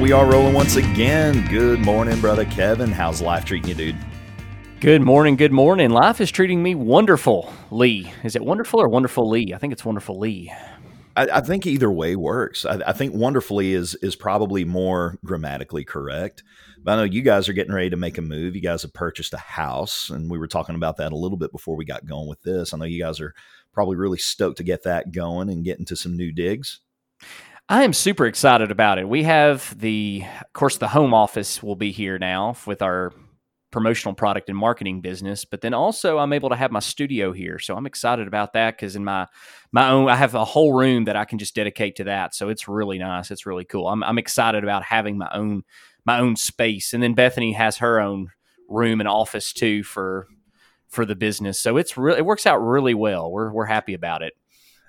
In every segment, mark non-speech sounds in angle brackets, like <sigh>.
And we are rolling once again. Good morning, brother Kevin. How's life treating you, dude? Good morning. Good morning. Life is treating me wonderful, Lee. Is it wonderful or wonderful, Lee? I think it's wonderful, Lee. I, I think either way works. I, I, think wonderfully is is probably more grammatically correct. But I know you guys are getting ready to make a move. You guys have purchased a house, and we were talking about that a little bit before we got going with this. I know you guys are probably really stoked to get that going and get into some new digs. I am super excited about it. We have the, of course, the home office will be here now with our promotional product and marketing business but then also i'm able to have my studio here. So i'm excited about that because in my my own i have a whole room that i can just dedicate to that. So it's really nice. It's really cool. I'm, I'm excited about having my own my own space. And then bethany has her own room and office too for for the business. So it's really it works out really well. We're, we're happy about it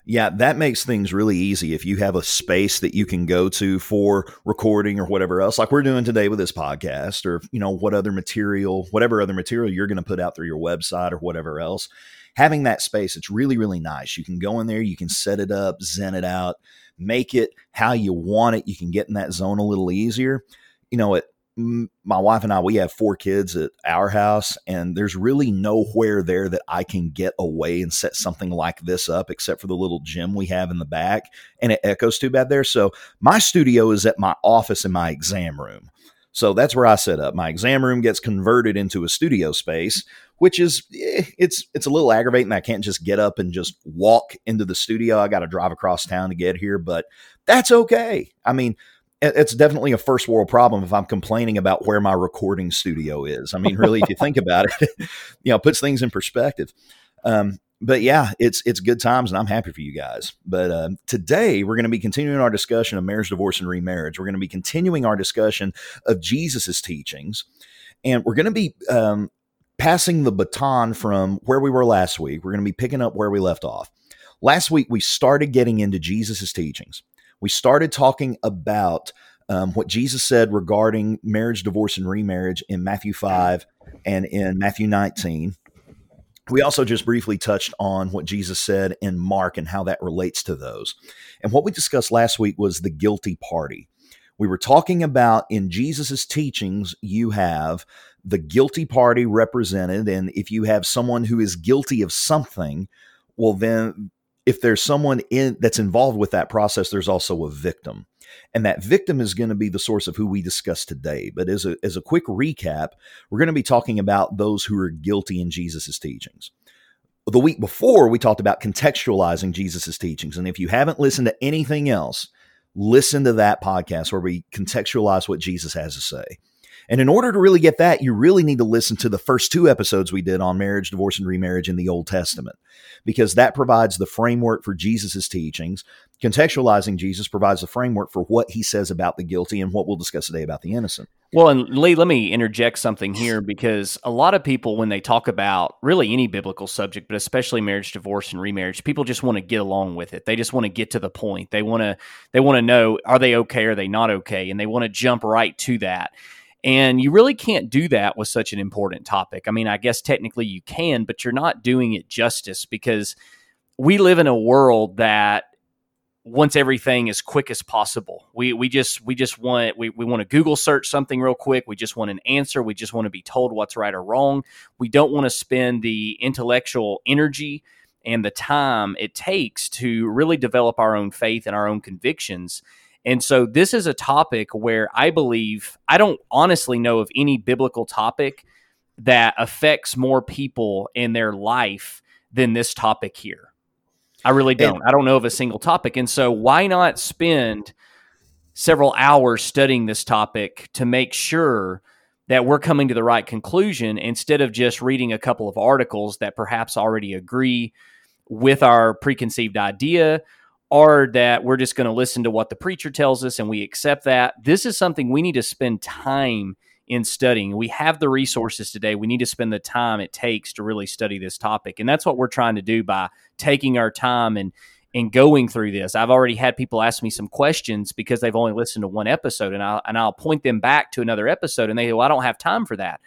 yeah, that makes things really easy if you have a space that you can go to for recording or whatever else, like we're doing today with this podcast, or you know, what other material, whatever other material you're going to put out through your website or whatever else. Having that space, it's really, really nice. You can go in there, you can set it up, zen it out, make it how you want it. You can get in that zone a little easier. You know, it my wife and I, we have four kids at our house, and there's really nowhere there that I can get away and set something like this up except for the little gym we have in the back, and it echoes too bad there. So my studio is at my office in my exam room. So that's where I set up. My exam room gets converted into a studio space, which is eh, it's it's a little aggravating. I can't just get up and just walk into the studio. I got to drive across town to get here, but that's okay. I mean, it's definitely a first world problem if I'm complaining about where my recording studio is. I mean, really, if you think about it, <laughs> you know, it puts things in perspective. Um, but yeah, it's it's good times, and I'm happy for you guys. But uh, today we're going to be continuing our discussion of marriage, divorce, and remarriage. We're going to be continuing our discussion of Jesus's teachings, and we're going to be um, passing the baton from where we were last week. We're going to be picking up where we left off. Last week we started getting into Jesus's teachings we started talking about um, what Jesus said regarding marriage, divorce, and remarriage in Matthew 5 and in Matthew 19. We also just briefly touched on what Jesus said in Mark and how that relates to those. And what we discussed last week was the guilty party. We were talking about in Jesus's teachings, you have the guilty party represented. And if you have someone who is guilty of something, well, then if there's someone in that's involved with that process, there's also a victim. And that victim is going to be the source of who we discuss today. But as a, as a quick recap, we're going to be talking about those who are guilty in Jesus' teachings. The week before, we talked about contextualizing Jesus' teachings. And if you haven't listened to anything else, listen to that podcast where we contextualize what Jesus has to say. And in order to really get that, you really need to listen to the first two episodes we did on marriage, divorce, and remarriage in the Old Testament, because that provides the framework for Jesus' teachings. Contextualizing Jesus provides the framework for what he says about the guilty and what we'll discuss today about the innocent. Well, and Lee, let me interject something here because a lot of people, when they talk about really any biblical subject, but especially marriage, divorce, and remarriage, people just want to get along with it. They just want to get to the point. They want to they want to know are they okay? Are they not okay? And they want to jump right to that. And you really can't do that with such an important topic. I mean, I guess technically you can, but you're not doing it justice because we live in a world that wants everything as quick as possible. We we just we just want we, we want to Google search something real quick. We just want an answer. We just want to be told what's right or wrong. We don't want to spend the intellectual energy and the time it takes to really develop our own faith and our own convictions. And so this is a topic where I believe, I don't honestly know of any biblical topic that affects more people in their life than this topic here. I really don't. And, I don't know of a single topic. And so why not spend several hours studying this topic to make sure that we're coming to the right conclusion instead of just reading a couple of articles that perhaps already agree with our preconceived idea or that we're just going to listen to what the preacher tells us and we accept that. This is something we need to spend time in studying. We have the resources today. We need to spend the time it takes to really study this topic. And that's what we're trying to do by taking our time and and going through this. I've already had people ask me some questions because they've only listened to one episode and I'll and I'll point them back to another episode and they go, well, I don't have time for that.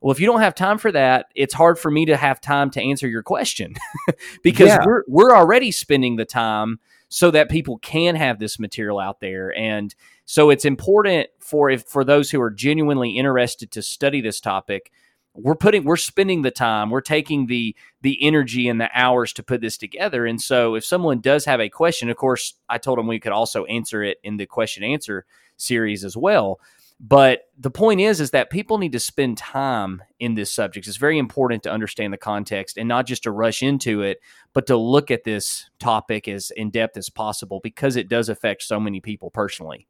Well, if you don't have time for that, it's hard for me to have time to answer your question <laughs> because yeah. we're we're already spending the time so that people can have this material out there. And so it's important for if for those who are genuinely interested to study this topic we're putting we're spending the time we're taking the the energy and the hours to put this together and so if someone does have a question of course i told them we could also answer it in the question answer series as well but the point is is that people need to spend time in this subject. It's very important to understand the context and not just to rush into it but to look at this topic as in depth as possible because it does affect so many people personally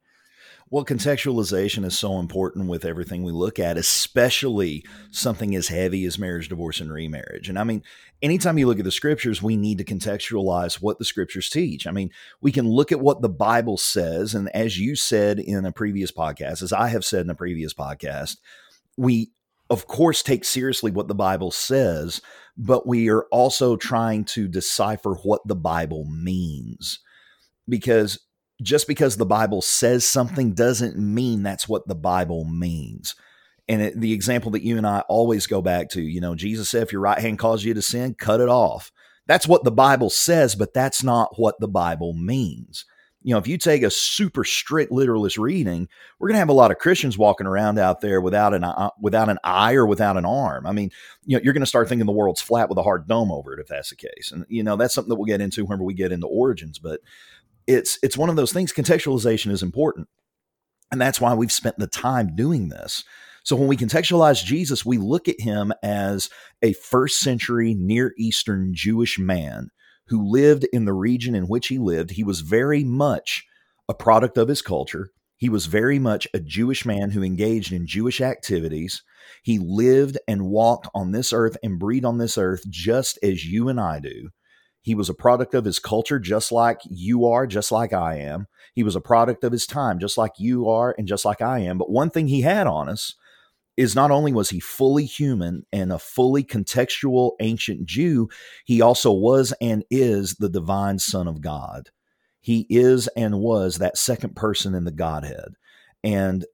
well, contextualization is so important with everything we look at, especially something as heavy as marriage, divorce, and remarriage. And I mean, anytime you look at the scriptures, we need to contextualize what the scriptures teach. I mean, we can look at what the Bible says. And as you said in a previous podcast, as I have said in a previous podcast, we of course take seriously what the bible says but we are also trying to decipher what the bible means because just because the Bible says something doesn't mean that's what the Bible means. And it, the example that you and I always go back to, you know, Jesus said, if your right hand calls you to sin, cut it off. That's what the Bible says, but that's not what the Bible means. You know, if you take a super strict literalist reading, we're going to have a lot of Christians walking around out there without an uh, without an eye or without an arm. I mean, you know, you're going to start thinking the world's flat with a hard dome over it if that's the case. And you know, that's something that we'll get into whenever we get into origins. But it's it's one of those things contextualization is important. And that's why we've spent the time doing this. So when we contextualize jesus we look at him as a first century near eastern jewish man who lived in the region in which he lived. He was very much a product of his culture. He was very much a jewish man who engaged in jewish activities. He lived and walked on this earth and breathed on this earth just as you and i do he was a product of his culture, just like you are, just like I am. He was a product of his time, just like you are, and just like I am. But one thing he had on us is not only was he fully human and a fully contextual ancient Jew, he also was and is the divine Son of God. He is and was that second person in the Godhead. And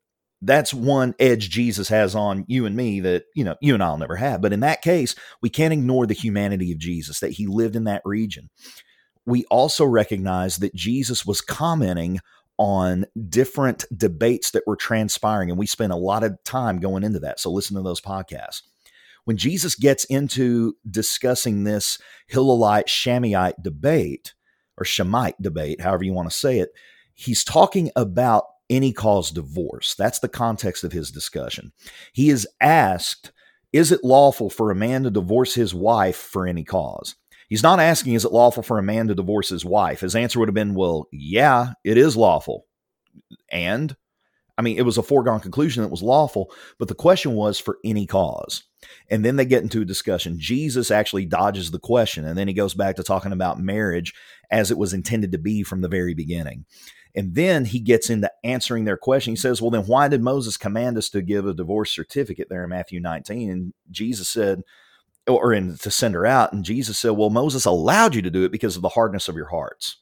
that's one edge Jesus has on you and me that, you know, you and I'll never have. But in that case, we can't ignore the humanity of Jesus, that he lived in that region. We also recognize that Jesus was commenting on different debates that were transpiring. And we spent a lot of time going into that. So listen to those podcasts. When Jesus gets into discussing this Hillelite Shammite debate, or Shemite debate, however you want to say it, he's talking about any cause divorce. That's the context of his discussion. He is asked, Is it lawful for a man to divorce his wife for any cause? He's not asking, Is it lawful for a man to divorce his wife? His answer would have been, Well, yeah, it is lawful. And I mean, it was a foregone conclusion that was lawful, but the question was for any cause. And then they get into a discussion. Jesus actually dodges the question, and then he goes back to talking about marriage as it was intended to be from the very beginning. And then he gets into answering their question. He says, Well, then why did Moses command us to give a divorce certificate there in Matthew 19? And Jesus said, or in to send her out. And Jesus said, Well, Moses allowed you to do it because of the hardness of your hearts.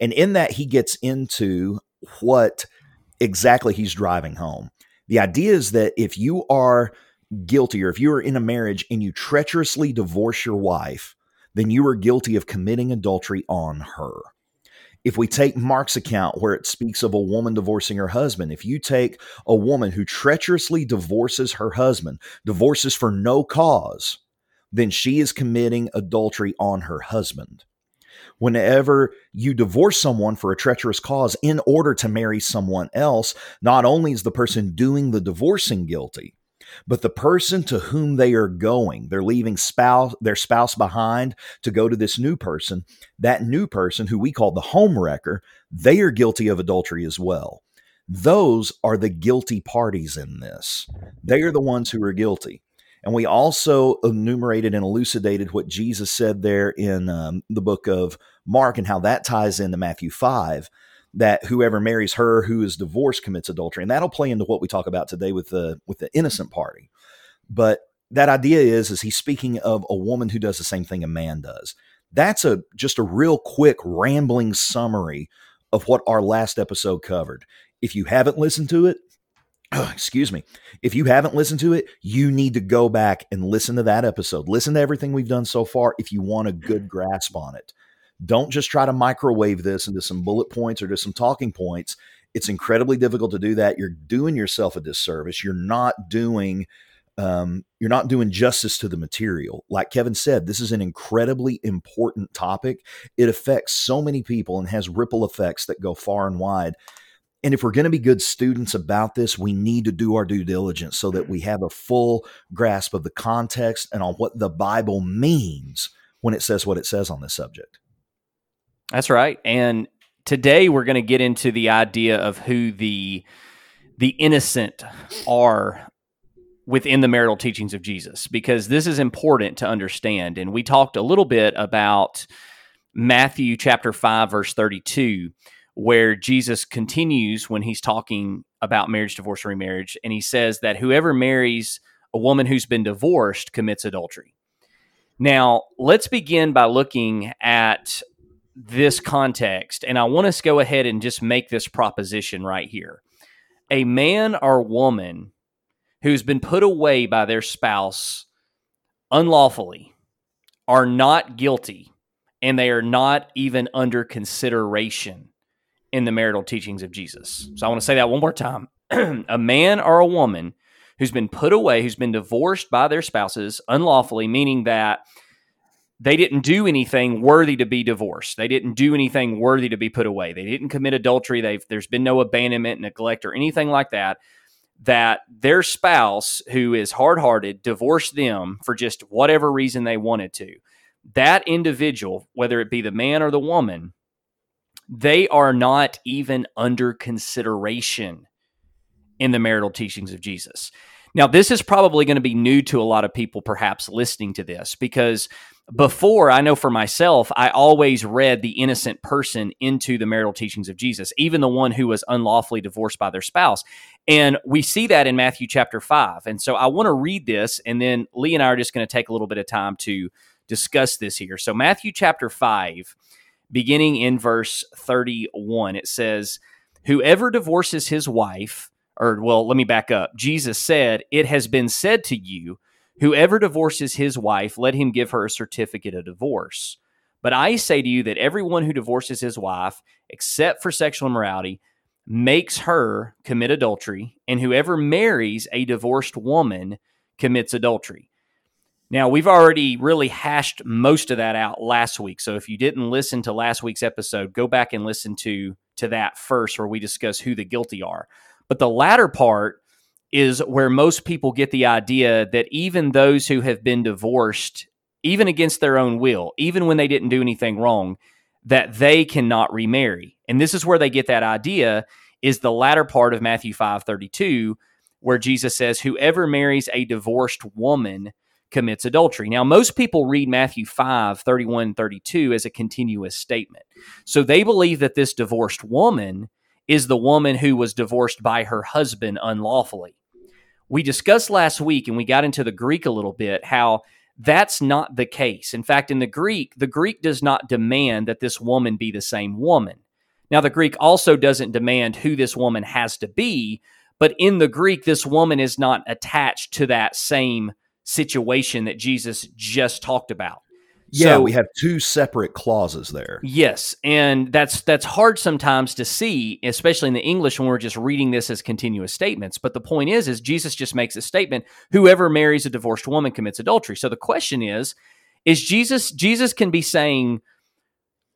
And in that, he gets into what exactly he's driving home. The idea is that if you are guilty or if you are in a marriage and you treacherously divorce your wife, then you are guilty of committing adultery on her. If we take Mark's account where it speaks of a woman divorcing her husband, if you take a woman who treacherously divorces her husband, divorces for no cause, then she is committing adultery on her husband. Whenever you divorce someone for a treacherous cause in order to marry someone else, not only is the person doing the divorcing guilty, but the person to whom they are going, they're leaving spouse their spouse behind to go to this new person. That new person, who we call the home wrecker, they are guilty of adultery as well. Those are the guilty parties in this. They are the ones who are guilty. And we also enumerated and elucidated what Jesus said there in um, the book of Mark and how that ties into Matthew 5 that whoever marries her who is divorced commits adultery, and that'll play into what we talk about today with the with the innocent party. But that idea is is he's speaking of a woman who does the same thing a man does. That's a just a real quick rambling summary of what our last episode covered. If you haven't listened to it, <clears throat> excuse me, if you haven't listened to it, you need to go back and listen to that episode. Listen to everything we've done so far if you want a good grasp on it Don't just try to microwave this into some bullet points or just some talking points. It's incredibly difficult to do that. You're doing yourself a disservice. You're not doing um, you're not doing justice to the material. Like Kevin said, this is an incredibly important topic. It affects so many people and has ripple effects that go far and wide. And if we're going to be good students about this, we need to do our due diligence so that we have a full grasp of the context and on what the Bible means when it says what it says on this subject. That's right. And today we're going to get into the idea of who the the innocent are within the marital teachings of Jesus because this is important to understand. And we talked a little bit about Matthew chapter 5, verse 32, where Jesus continues when he's talking about marriage, divorce, or remarriage. And he says that whoever marries a woman who's been divorced commits adultery. Now, let's begin by looking at this context. And I want us to go ahead and just make this proposition right here. A man or woman who's been put away by their spouse unlawfully are not guilty and they are not even under consideration in the marital teachings of Jesus. So I want to say that one more time. <clears throat> a man or a woman who's been put away, who's been divorced by their spouses unlawfully, meaning that they didn't do anything worthy to be divorced. They didn't do anything worthy to be put away. They didn't commit adultery. They've, there's been no abandonment, neglect, or anything like that that their spouse, who is hard hearted, divorced them for just whatever reason they wanted to. That individual, whether it be the man or the woman, they are not even under consideration in the marital teachings of Jesus. Now, this is probably going to be new to a lot of people, perhaps listening to this, because before I know for myself, I always read the innocent person into the marital teachings of Jesus, even the one who was unlawfully divorced by their spouse. And we see that in Matthew chapter 5. And so I want to read this, and then Lee and I are just going to take a little bit of time to discuss this here. So, Matthew chapter 5, beginning in verse 31, it says, Whoever divorces his wife, or well, let me back up. Jesus said, It has been said to you, whoever divorces his wife, let him give her a certificate of divorce. But I say to you that everyone who divorces his wife, except for sexual immorality, makes her commit adultery, and whoever marries a divorced woman commits adultery. Now, we've already really hashed most of that out last week. So if you didn't listen to last week's episode, go back and listen to to that first where we discuss who the guilty are. But the latter part is where most people get the idea that even those who have been divorced, even against their own will, even when they didn't do anything wrong, that they cannot remarry. And this is where they get that idea is the latter part of Matthew 5:32 where Jesus says whoever marries a divorced woman commits adultery. Now most people read Matthew 5 31 32 as a continuous statement. So they believe that this divorced woman is the woman who was divorced by her husband unlawfully. We discussed last week and we got into the Greek a little bit how that's not the case. In fact, in the Greek, the Greek does not demand that this woman be the same woman. Now, the Greek also doesn't demand who this woman has to be, but in the Greek, this woman is not attached to that same situation that Jesus just talked about. Yeah, so, we have two separate clauses there. Yes, and that's that's hard sometimes to see, especially in the English when we're just reading this as continuous statements. But the point is, is Jesus just makes a statement: whoever marries a divorced woman commits adultery. So the question is, is Jesus Jesus can be saying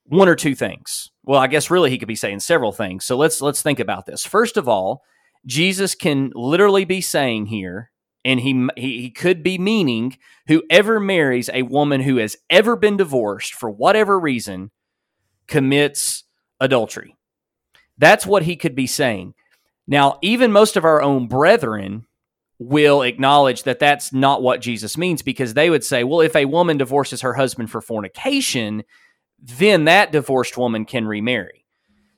one or two things. Well, I guess really he could be saying several things. So let's let's think about this. First of all, Jesus can literally be saying here and he, he he could be meaning whoever marries a woman who has ever been divorced for whatever reason commits adultery. That's what he could be saying. Now, even most of our own brethren will acknowledge that that's not what Jesus means because they would say, well, if a woman divorces her husband for fornication, then that divorced woman can remarry.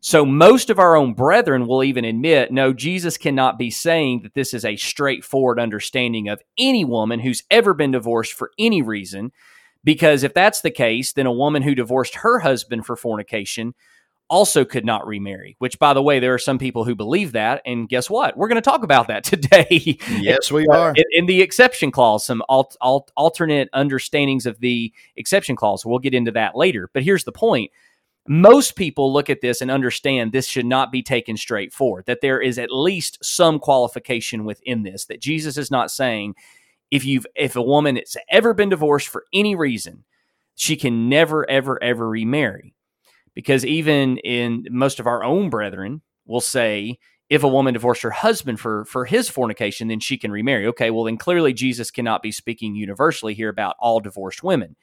So most of our own brethren will even admit, no, Jesus cannot be saying that this is a straightforward understanding of any woman who's ever been divorced for any reason. Because if that's the case, then a woman who divorced her husband for fornication also could not remarry, which, by the way, there are some people who believe that. And guess what? We're going to talk about that <laughs> today. Yes, we <laughs> are. in, in, the exception clause, some alt, alt, alternate understandings of the exception clause. We'll get into that later. But here's the point most people look at this and understand this should not be taken straight forward, that there is at least some qualification within this, that Jesus is not saying if you've if a woman has ever been divorced for any reason, she can never, ever, ever remarry. Because even in most of our own brethren will say, if a woman divorced her husband for for his fornication, then she can remarry. Okay, well then clearly Jesus cannot be speaking universally here about all divorced women.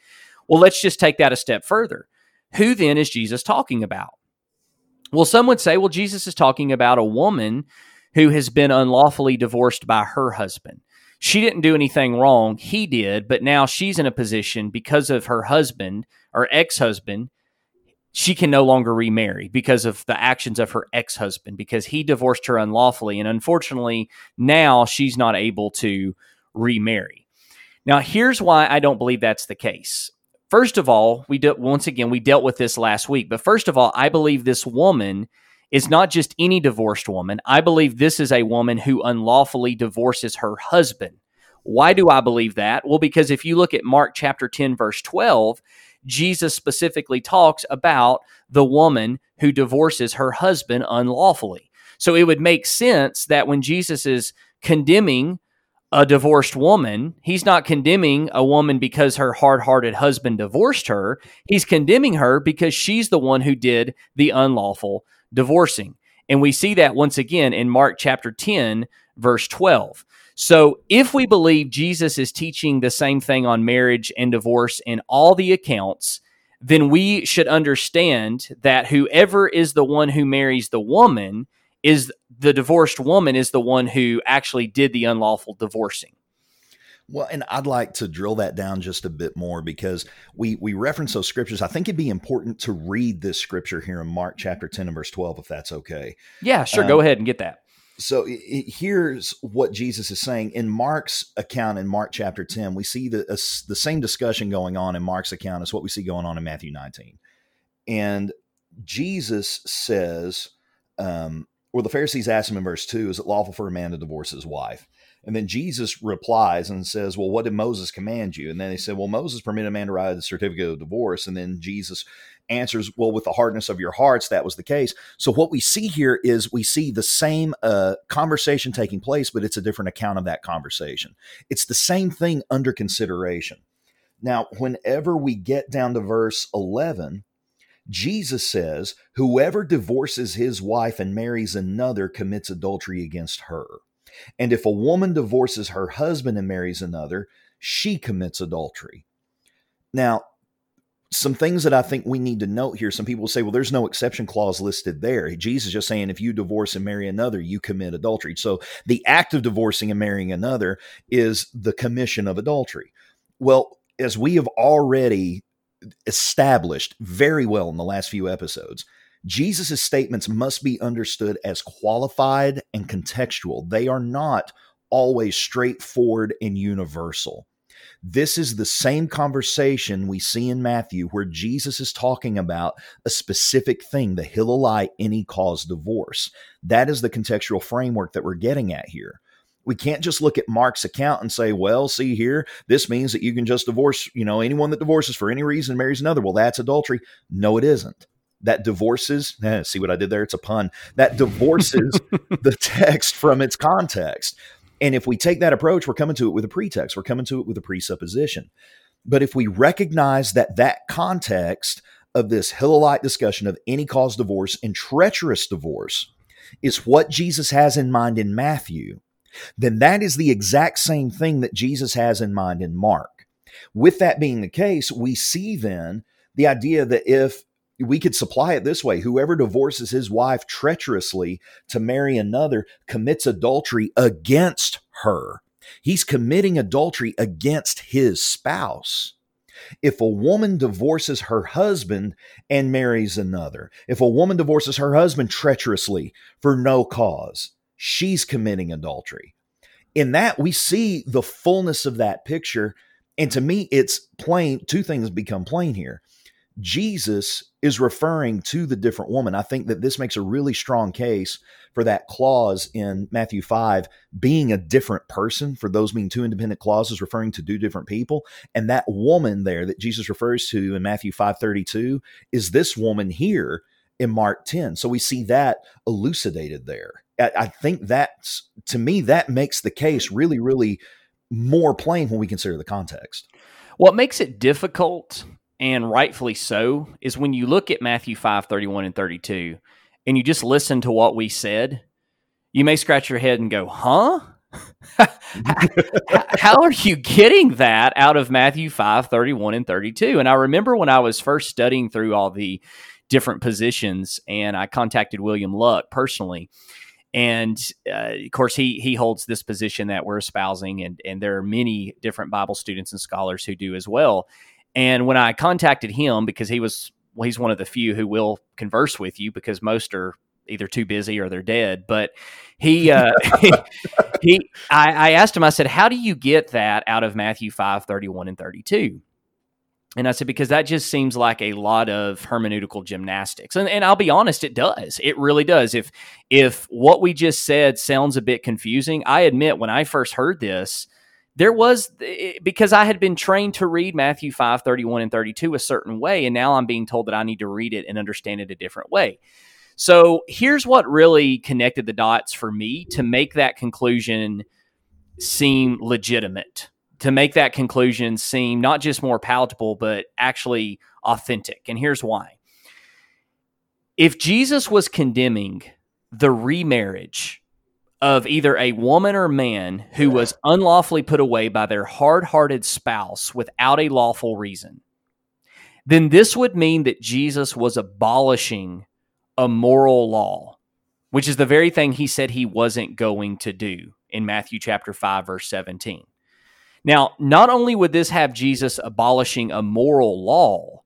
Well, let's just take that a step further. Who then is Jesus talking about? Well, some would say, well, Jesus is talking about a woman who has been unlawfully divorced by her husband. She didn't do anything wrong, he did, but now she's in a position because of her husband or ex husband she can no longer remarry because of the actions of her ex husband, because he divorced her unlawfully. And unfortunately, now she's not able to remarry. Now, here's why I don't believe that's the case. First of all, we de- once again we dealt with this last week, but first of all, I believe this woman is not just any divorced woman. I believe this is a woman who unlawfully divorces her husband. Why do I believe that? Well, because if you look at Mark chapter 10 verse 12, Jesus specifically talks about the woman who divorces her husband unlawfully. So it would make sense that when Jesus is condemning a divorced woman, he's not condemning a woman because her hard hearted husband divorced her. He's condemning her because she's the one who did the unlawful divorcing. And we see that once again in Mark chapter 10, verse 12. So, if we believe Jesus is teaching the same thing on marriage and divorce in all the accounts, then we should understand that whoever is the one who marries the woman is the divorced woman is the one who actually did the unlawful divorcing. Well, and I'd like to drill that down just a bit more because we we reference those scriptures. I think it'd be important to read this scripture here in Mark chapter 10 and verse 12 if that's okay. Yeah, sure, um, go ahead and get that. So it, here's what Jesus is saying in Mark's account in Mark chapter 10. We see the, uh, the same discussion going on in Mark's account as what we see going on in Matthew 19. And Jesus says, um, well, the Pharisees ask him in verse 2, is it lawful for a man to divorce his wife? And then Jesus replies and says, Well, what did Moses command you? And then they said, Well, Moses permitted a man to write a certificate of divorce. And then Jesus answers, well, with the hardness of your hearts, that was the case. So what we see here is we see the same uh, conversation taking place, but it's a different account of that conversation. It's the same thing under consideration. Now, whenever we get down to verse 11, Jesus says, Whoever divorces his wife and marries another commits adultery against her. And if a woman divorces her husband and marries another, she commits adultery. Now, some things that I think we need to note here. Some people say, well, there's no exception clause listed there. Jesus just saying if you divorce and marry another, you commit adultery. So the act of divorcing and marrying another is the commission of adultery. Well, as we have already established very well in the last few episodes, Jesus' statements must be understood as qualified and contextual. They are not always straightforward and universal. This is the same conversation we see in Matthew where Jesus is talking about a specific thing, the Hillelite any cause divorce. That is the contextual framework that we're getting at here. We can't just look at Mark's account and say, well, see here, this means that you can just divorce, you know, anyone that divorces for any reason marries another. Well, that's adultery. No, it isn't that divorces <laughs> eh, see what i did there it's a pun that divorces <laughs> the text from its context and if we take that approach, we're coming to it with a pretext, we're coming to it with a presupposition. But if we recognize that that context of this Hillelite discussion of any cause divorce and treacherous divorce is what Jesus has in mind in Matthew, then that is the exact same thing that Jesus has in mind in Mark. With that being the case, we see then the idea that if we could supply it this way whoever divorces his wife treacherously to marry another commits adultery against her. He's committing adultery against his spouse. If a woman divorces her husband and marries another, if a woman divorces her husband treacherously for no cause, she's committing adultery. In that, we see the fullness of that picture. And to me, it's plain, two things become plain here Jesus is referring to the different woman. I think that this makes a really strong case for that clause in Matthew 5 being a different person, for those being two independent clauses referring to two different people. And that woman there that Jesus refers to in Matthew 5 32 is this woman here in Mark 10. So we see that elucidated there. I, I think that's, to me, that makes the case really, really more plain when we consider the context. What makes it difficult and rightfully so, is when you look at Matthew 5 31 and 32 and you just listen to what we said, you may scratch your head and go, huh? <laughs> how, are you getting that out of Matthew 5 31 and 32? And I remember when I was first studying through all the different positions and I contacted William Luck personally. And uh, of course, he he holds this position that we're espousing, and and there are many different Bible students and scholars who do as well. And when I contacted him, because he was, well, he's one of the few who will converse with you because most are either too busy or they're dead. But he, uh, <laughs> he, I, I, asked him, I said, how do you get that out of Matthew 5, 31 and 32? And I said, because that just seems like a lot of hermeneutical gymnastics. And, and I'll be honest, it does. It really does. If, if what we just said sounds a bit confusing, I admit when I first heard this, there was eh, eh, because I had been trained to read Matthew 5 31 and 32 a certain way, and now I'm being told that I need to read it and understand it a different way. So here's what really connected the dots for me to make that conclusion seem legitimate, to make that conclusion seem not just more palatable, but actually authentic. And here's why. If Jesus was condemning the remarriage of either a woman or man who was unlawfully put away by their hard hearted spouse without a lawful reason, then this would mean that Jesus was abolishing a moral law, which is the very thing he said he wasn't going to do in Matthew chapter 5 verse 17. Now, not only would this have Jesus abolishing a moral law,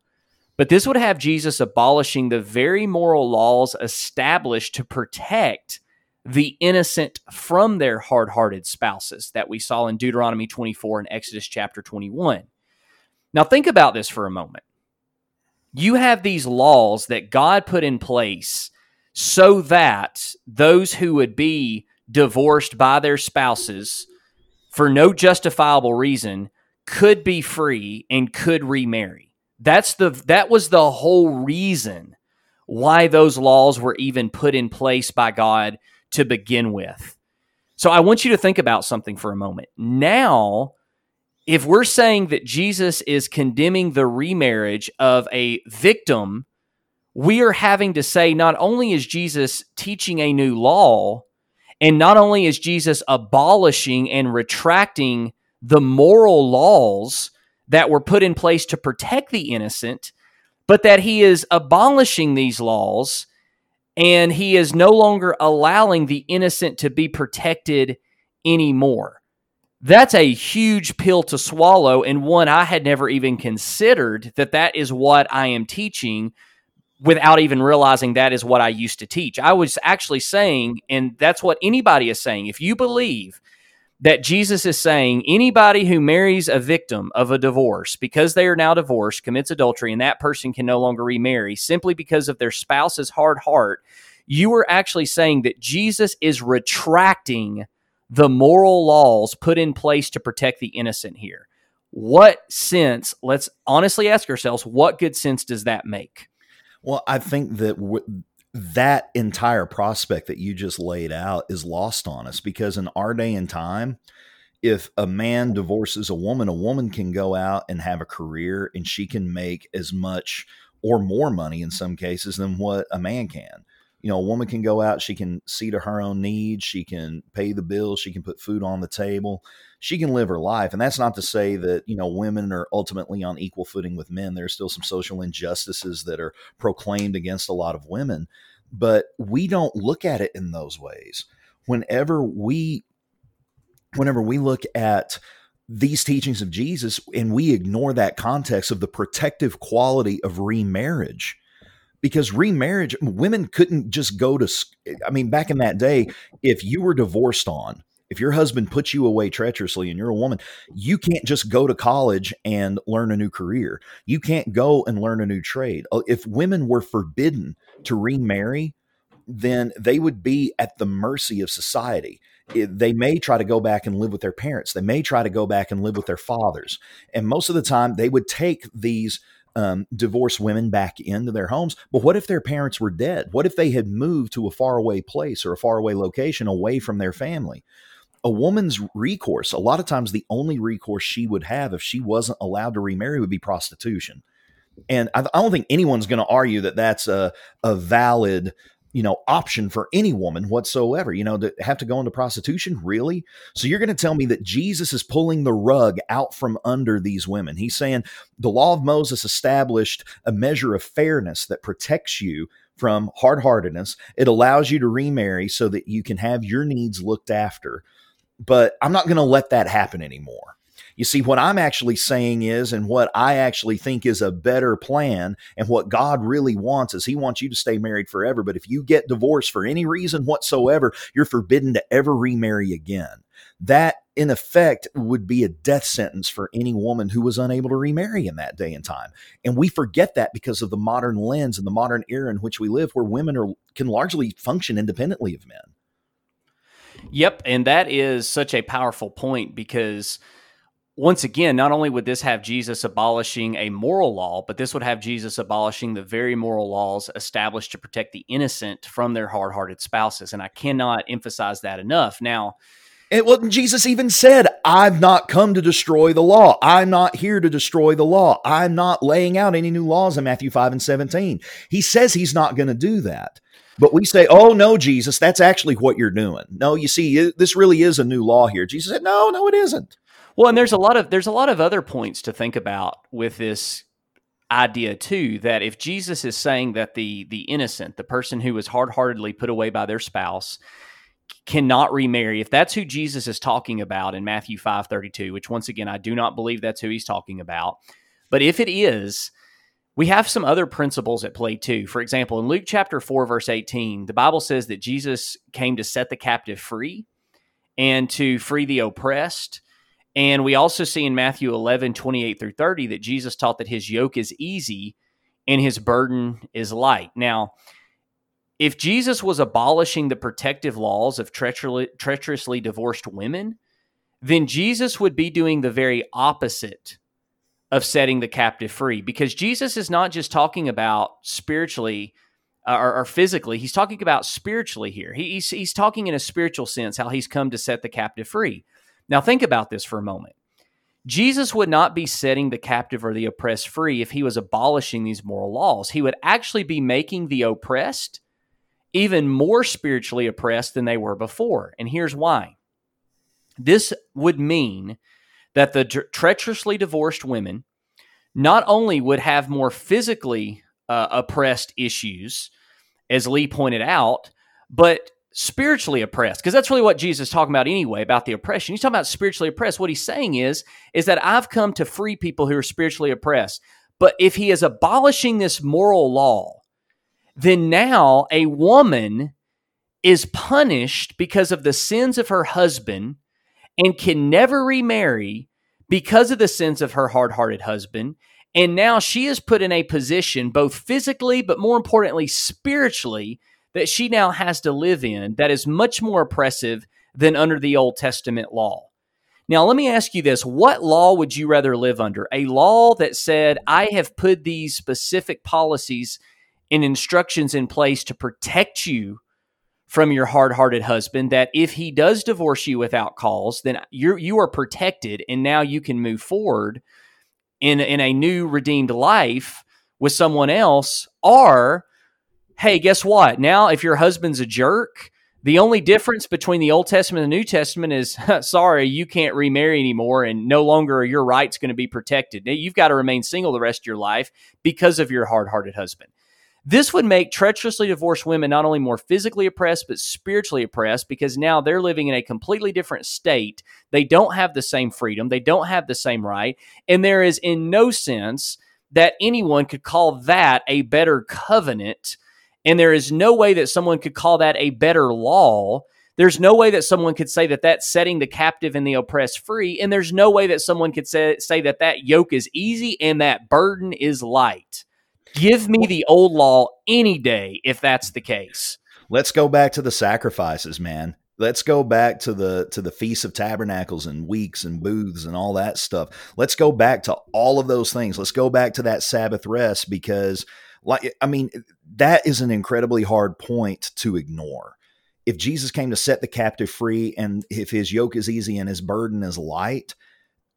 but this would have Jesus abolishing the very moral laws established to protect the innocent from their hard hearted spouses that we saw in Deuteronomy 24 and Exodus chapter 21. Now, think about this for a moment. You have these laws that God put in place so that those who would be divorced by their spouses for no justifiable reason could be free and could remarry. That's the that was the whole reason why those laws were even put in place by God to begin with. So I want you to think about something for a moment. Now, if we're saying that Jesus is condemning the remarriage of a victim, we are having to say not only is Jesus teaching a new law, and not only is Jesus abolishing and retracting the moral laws that were put in place to protect the innocent, but that he is abolishing these laws and he is no longer allowing the innocent to be protected anymore. That's a huge pill to swallow, and one I had never even considered that that is what I am teaching without even realizing that is what I used to teach. I was actually saying, and that's what anybody is saying. If you believe that Jesus is saying anybody who marries a victim of a divorce because they are now divorced commits adultery and that person can no longer remarry simply because of their spouse's hard heart, you are actually saying that Jesus is retracting the moral laws put in place to protect the innocent here. What sense, let's honestly ask ourselves, what good sense does that make? Well, I think that w- that entire prospect that you just laid out is lost on us because in our day and time, if a man divorces a woman, a woman can go out and have a career and she can make as much or more money in some cases than what a man can. You know, a woman can go out, she can see to her own needs, she can pay the bills, she can put food on the table, she can live her life. And that's not to say that, you know, women are ultimately on equal footing with men. There's still some social injustices that are proclaimed against a lot of women, but we don't look at it in those ways. Whenever we whenever we look at these teachings of Jesus and we ignore that context of the protective quality of remarriage, because remarriage, women couldn't just go to, I mean, back in that day, if you were divorced on, if your husband puts you away treacherously and you're a woman, you can't just go to college and learn a new career. You can't go and learn a new trade. Uh, if women were forbidden to remarry, then they would be at the mercy of society. They may try to go back and live with their parents. They may try to go back and live with their fathers. And most of the time, they would take these um, divorced women back into their homes. But what if their parents were dead? What if they had moved to a faraway place or a faraway location away from their family? A woman's recourse, a lot of times, the only recourse she would have if she wasn't allowed to remarry would be prostitution. And I, I don't think anyone's going to argue that that's a, a valid you know option for any woman whatsoever you know to have to go into prostitution? Really? So you're going to tell me that jesus is pulling the rug out from under these women. He's saying the law of moses established a measure of fairness that protects you from hard-heartedness. It allows you to remarry so that you can have your needs looked after but i'm not going to let that happen anymore you see, what I'm actually saying is, and what I actually think is a better plan, and what God really wants is He wants you to stay married forever. But if you get divorced for any reason whatsoever, you're forbidden to ever remarry again. That, in effect, would be a death sentence for any woman who was unable to remarry in that day and time. And we forget that because of the modern lens and the modern era in which we live, where women are, can largely function independently of men. Yep. And that is such a powerful point because once again, not only would this have Jesus abolishing a moral law, but this would have Jesus abolishing the very moral laws established to protect the innocent from their hard hearted spouses. And I cannot emphasize that enough. Now, it well, Jesus even said, I've not come to destroy the law. I'm not here to destroy the law. I'm not laying out any new laws in Matthew 5 and 17. He says he's not going to do that. But we say, oh, no, Jesus, that's actually what you're doing. No, you see, this really is a new law here. Jesus said, no, no, it isn't. Well, and there's a lot of there's a lot of other points to think about with this idea too that if Jesus is saying that the the innocent, the person who was hard-heartedly put away by their spouse cannot remarry, if that's who Jesus is talking about in Matthew 5:32, which once again I do not believe that's who he's talking about, but if it is, we have some other principles at play too. For example, in Luke chapter 4 verse 18, the Bible says that Jesus came to set the captive free and to free the oppressed and we also see in Matthew 11, 28 through 30, that Jesus taught that his yoke is easy and his burden is light. Now, if Jesus was abolishing the protective laws of treacherously divorced women, then Jesus would be doing the very opposite of setting the captive free because Jesus is not just talking about spiritually uh, or, or, physically, he's talking about spiritually here. He, he's, he's talking in a spiritual sense how he's come to set the captive free. Now, think about this for a moment. Jesus would not be setting the captive or the oppressed free if he was abolishing these moral laws. He would actually be making the oppressed even more spiritually oppressed than they were before. And here's why this would mean that the treacherously divorced women not only would have more physically uh, oppressed issues, as Lee pointed out, but spiritually oppressed because that's really what jesus is talking about anyway about the oppression. He's talking about spiritually oppressed. What he's saying is is that i've come to free people who are spiritually oppressed. But if he is abolishing this moral law then now a woman is punished because of the sins of her husband and can never remarry because of the sins of her hard-hearted husband and now she is put in a position both physically but more importantly spiritually that she now has to live in that is much more oppressive than under the Old Testament law. Now, let me ask you this what law would you rather live under? A law that said, I have put these specific policies and instructions in place to protect you from your hard-hearted husband that if he does divorce you without cause then you're you are protected and now you can move forward in in a new redeemed life with someone else or hey, guess what? Now, if your husband's a jerk, the only difference between the Old Testament and the New Testament is, <laughs> sorry, you can't remarry anymore, and no longer are your rights going to be protected. You've got to remain single the rest of your life because of your hard hearted husband. This would make treacherously divorced women not only more physically oppressed, but spiritually oppressed because now they're living in a completely different state. They don't have the same freedom, they don't have the same right, and there is in no sense that anyone could call that a better covenant and there is no way that someone could call that a better law there's no way that someone could say that that's setting the captive and the oppressed free. And there's no way that someone could say, say that that yoke is easy and that burden is light. Give me the old law any day if that's the case. Let's go back to the sacrifices, man. Let's go back to the to the feast of tabernacles and weeks and booths and all that stuff. Let's go back to all of those things. Let's go back to that Sabbath rest because like I mean that is an incredibly hard point to ignore. If Jesus came to set the captive free and if his yoke is easy and his burden is light,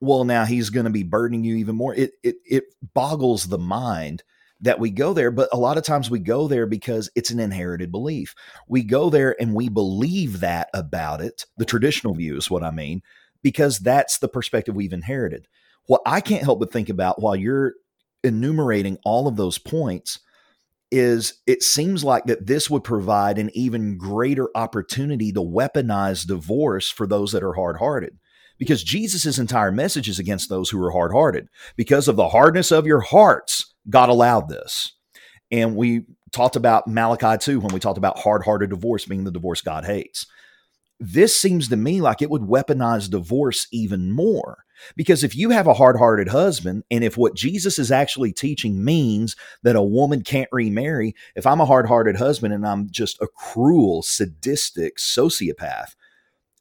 well now he's going to be burdening you even more. It it it boggles the mind that we go there, but a lot of times we go there because it's an inherited belief. We go there and we believe that about it. The traditional view is what I mean, because that's the perspective we've inherited. What I can't help but think about while you're enumerating all of those points is it seems like that this would provide an even greater opportunity to weaponize divorce for those that are hard-hearted because Jesus' entire message is against those who are hard hearted. Because of the hardness of your hearts, God allowed this. And we talked about Malachi 2 when we talked about hard hearted divorce being the divorce God hates. This seems to me like it would weaponize divorce even more. Because if you have a hard hearted husband, and if what Jesus is actually teaching means that a woman can't remarry, if I'm a hard hearted husband and I'm just a cruel, sadistic sociopath,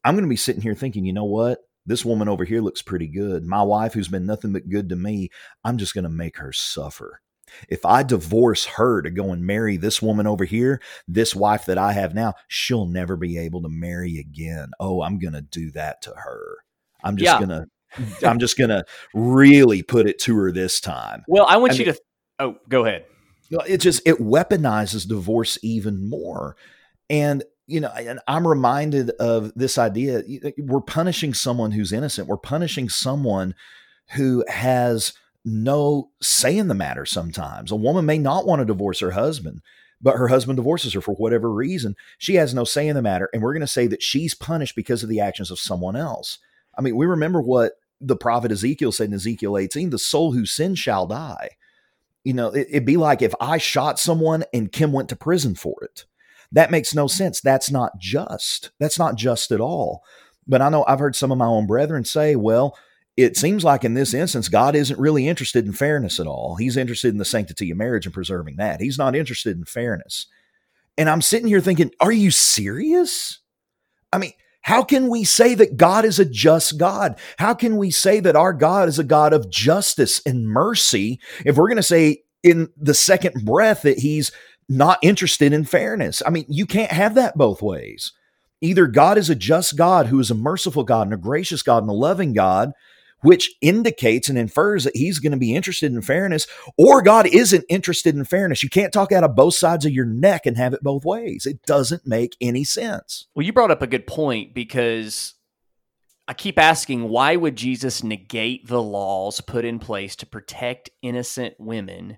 I'm going to be sitting here thinking, you know what? This woman over here looks pretty good. My wife, who's been nothing but good to me, I'm just going to make her suffer. If I divorce her to go and marry this woman over here, this wife that I have now, she'll never be able to marry again. Oh, I'm going to do that to her. I'm just yeah. going <laughs> to I'm just going to really put it to her this time. Well, I want I you mean, to Oh, go ahead. It just it weaponizes divorce even more. And you know, and I'm reminded of this idea. We're punishing someone who's innocent. We're punishing someone who has no say in the matter sometimes. A woman may not want to divorce her husband, but her husband divorces her for whatever reason. She has no say in the matter. And we're going to say that she's punished because of the actions of someone else. I mean, we remember what the prophet Ezekiel said in Ezekiel 18 the soul who sins shall die. You know, it, it'd be like if I shot someone and Kim went to prison for it. That makes no sense. That's not just. That's not just at all. But I know I've heard some of my own brethren say, well, it seems like in this instance, God isn't really interested in fairness at all. He's interested in the sanctity of marriage and preserving that. He's not interested in fairness. And I'm sitting here thinking, are you serious? I mean, how can we say that God is a just God? How can we say that our God is a God of justice and mercy if we're going to say in the second breath that he's not interested in fairness. I mean, you can't have that both ways. Either God is a just God who is a merciful God and a gracious God and a loving God, which indicates and infers that he's going to be interested in fairness, or God isn't interested in fairness. You can't talk out of both sides of your neck and have it both ways. It doesn't make any sense. Well, you brought up a good point because I keep asking why would Jesus negate the laws put in place to protect innocent women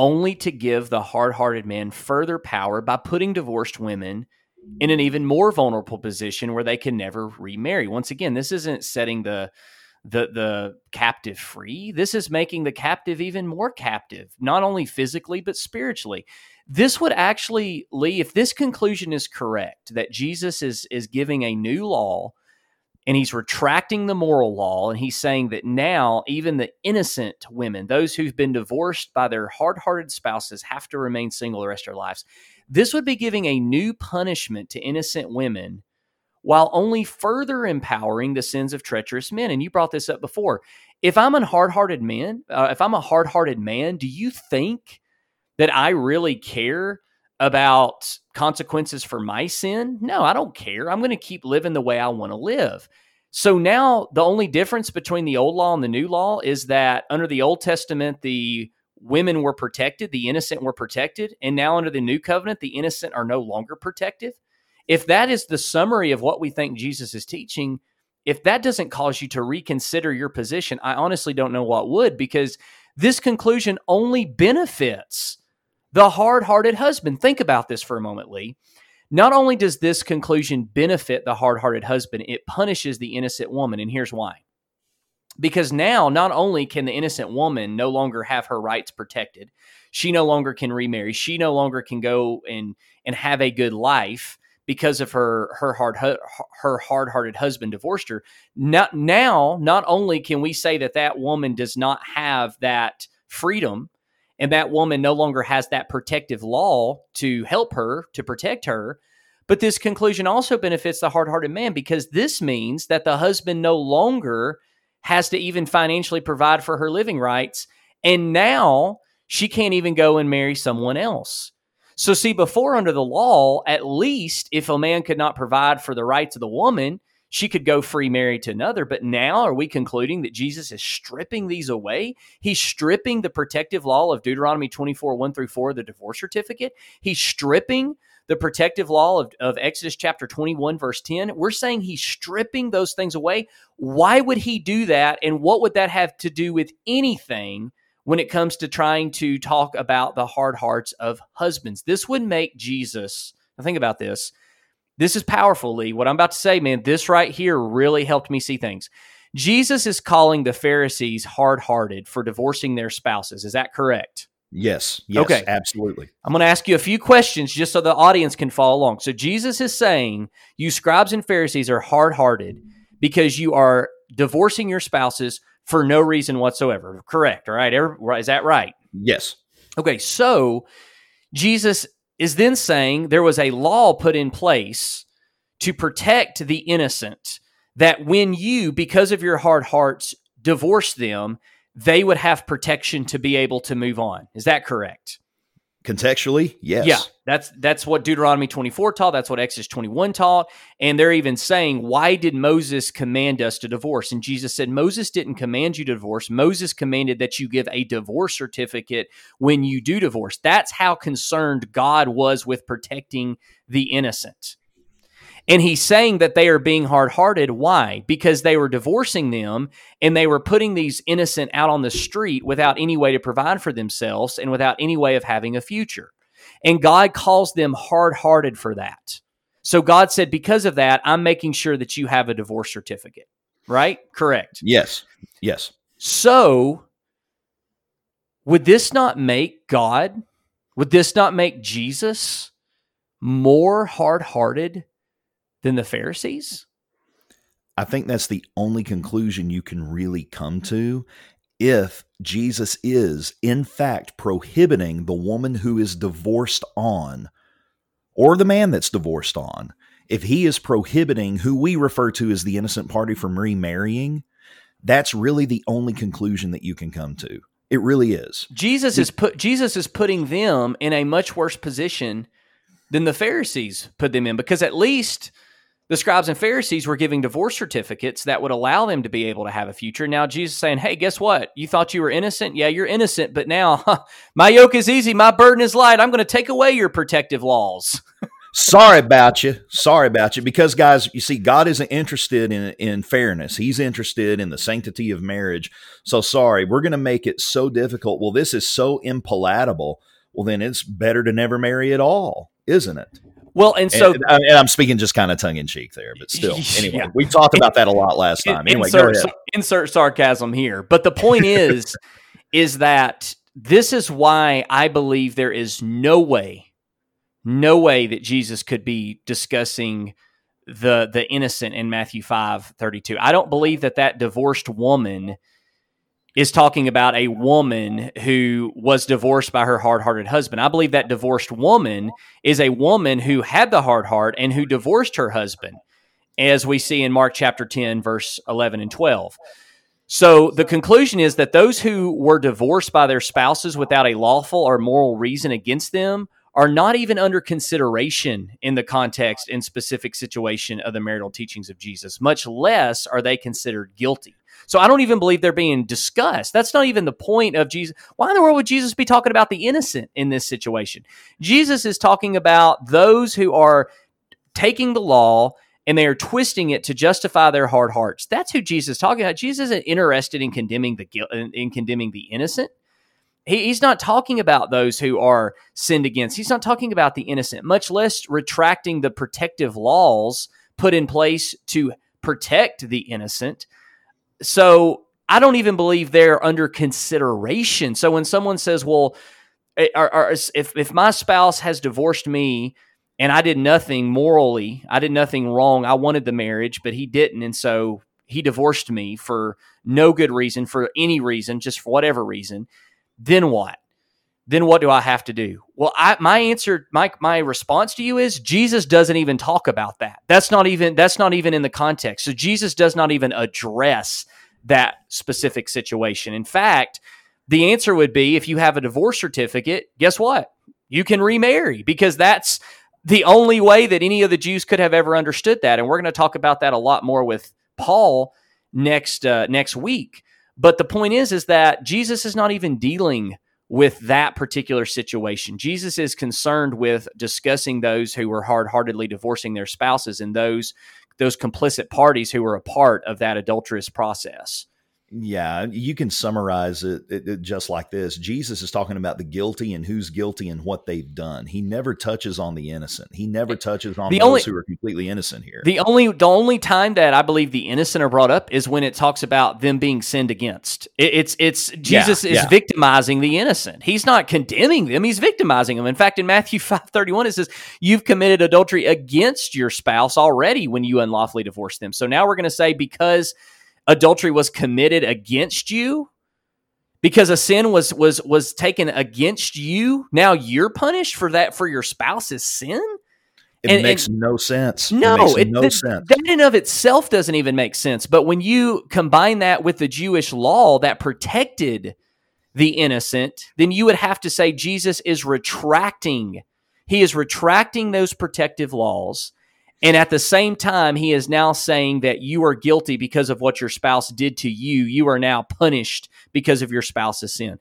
only to give the hard hearted man further power by putting divorced women in an even more vulnerable position where they can never remarry. Once again, this isn't setting the the the captive free. This is making the captive even more captive, not only physically but spiritually. This would actually, Lee, if this conclusion is correct, that Jesus is is giving a new law and he's retracting the moral law and he's saying that now even the innocent women those who've been divorced by their hard-hearted spouses have to remain single the rest of their lives. This would be giving a new punishment to innocent women while only further empowering the sins of treacherous men. And you brought this up before. If i'm a hard-hearted man uh, if i'm a hard-hearted man do you think that i really care about consequences for my sin? No, I don't care. I'm going to keep living the way I want to live. So now the only difference between the old law and the new law is that under the Old Testament, the women were protected, the innocent were protected. And now under the new covenant, the innocent are no longer protected. If that is the summary of what we think Jesus is teaching, if that doesn't cause you to reconsider your position, I honestly don't know what would, because this conclusion only benefits the hard hearted husband. Think about this for a moment, Lee. Not only does this conclusion benefit the hard hearted husband, it punishes the innocent woman. And here's why. Because now, not only can the innocent woman no longer have her rights protected, she no longer can remarry, she no longer can go and, and have a good life because of her her hard her hard-hearted husband divorced her. Not, now, not only can we say that that woman does not have that freedom and that woman no longer has that protective law to help her to protect her, but this conclusion also benefits the hard-hearted man because this means that the husband no longer has to even financially provide for her living rights and now she can't even go and marry someone else. So, see, before under the law, at least if a man could not provide for the rights of the woman, she could go free married to another. But now, are we concluding that Jesus is stripping these away? He's stripping the protective law of Deuteronomy 24, 1 through 4, the divorce certificate. He's stripping the protective law of, of Exodus chapter 21, verse 10. We're saying he's stripping those things away. Why would he do that? And what would that have to do with anything when it comes to trying to talk about the hard hearts of husbands. This would make Jesus, now think about this. This is powerful, Lee. What I'm about to say, man, this right here really helped me see things. Jesus is calling the Pharisees hard hearted for divorcing their spouses. Is that correct? Yes. Yes. Okay. Absolutely. I'm going to ask you a few questions just so the audience can follow along. So, Jesus is saying, You scribes and Pharisees are hard hearted because you are divorcing your spouses for no reason whatsoever. Correct. All right. Is that right? Yes. Okay. So Jesus is then saying there was a law put in place to protect the innocent, that when you, because of your hard hearts, divorce them, they would have protection to be able to move on. Is that correct? Contextually, yes. Yeah, that's that's what Deuteronomy 24 taught, that's what Exodus 21 taught, and they're even saying, "Why did Moses command us to divorce?" And Jesus said, "Moses didn't command you to divorce. Moses commanded that you give a divorce certificate when you do divorce." That's how concerned God was with protecting the innocent. And he's saying that they are being hard hearted. Why? Because they were divorcing them and they were putting these innocent out on the street without any way to provide for themselves and without any way of having a future. And God calls them hard hearted for that. So God said, because of that, I'm making sure that you have a divorce certificate. Right? Correct. Yes. Yes. So would this not make God, would this not make Jesus more hard hearted than the Pharisees? I think that's the only conclusion you can really come to if Jesus is, in fact, prohibiting the woman who is divorced on or the man that's divorced on. If he is prohibiting who we refer to as the innocent party from remarrying, that's really the only conclusion that you can come to. It really is. Jesus is put Jesus is putting them in a much worse position than the Pharisees put them in because at least the scribes and Pharisees were giving divorce certificates that would allow them to be able to have a future. Now Jesus saying, "Hey, guess what? You thought you were innocent? Yeah, you're innocent, but now huh, <laughs> my yoke is easy, my burden is light. I'm going to take away your protective laws." <laughs> sorry about you. Sorry about you. Because guys, you see, God isn't interested in in fairness. He's interested in the sanctity of marriage. So sorry, we're going to make it so difficult. Well, this is so impalatable. Well, then it's better to never marry at all, isn't it? Well, and so and, uh, and, I'm speaking just kind of tongue in cheek there, but still, <laughs> anyway, yeah. we talked about that a lot last time. Anyway, insert, insert sarcasm here, but the point is, <laughs> is that this is why I believe there is no way, no way that Jesus could be discussing the the innocent in Matthew five thirty two. I don't believe that that divorced woman is talking about a woman who was divorced by her hard hearted husband. I believe that divorced woman is a woman who had the hard heart and who divorced her husband, as we see in Mark chapter 10, verse 11 and 12. So the conclusion is that those who were divorced by their spouses without a lawful or moral reason against them are not even under consideration in the context and specific situation of the marital teachings of Jesus, much less are they considered guilty. So I don't even believe they're being discussed. That's not even the point of Jesus. Why in the world would Jesus be talking about the innocent in this situation? Jesus is talking about those who are taking the law and they are twisting it to justify their hard hearts. That's who Jesus is talking about. Jesus isn't interested in condemning the guilt in condemning the innocent. He, he's not talking about those who are sinned against. He's not talking about the innocent, much less retracting the protective laws put in place to protect the innocent. So I don't even believe they're under consideration. So when someone says, well, eh, are, if, if my spouse has divorced me and I did nothing morally. I did nothing wrong. I wanted the marriage, but he didn't. And so he divorced me for no good reason, for any reason, just for whatever reason. Then what? Then what do I have to do? Well, I, my answer, my my response to you is Jesus doesn't even talk about that. That's not even that's not even in the context. So Jesus does not even address that specific situation. In fact, the answer would be if you have a divorce certificate, guess what? You can remarry because that's the only way that any of the Jews could have ever understood that. And we're going to talk about that a lot more with Paul next uh, next week. But the point is, is that Jesus is not even dealing with that particular situation. Jesus is concerned with discussing those who were hard-heartedly divorcing their spouses and those those complicit parties who were a part of that adulterous process. Yeah, you can summarize it, it, it, just like this. Jesus is talking about the guilty and who's guilty and what they've done. He never touches on the innocent. He never touches on the those only, who are completely innocent here. The only the only time that I believe the innocent are brought up is when it talks about them being sinned against. It, it's it's Jesus yeah, is yeah. victimizing the innocent. He's not condemning them. He's victimizing them. In fact, in Matthew <laughs> five thirty one, it says you've committed adultery against your spouse already when you unlawfully divorce them. So now we're going to say because adultery was committed against you? Because a sin was was was taken against you now you're punished for that for your spouse's sin? It and, makes and no sense. No it, it no sense. that in of itself doesn't even make sense. But when you combine that with the jewish law that protected the innocent then you would have to say jesus is retracting. He is retracting those protective laws and at the same time, he is now saying that you are guilty because of what your spouse did to you. You are now punished because of your spouse's sin.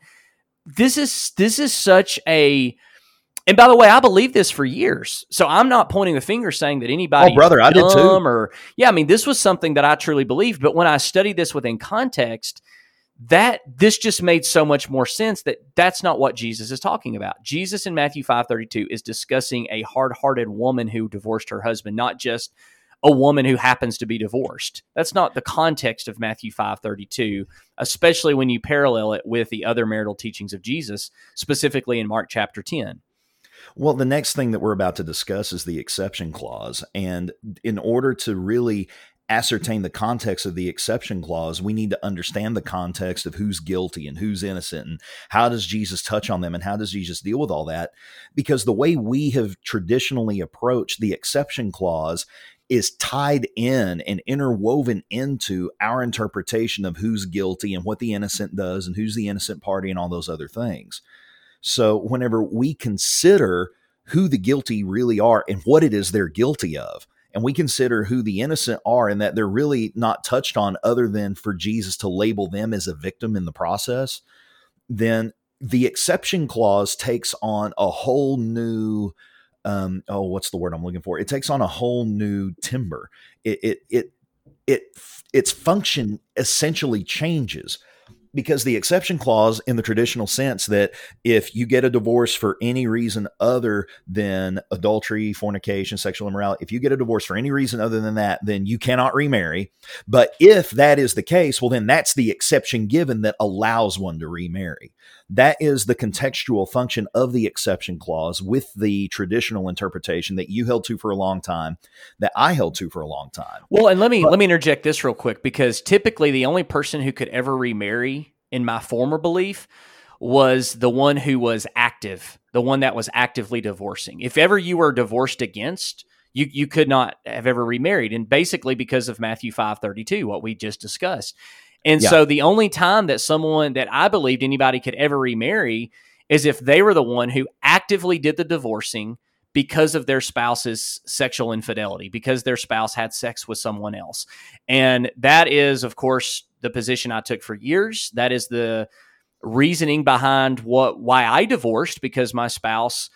This is this is such a and by the way, I believe this for years. So I'm not pointing the finger saying that oh, anybody Oh brother, I did too. Or yeah, I mean this was something that I truly believed, but when I studied this within context, that this just made so much more sense that that's not what Jesus is talking about. Jesus in Matthew 5:32 is discussing a hard-hearted woman who divorced her husband, not just a woman who happens to be divorced. That's not the context of Matthew 5:32, especially when you parallel it with the other marital teachings of Jesus, specifically in Mark chapter 10. Well, the next thing that we're about to discuss is the exception clause. And in order to really ascertain the context of the exception clause, we need to understand the context of who's guilty and who's innocent and how does Jesus touch on them and how does Jesus deal with all that? Because the way we have traditionally approached the exception clause is tied in and interwoven into our interpretation of who's guilty and what the innocent does and who's the innocent party and all those other things. So, whenever we consider who the guilty really are and what it is they're guilty of, and we consider who the innocent are and that they're really not touched on other than for Jesus to label them as a victim in the process, then the exception clause takes on a whole new um, oh what's the word i'm looking for? It takes on a whole new timber it it it, it its function essentially changes because the exception clause in the traditional sense that if you get a divorce for any reason other than adultery, fornication, sexual immorality, if you get a divorce for any reason other than that, then you cannot remarry. But if that is the case, well, then that's the exception given that allows one to remarry. That is the contextual function of the exception clause with the traditional interpretation that you held to for a long time, that I held to for a long time. Well, and let me but, let me interject this real quick because typically the only person who could ever remarry in my former belief was the one who was active, the one that was actively divorcing. If ever you were divorced against, you you could not have ever remarried and basically because of Matthew 5:32 what we just discussed. And yeah. so the only time that someone that I believed anybody could ever remarry is if they were the one who actively did the divorcing because of their spouse's sexual infidelity, because their spouse had sex with someone else. And that is, of course, the position I took for years. That is the reasoning behind what why I divorced because my spouse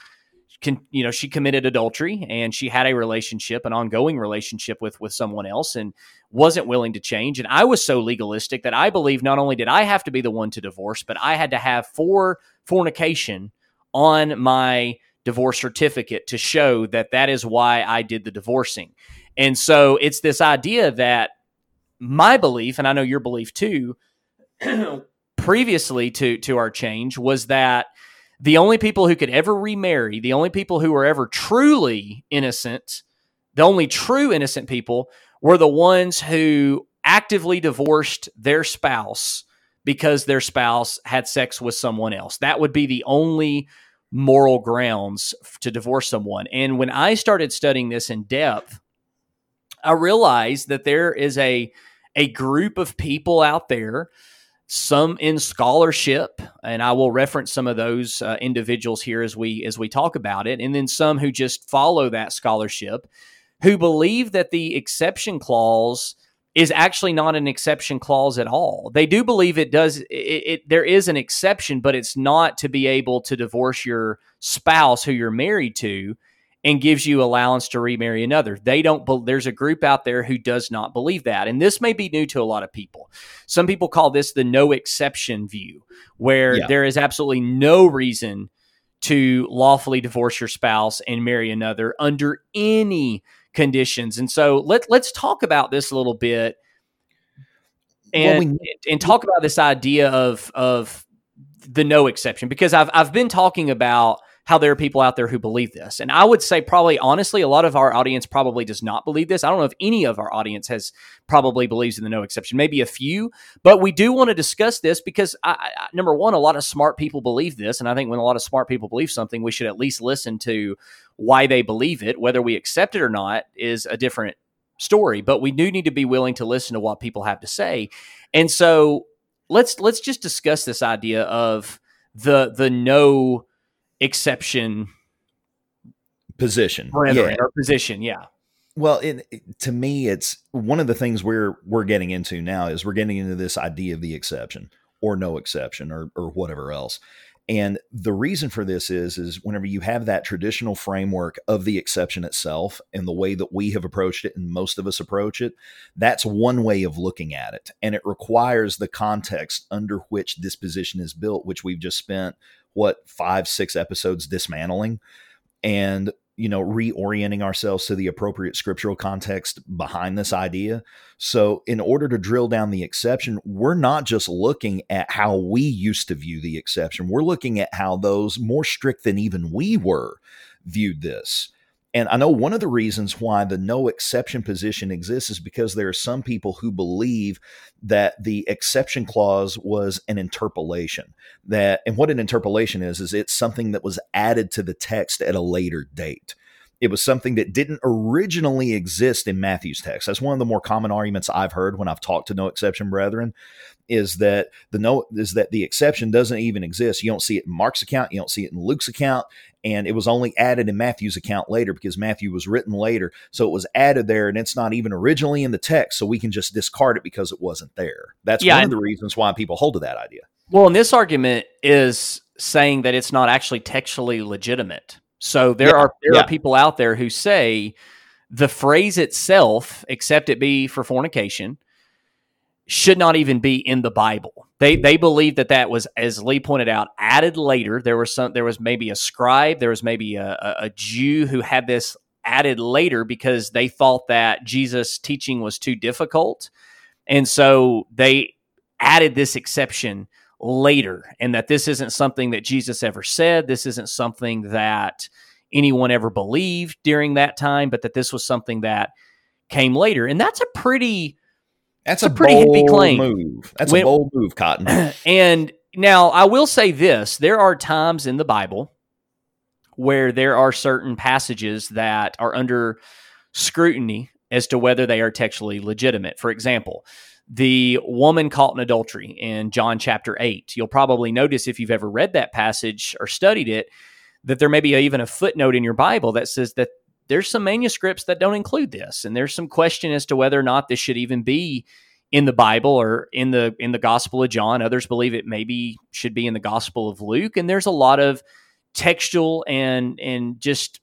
can you know she committed adultery and she had a relationship an ongoing relationship with with someone else and wasn't willing to change. And i was so legalistic that i believe not only did i have to be the one to divorce but i had to have for fornication on my divorce certificate to show that that is why i did the divorcing. And so it's this idea that my belief and i know your belief too <clears throat> previously to to our change was that the only people who could ever remarry, the only people who were ever truly innocent, the only true innocent people were the ones who actively divorced their spouse because their spouse had sex with someone else. That would be the only moral grounds to divorce someone. And when I started studying this in depth, I realized that there is a a group of people out there some in scholarship and i will reference some of those uh, individuals here as we as we talk about it and then some who just follow that scholarship who believe that the exception clause is actually not an exception clause at all. They do believe it does it, it, there is an exception but it's not to be able to divorce your spouse who you're married to and gives you allowance to remarry another. They don't there's a group out there who does not believe that. And this may be new to a lot of people. Some people call this the no exception view where yeah. there is absolutely no reason to lawfully divorce your spouse and marry another under any conditions. And so let let's talk about this a little bit and well, we, and talk about this idea of of the no exception because I've I've been talking about how there are people out there who believe this. And I would say, probably honestly, a lot of our audience probably does not believe this. I don't know if any of our audience has probably believes in the no exception, maybe a few, but we do want to discuss this because, I, I, number one, a lot of smart people believe this. And I think when a lot of smart people believe something, we should at least listen to why they believe it. Whether we accept it or not is a different story, but we do need to be willing to listen to what people have to say. And so let's let's just discuss this idea of the the no exception position yeah. or position yeah well it, it, to me it's one of the things we're we're getting into now is we're getting into this idea of the exception or no exception or or whatever else and the reason for this is is whenever you have that traditional framework of the exception itself and the way that we have approached it and most of us approach it, that's one way of looking at it. And it requires the context under which this position is built, which we've just spent what five, six episodes dismantling. And you know, reorienting ourselves to the appropriate scriptural context behind this idea. So, in order to drill down the exception, we're not just looking at how we used to view the exception, we're looking at how those more strict than even we were viewed this. And I know one of the reasons why the no exception position exists is because there are some people who believe that the exception clause was an interpolation. That and what an interpolation is is it's something that was added to the text at a later date. It was something that didn't originally exist in Matthew's text. That's one of the more common arguments I've heard when I've talked to no exception brethren is that the no is that the exception doesn't even exist. You don't see it in Mark's account, you don't see it in Luke's account, and it was only added in Matthew's account later because Matthew was written later. So it was added there and it's not even originally in the text, so we can just discard it because it wasn't there. That's yeah, one of the reasons why people hold to that idea. Well, and this argument is saying that it's not actually textually legitimate. So there yeah, are there yeah. are people out there who say the phrase itself, except it be for fornication, should not even be in the Bible. They they believe that that was, as Lee pointed out, added later. There was some. There was maybe a scribe. There was maybe a, a, a Jew who had this added later because they thought that Jesus' teaching was too difficult, and so they added this exception later, and that this isn't something that Jesus ever said. This isn't something that anyone ever believed during that time, but that this was something that came later, and that's a pretty that's a, a, pretty heavy claim. Move. That's when, a bold move, Cotton. <clears throat> And now I will say this: there are times in the Bible where there are certain passages that are under scrutiny as to whether they are textually legitimate. For example, the woman caught in adultery in John chapter 8. You'll probably notice if you've ever read that passage or studied it that there may be even a footnote in your Bible that says that there's some manuscripts that don't include this, and there's some question as to whether or not this should even be in the Bible or in the in the Gospel of John. Others believe it maybe should be in the Gospel of Luke, and there's a lot of textual and and just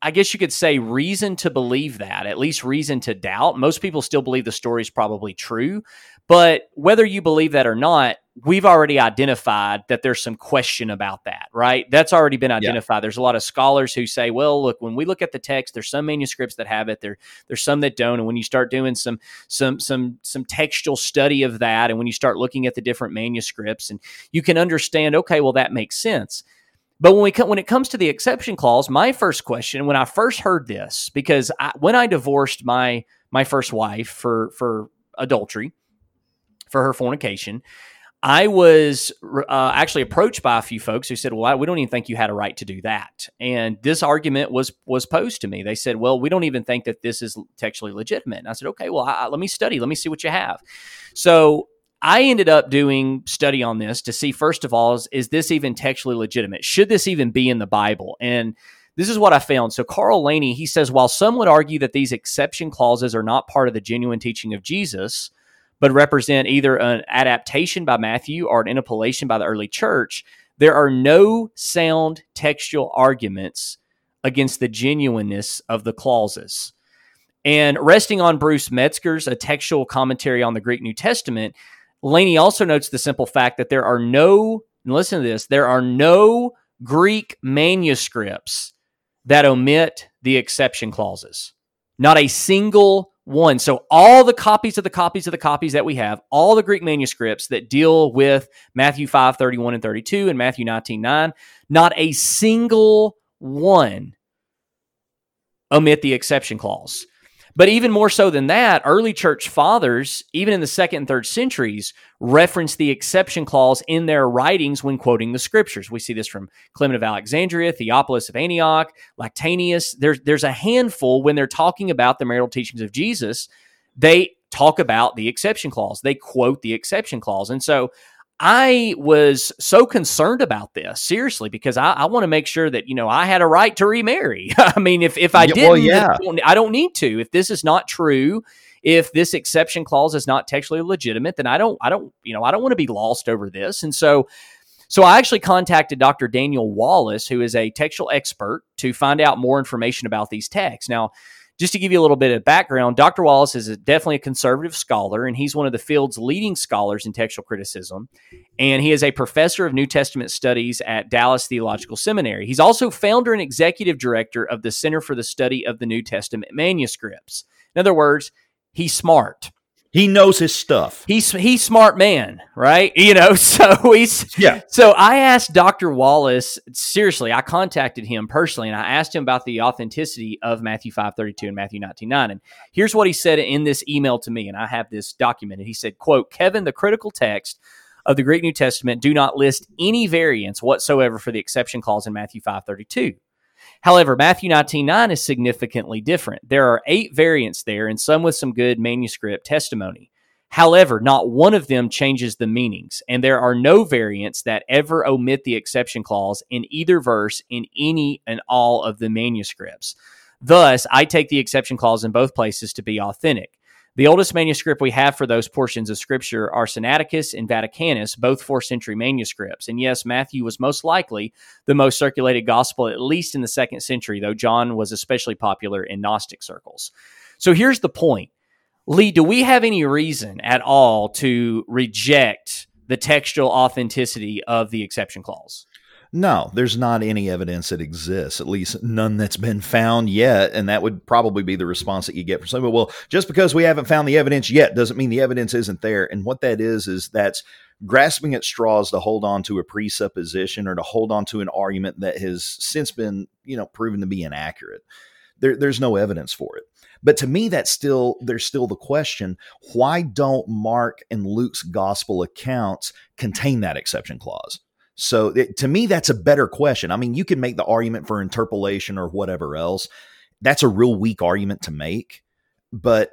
I guess you could say reason to believe that, at least reason to doubt. Most people still believe the story is probably true, but whether you believe that or not, we've already identified that there's some question about that, right? That's already been identified. Yeah. There's a lot of scholars who say, well, look, when we look at the text, there's some manuscripts that have it, there there's some that don't, and when you start doing some some some some textual study of that, and when you start looking at the different manuscripts, and you can understand, okay, well, that makes sense. But when we come, when it comes to the exception clause, my first question when I first heard this, because I, when I divorced my my first wife for for adultery, for her fornication, I was uh, actually approached by a few folks who said, "Well, we don't even think you had a right to do that." And this argument was was posed to me. They said, "Well, we don't even think that this is textually legitimate." And I said, "Okay, well, I, let me study. Let me see what you have." So I ended up doing study on this to see first of all is, is this even textually legitimate? Should this even be in the Bible? And this is what I found. So Carl Laney he says, while some would argue that these exception clauses are not part of the genuine teaching of Jesus but represent either an adaptation by Matthew or an interpolation by the early church, there are no sound textual arguments against the genuineness of the clauses. And resting on Bruce Metzger's a textual commentary on the Greek New Testament, Laney also notes the simple fact that there are no, listen to this, there are no Greek manuscripts that omit the exception clauses. Not a single one. So all the copies of the copies of the copies that we have, all the Greek manuscripts that deal with Matthew 5, 31 and 32 and Matthew 19, 9, not a single one omit the exception clause. But even more so than that, early church fathers, even in the second and third centuries, reference the exception clause in their writings when quoting the scriptures. We see this from Clement of Alexandria, Theophilus of Antioch, Lactantius. There's, there's a handful when they're talking about the marital teachings of Jesus, they talk about the exception clause. They quote the exception clause. And so I was so concerned about this, seriously, because I, I want to make sure that, you know, I had a right to remarry. <laughs> I mean, if, if I didn't, well, yeah. I don't need to. If this is not true, if this exception clause is not textually legitimate, then I don't, I don't, you know, I don't want to be lost over this. And so, so I actually contacted Dr. Daniel Wallace, who is a textual expert, to find out more information about these texts. Now, just to give you a little bit of background, Dr. Wallace is a, definitely a conservative scholar, and he's one of the field's leading scholars in textual criticism. And he is a professor of New Testament studies at Dallas Theological Seminary. He's also founder and executive director of the Center for the Study of the New Testament Manuscripts. In other words, he's smart. He knows his stuff. He's he's smart man, right? <laughs> You know, so he's yeah. So I asked Dr. Wallace seriously. I contacted him personally, and I asked him about the authenticity of Matthew five thirty two and Matthew nineteen nine. And here's what he said in this email to me, and I have this documented. He said, "quote Kevin, the critical text." Of the Greek New Testament, do not list any variants whatsoever for the exception clause in Matthew five thirty two. However, Matthew 19 9 is significantly different. There are eight variants there, and some with some good manuscript testimony. However, not one of them changes the meanings, and there are no variants that ever omit the exception clause in either verse in any and all of the manuscripts. Thus, I take the exception clause in both places to be authentic. The oldest manuscript we have for those portions of Scripture are Sinaiticus and Vaticanus, both fourth century manuscripts. And yes, Matthew was most likely the most circulated gospel, at least in the second century, though John was especially popular in Gnostic circles. So here's the point Lee, do we have any reason at all to reject the textual authenticity of the exception clause? No, there's not any evidence that exists, at least none that's been found yet. And that would probably be the response that you get from somebody. Well, just because we haven't found the evidence yet doesn't mean the evidence isn't there. And what that is, is that's grasping at straws to hold on to a presupposition or to hold on to an argument that has since been, you know, proven to be inaccurate. There, there's no evidence for it. But to me, that's still, there's still the question why don't Mark and Luke's gospel accounts contain that exception clause? So it, to me, that's a better question. I mean, you can make the argument for interpolation or whatever else. That's a real weak argument to make, but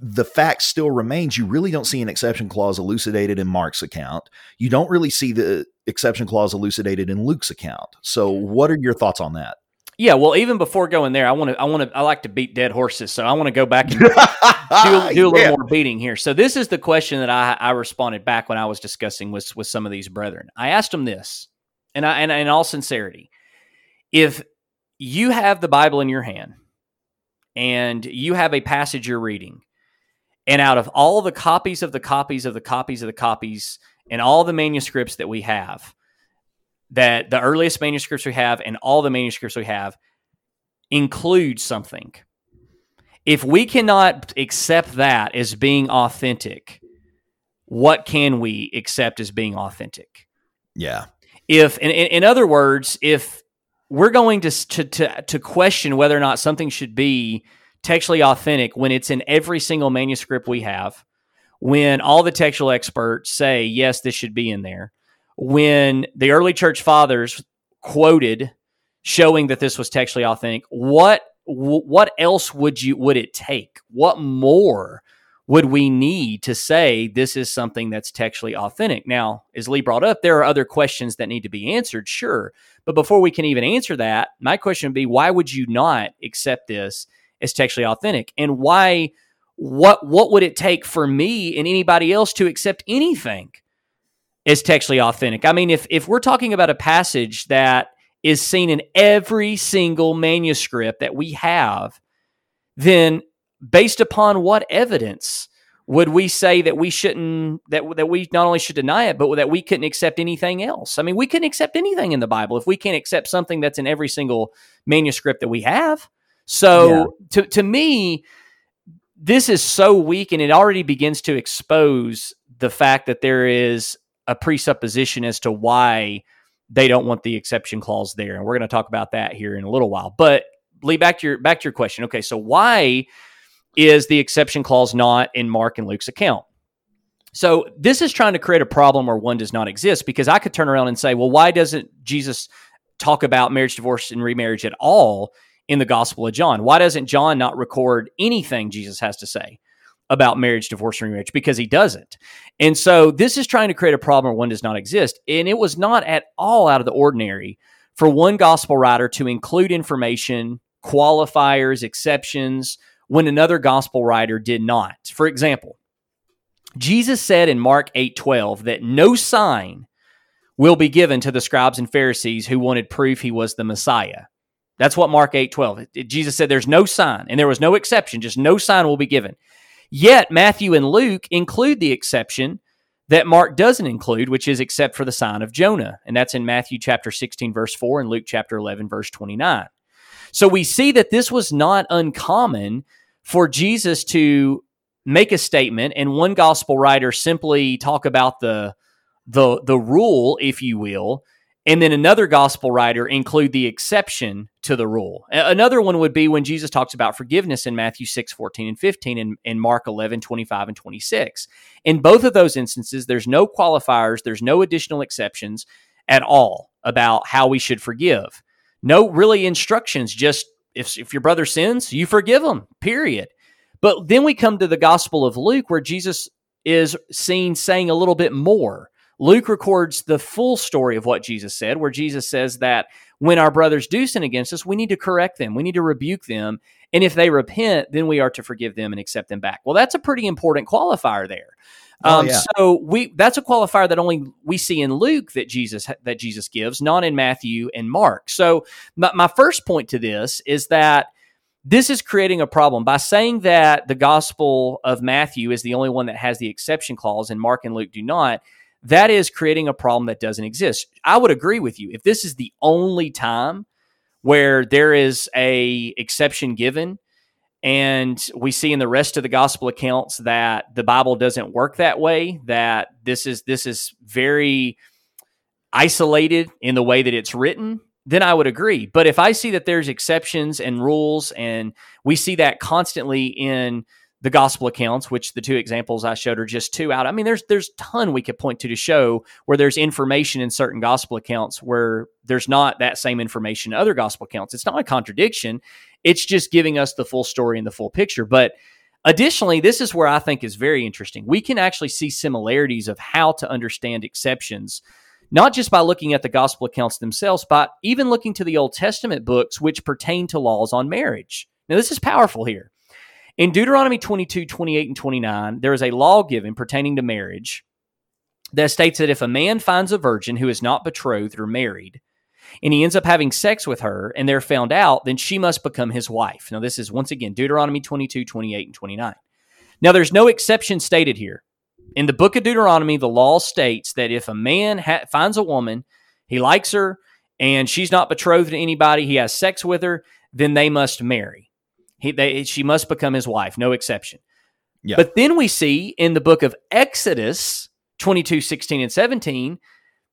the fact still remains you really don't see an exception clause elucidated in Mark's account. You don't really see the exception clause elucidated in Luke's account. So, what are your thoughts on that? Yeah, well, even before going there, I want to, I want to, I like to beat dead horses, so I want to go back and <laughs> do, do a little yeah. more beating here. So this is the question that I, I responded back when I was discussing with with some of these brethren. I asked them this, and I, and in all sincerity, if you have the Bible in your hand and you have a passage you're reading, and out of all the copies of the copies of the copies of the copies and all the manuscripts that we have, that the earliest manuscripts we have and all the manuscripts we have include something. If we cannot accept that as being authentic, what can we accept as being authentic? Yeah. If, in, in other words, if we're going to, to, to, to question whether or not something should be textually authentic when it's in every single manuscript we have, when all the textual experts say, yes, this should be in there, when the early church fathers quoted showing that this was textually authentic, what what else would you would it take? What more would we need to say this is something that's textually authentic? Now, as Lee brought up, there are other questions that need to be answered, sure. But before we can even answer that, my question would be why would you not accept this as textually authentic? And why what what would it take for me and anybody else to accept anything as textually authentic? I mean, if if we're talking about a passage that is seen in every single manuscript that we have, then based upon what evidence would we say that we shouldn't that that we not only should deny it but that we couldn't accept anything else i mean we couldn't accept anything in the bible if we can't accept something that's in every single manuscript that we have so yeah. to to me this is so weak and it already begins to expose the fact that there is a presupposition as to why they don't want the exception clause there and we're going to talk about that here in a little while but lee back to your back to your question okay so why is the exception clause not in Mark and Luke's account. So this is trying to create a problem where one does not exist because I could turn around and say, well, why doesn't Jesus talk about marriage, divorce, and remarriage at all in the Gospel of John? Why doesn't John not record anything Jesus has to say about marriage, divorce, and remarriage? Because he doesn't. And so this is trying to create a problem where one does not exist. And it was not at all out of the ordinary for one gospel writer to include information, qualifiers, exceptions, when another gospel writer did not. For example, Jesus said in Mark 8:12 that no sign will be given to the scribes and Pharisees who wanted proof he was the Messiah. That's what Mark 8:12. Jesus said there's no sign and there was no exception, just no sign will be given. Yet Matthew and Luke include the exception that Mark doesn't include, which is except for the sign of Jonah. And that's in Matthew chapter 16 verse 4 and Luke chapter 11 verse 29. So we see that this was not uncommon for Jesus to make a statement and one gospel writer simply talk about the the the rule if you will and then another gospel writer include the exception to the rule another one would be when jesus talks about forgiveness in matthew 6 14 and 15 and, and mark 11 25 and 26 in both of those instances there's no qualifiers there's no additional exceptions at all about how we should forgive no really instructions just if, if your brother sins, you forgive him, period. But then we come to the Gospel of Luke where Jesus is seen saying a little bit more. Luke records the full story of what Jesus said, where Jesus says that when our brothers do sin against us, we need to correct them, we need to rebuke them. And if they repent, then we are to forgive them and accept them back. Well, that's a pretty important qualifier there. Oh, um, yeah. So we that's a qualifier that only we see in Luke that Jesus that Jesus gives, not in Matthew and Mark. So my, my first point to this is that this is creating a problem by saying that the Gospel of Matthew is the only one that has the exception clause, and Mark and Luke do not. That is creating a problem that doesn't exist. I would agree with you if this is the only time where there is a exception given and we see in the rest of the gospel accounts that the Bible doesn't work that way, that this is this is very isolated in the way that it's written, then I would agree. But if I see that there's exceptions and rules and we see that constantly in the gospel accounts, which the two examples I showed are just two out. I mean, there's there's ton we could point to to show where there's information in certain gospel accounts where there's not that same information in other gospel accounts. It's not a contradiction. It's just giving us the full story and the full picture. But additionally, this is where I think is very interesting. We can actually see similarities of how to understand exceptions, not just by looking at the gospel accounts themselves, but even looking to the Old Testament books which pertain to laws on marriage. Now, this is powerful here. In Deuteronomy 22, 28, and 29, there is a law given pertaining to marriage that states that if a man finds a virgin who is not betrothed or married, and he ends up having sex with her and they're found out, then she must become his wife. Now, this is once again Deuteronomy 22, 28, and 29. Now, there's no exception stated here. In the book of Deuteronomy, the law states that if a man ha- finds a woman, he likes her, and she's not betrothed to anybody, he has sex with her, then they must marry. He, they, she must become his wife, no exception. Yeah. But then we see in the book of Exodus 22, 16, and 17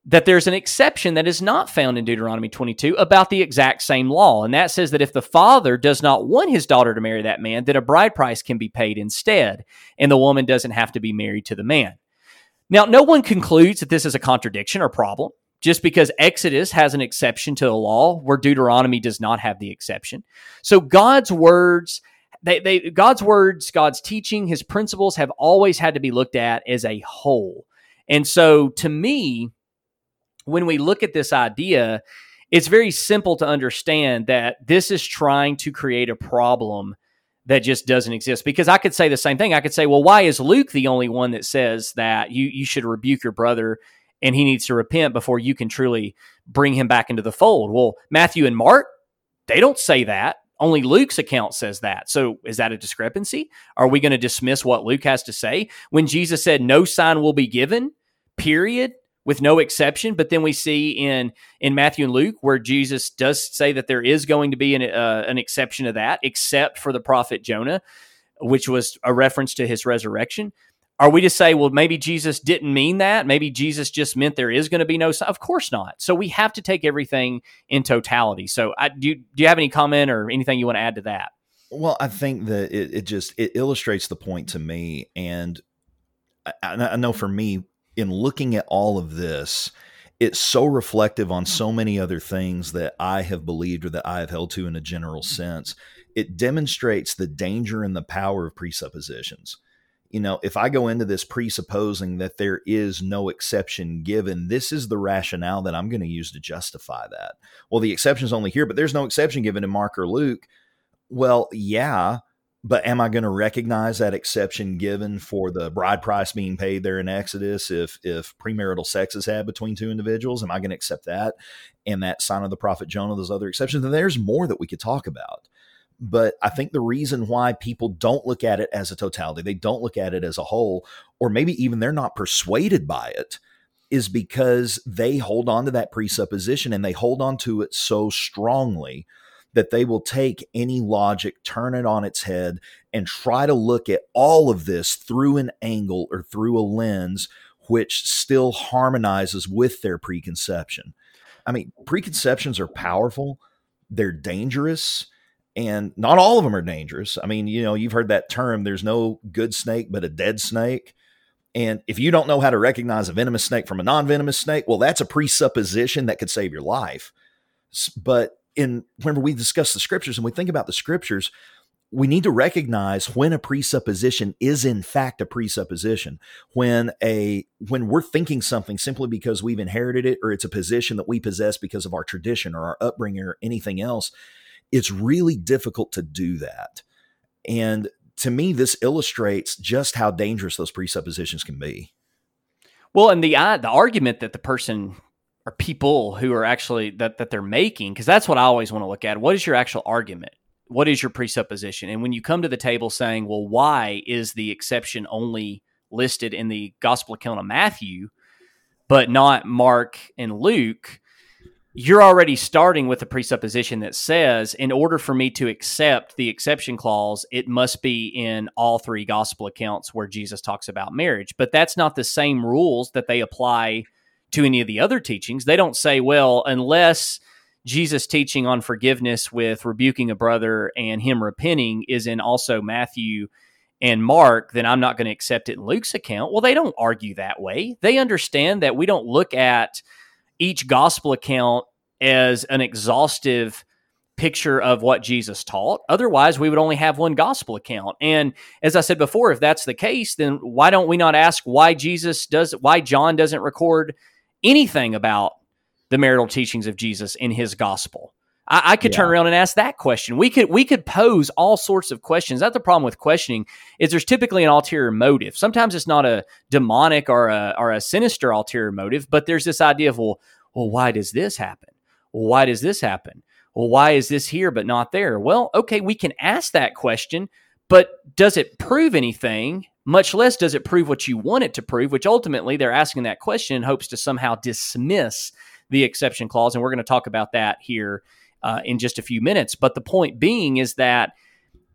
that there's an exception that is not found in Deuteronomy 22 about the exact same law. And that says that if the father does not want his daughter to marry that man, then a bride price can be paid instead, and the woman doesn't have to be married to the man. Now, no one concludes that this is a contradiction or problem just because Exodus has an exception to the law where Deuteronomy does not have the exception. So God's words they, they God's words, God's teaching, his principles have always had to be looked at as a whole. And so to me, when we look at this idea, it's very simple to understand that this is trying to create a problem that just doesn't exist. Because I could say the same thing. I could say, well, why is Luke the only one that says that you you should rebuke your brother and he needs to repent before you can truly bring him back into the fold? Well, Matthew and Mark, they don't say that. Only Luke's account says that. So is that a discrepancy? Are we going to dismiss what Luke has to say? When Jesus said, no sign will be given, period, with no exception. But then we see in in Matthew and Luke where Jesus does say that there is going to be an uh, an exception to that, except for the prophet Jonah, which was a reference to his resurrection. Are we to say, well, maybe Jesus didn't mean that? Maybe Jesus just meant there is going to be no sign? Of course not. So we have to take everything in totality. So I, do, you, do you have any comment or anything you want to add to that? Well, I think that it, it just it illustrates the point to me, and I, I know for me, in looking at all of this, it's so reflective on so many other things that I have believed or that I have held to in a general sense. It demonstrates the danger and the power of presuppositions. You know, if I go into this presupposing that there is no exception given, this is the rationale that I'm going to use to justify that. Well, the exception is only here, but there's no exception given in Mark or Luke. Well, yeah, but am I going to recognize that exception given for the bride price being paid there in Exodus if if premarital sex is had between two individuals? Am I going to accept that? And that sign of the prophet Jonah, those other exceptions? And there's more that we could talk about. But I think the reason why people don't look at it as a totality, they don't look at it as a whole, or maybe even they're not persuaded by it, is because they hold on to that presupposition and they hold on to it so strongly that they will take any logic, turn it on its head, and try to look at all of this through an angle or through a lens which still harmonizes with their preconception. I mean, preconceptions are powerful, they're dangerous, and not all of them are dangerous. I mean, you know, you've heard that term there's no good snake but a dead snake. And if you don't know how to recognize a venomous snake from a non venomous snake, well, that's a presupposition that could save your life. But in whenever we discuss the scriptures and we think about the scriptures, we need to recognize when a presupposition is in fact a presupposition when a when we're thinking something simply because we've inherited it or it's a position that we possess because of our tradition or our upbringing or anything else it's really difficult to do that and to me this illustrates just how dangerous those presuppositions can be well and the uh, the argument that the person or people who are actually that that they're making because that's what I always want to look at. What is your actual argument? What is your presupposition? And when you come to the table saying, "Well, why is the exception only listed in the Gospel account of Matthew, but not Mark and Luke?" You're already starting with a presupposition that says, in order for me to accept the exception clause, it must be in all three gospel accounts where Jesus talks about marriage. But that's not the same rules that they apply to any of the other teachings. They don't say, well, unless Jesus' teaching on forgiveness with rebuking a brother and him repenting is in also Matthew and Mark, then I'm not going to accept it in Luke's account. Well, they don't argue that way. They understand that we don't look at each gospel account as an exhaustive picture of what Jesus taught. Otherwise, we would only have one gospel account. And as I said before, if that's the case, then why don't we not ask why Jesus does why John doesn't record anything about the marital teachings of Jesus in his gospel. I, I could yeah. turn around and ask that question. We could we could pose all sorts of questions. That's the problem with questioning is there's typically an ulterior motive. Sometimes it's not a demonic or a or a sinister ulterior motive, but there's this idea of well, well, why does this happen? Well, why does this happen? Well, why is this here but not there? Well, okay, we can ask that question, but does it prove anything much less does it prove what you want it to prove, which ultimately they're asking that question in hopes to somehow dismiss the exception clause. And we're going to talk about that here uh, in just a few minutes. But the point being is that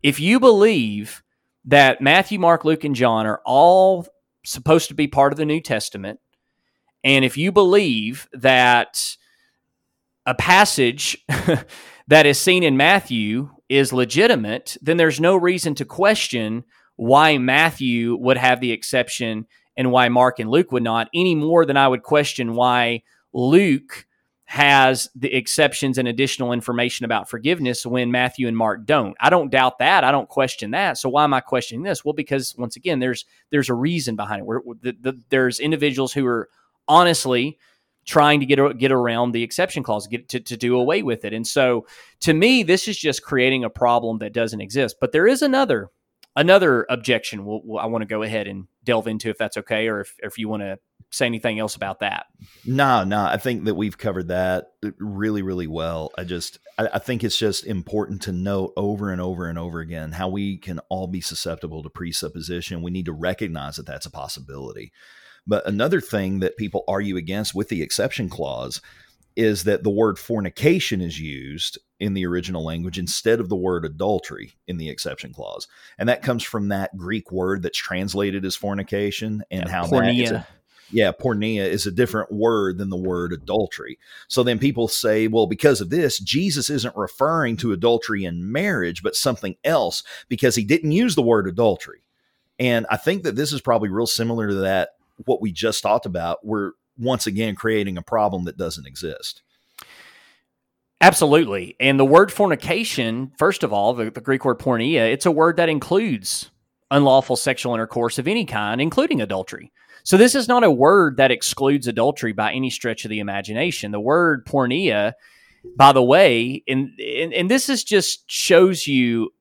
if you believe that Matthew, Mark, Luke, and John are all supposed to be part of the New Testament, and if you believe that a passage <laughs> that is seen in Matthew is legitimate, then there's no reason to question why Matthew would have the exception and why Mark and Luke would not, any more than I would question why Luke has the exceptions and additional information about forgiveness when Matthew and Mark don't. I don't doubt that. I don't question that. So why am I questioning this? Well, because once again, there's there's a reason behind it. Where the, the, there's individuals who are honestly trying to get get around the exception clause, get to, to do away with it. And so, to me, this is just creating a problem that doesn't exist. But there is another another objection. We'll, we'll, I want to go ahead and delve into if that's okay, or if, if you want to say anything else about that. No, no, I think that we've covered that really, really well. I just, I, I think it's just important to note over and over and over again how we can all be susceptible to presupposition. We need to recognize that that's a possibility. But another thing that people argue against with the exception clause is that the word fornication is used in the original language instead of the word adultery in the exception clause. And that comes from that Greek word that's translated as fornication and yeah, how porneia. that yeah, porneia is a different word than the word adultery. So then people say, well, because of this, Jesus isn't referring to adultery in marriage, but something else because he didn't use the word adultery. And I think that this is probably real similar to that what we just talked about, we're once again creating a problem that doesn't exist. Absolutely. And the word fornication, first of all, the, the, Greek word porneia, it's a word that includes unlawful sexual intercourse of any kind, including adultery. So this is not a word that excludes adultery by any stretch of the imagination. The word porneia, by the way, and, and, and this is just shows you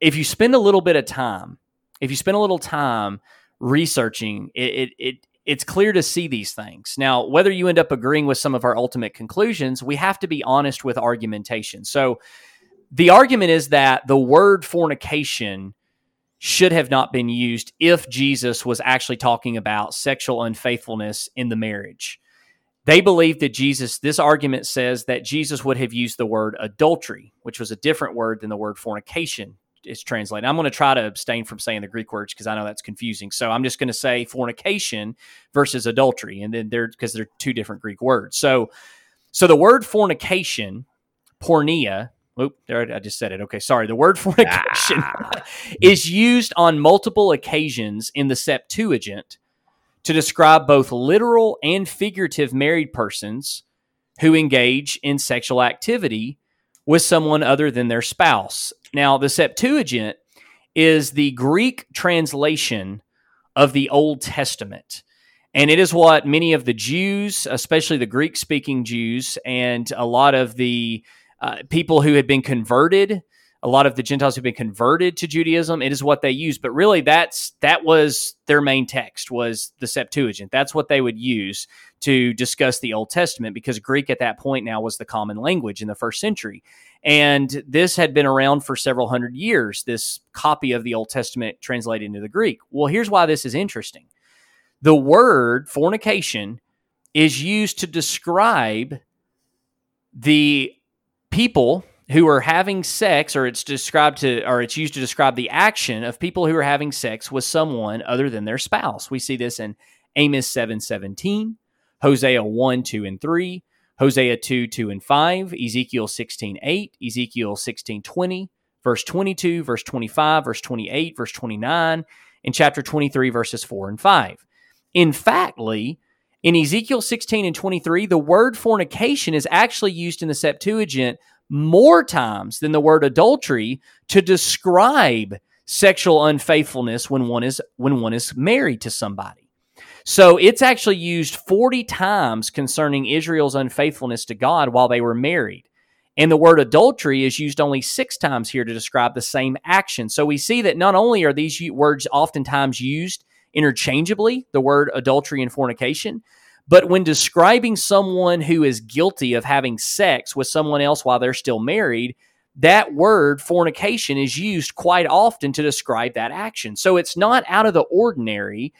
if you spend a little bit of time, if you spend a little time researching, it, it, it it's clear to see these things. Now, whether you end up agreeing with some of our ultimate conclusions, we have to be honest with argumentation. So, the argument is that the word fornication should have not been used if Jesus was actually talking about sexual unfaithfulness in the marriage. They believe that Jesus, this argument says that Jesus would have used the word adultery, which was a different word than the word fornication is translated. I'm going to try to abstain from saying the Greek words because I know that's confusing. So I'm just going to say fornication versus adultery, and then they're because they're two different Greek words. So, so the word fornication, porneia. Oop, there I just said it. Okay, sorry. The word <laughs> fornication ah. is used on multiple occasions in the Septuagint to describe both literal and figurative married persons who engage in sexual activity with someone other than their spouse. Now, the Septuagint is the Greek translation of the Old Testament. And it is what many of the Jews, especially the Greek speaking Jews, and a lot of the uh, people who had been converted a lot of the Gentiles who've been converted to Judaism, it is what they use. But really, that's that was their main text was the Septuagint. That's what they would use to discuss the Old Testament because Greek at that point now was the common language in the first century. And this had been around for several hundred years, this copy of the Old Testament translated into the Greek. Well, here's why this is interesting. The word fornication is used to describe the people who are having sex, or it's described to, or it's used to describe the action of people who are having sex with someone other than their spouse. We see this in Amos seven seventeen, Hosea one two and three, Hosea two two and five, Ezekiel sixteen eight, Ezekiel sixteen twenty, verse twenty two, verse twenty five, verse twenty eight, verse twenty nine, in chapter twenty three, verses four and five. In fact, Lee, in Ezekiel 16 and 23, the word fornication is actually used in the Septuagint more times than the word adultery to describe sexual unfaithfulness when one is when one is married to somebody. So it's actually used 40 times concerning Israel's unfaithfulness to God while they were married. And the word adultery is used only six times here to describe the same action. So we see that not only are these words oftentimes used interchangeably, the word adultery and fornication, but when describing someone who is guilty of having sex with someone else while they're still married, that word fornication is used quite often to describe that action. So it's not out of the ordinary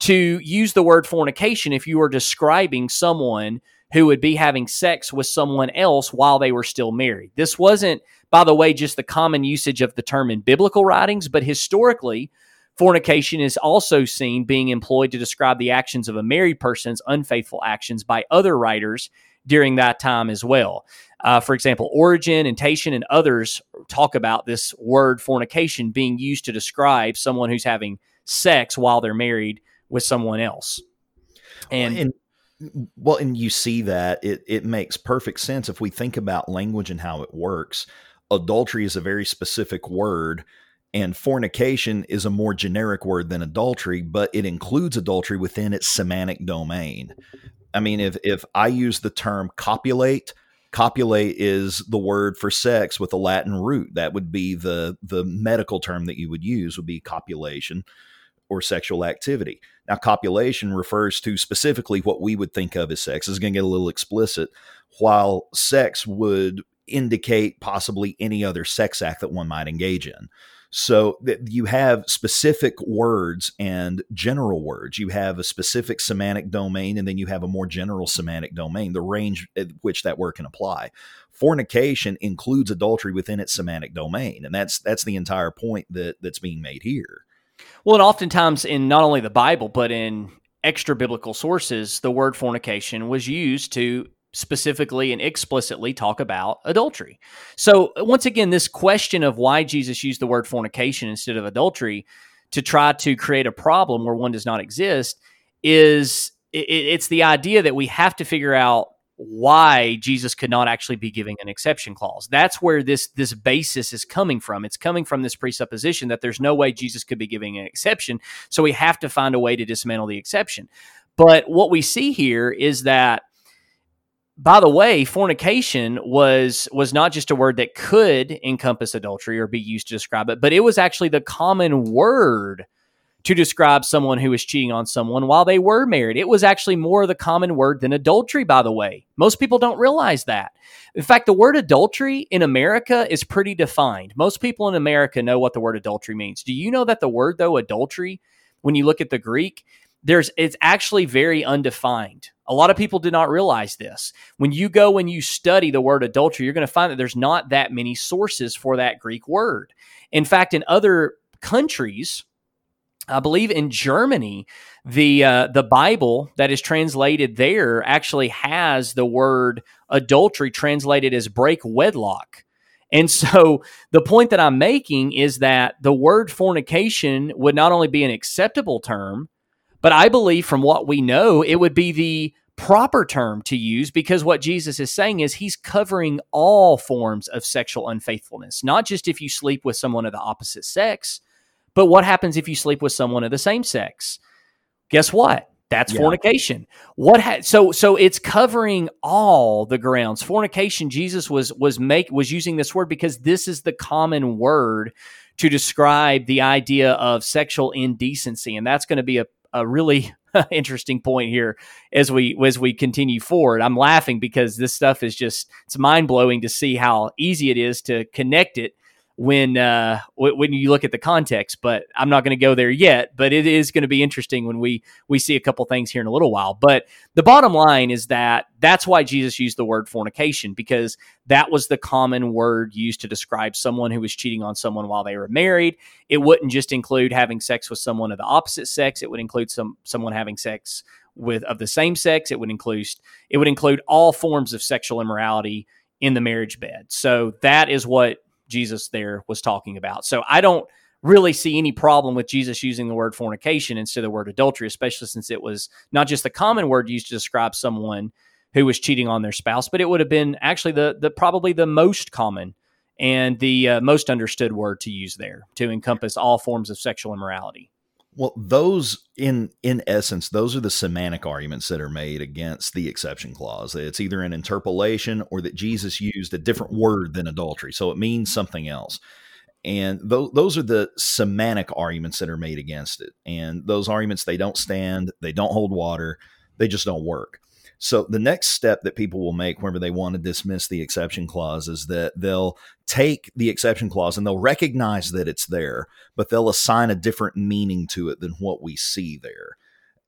to use the word fornication if you are describing someone who would be having sex with someone else while they were still married. This wasn't, by the way, just the common usage of the term in biblical writings, but historically, fornication is also seen being employed to describe the actions of a married person's unfaithful actions by other writers during that time as well. Uh, for example, Origen and Tatian and others talk about this word fornication being used to describe someone who's having sex while they're married with someone else. And, and well, and you see that it it makes perfect sense if we think about language and how it works. Adultery is a very specific word, and fornication is a more generic word than adultery, but it includes adultery within its semantic domain. I mean, if if I use the term copulate, copulate is the word for sex with a Latin root. That would be the the medical term that you would use would be copulation or sexual activity. Now, copulation refers to specifically what we would think of as sex. Is going to get a little explicit, while sex would indicate possibly any other sex act that one might engage in. So that you have specific words and general words. You have a specific semantic domain, and then you have a more general semantic domain, the range at which that word can apply. Fornication includes adultery within its semantic domain, and that's that's the entire point that that's being made here. Well, and oftentimes in not only the Bible, but in extra biblical sources, the word fornication was used to specifically and explicitly talk about adultery. So, once again, this question of why Jesus used the word fornication instead of adultery to try to create a problem where one does not exist is it's the idea that we have to figure out why Jesus could not actually be giving an exception clause. That's where this this basis is coming from. It's coming from this presupposition that there's no way Jesus could be giving an exception, so we have to find a way to dismantle the exception. But what we see here is that by the way, fornication was was not just a word that could encompass adultery or be used to describe it, but it was actually the common word to describe someone who was cheating on someone while they were married. It was actually more the common word than adultery, by the way. Most people don't realize that. In fact, the word adultery in America is pretty defined. Most people in America know what the word adultery means. Do you know that the word, though, adultery, when you look at the Greek, there's it's actually very undefined. A lot of people do not realize this. When you go and you study the word adultery, you're going to find that there's not that many sources for that Greek word. In fact, in other countries, I believe in Germany, the uh, the Bible that is translated there actually has the word adultery translated as break wedlock. And so the point that I'm making is that the word fornication would not only be an acceptable term, but I believe from what we know, it would be the proper term to use because what Jesus is saying is he's covering all forms of sexual unfaithfulness, not just if you sleep with someone of the opposite sex, but what happens if you sleep with someone of the same sex? Guess what? That's yeah. fornication. What ha- so so it's covering all the grounds. Fornication. Jesus was was make was using this word because this is the common word to describe the idea of sexual indecency, and that's going to be a a really <laughs> interesting point here as we as we continue forward. I'm laughing because this stuff is just it's mind blowing to see how easy it is to connect it when uh, w- when you look at the context. But I'm not going to go there yet. But it is going to be interesting when we we see a couple things here in a little while. But the bottom line is that that's why Jesus used the word fornication because that was the common word used to describe someone who was cheating on someone while they were married. It wouldn't just include having sex with someone of the opposite sex. It would include some someone having sex with of the same sex. It would include it would include all forms of sexual immorality in the marriage bed. So that is what Jesus there was talking about. So I don't really see any problem with Jesus using the word fornication instead of the word adultery, especially since it was not just the common word used to describe someone who was cheating on their spouse, but it would have been actually the the probably the most common and the uh, most understood word to use there to encompass all forms of sexual immorality. Well, those in in essence, those are the semantic arguments that are made against the exception clause. That It's either an interpolation or that Jesus used a different word than adultery, so it means something else. And th- those are the semantic arguments that are made against it. And those arguments they don't stand, they don't hold water, they just don't work. So the next step that people will make whenever they want to dismiss the exception clause is that they'll take the exception clause and they'll recognize that it's there, but they'll assign a different meaning to it than what we see there.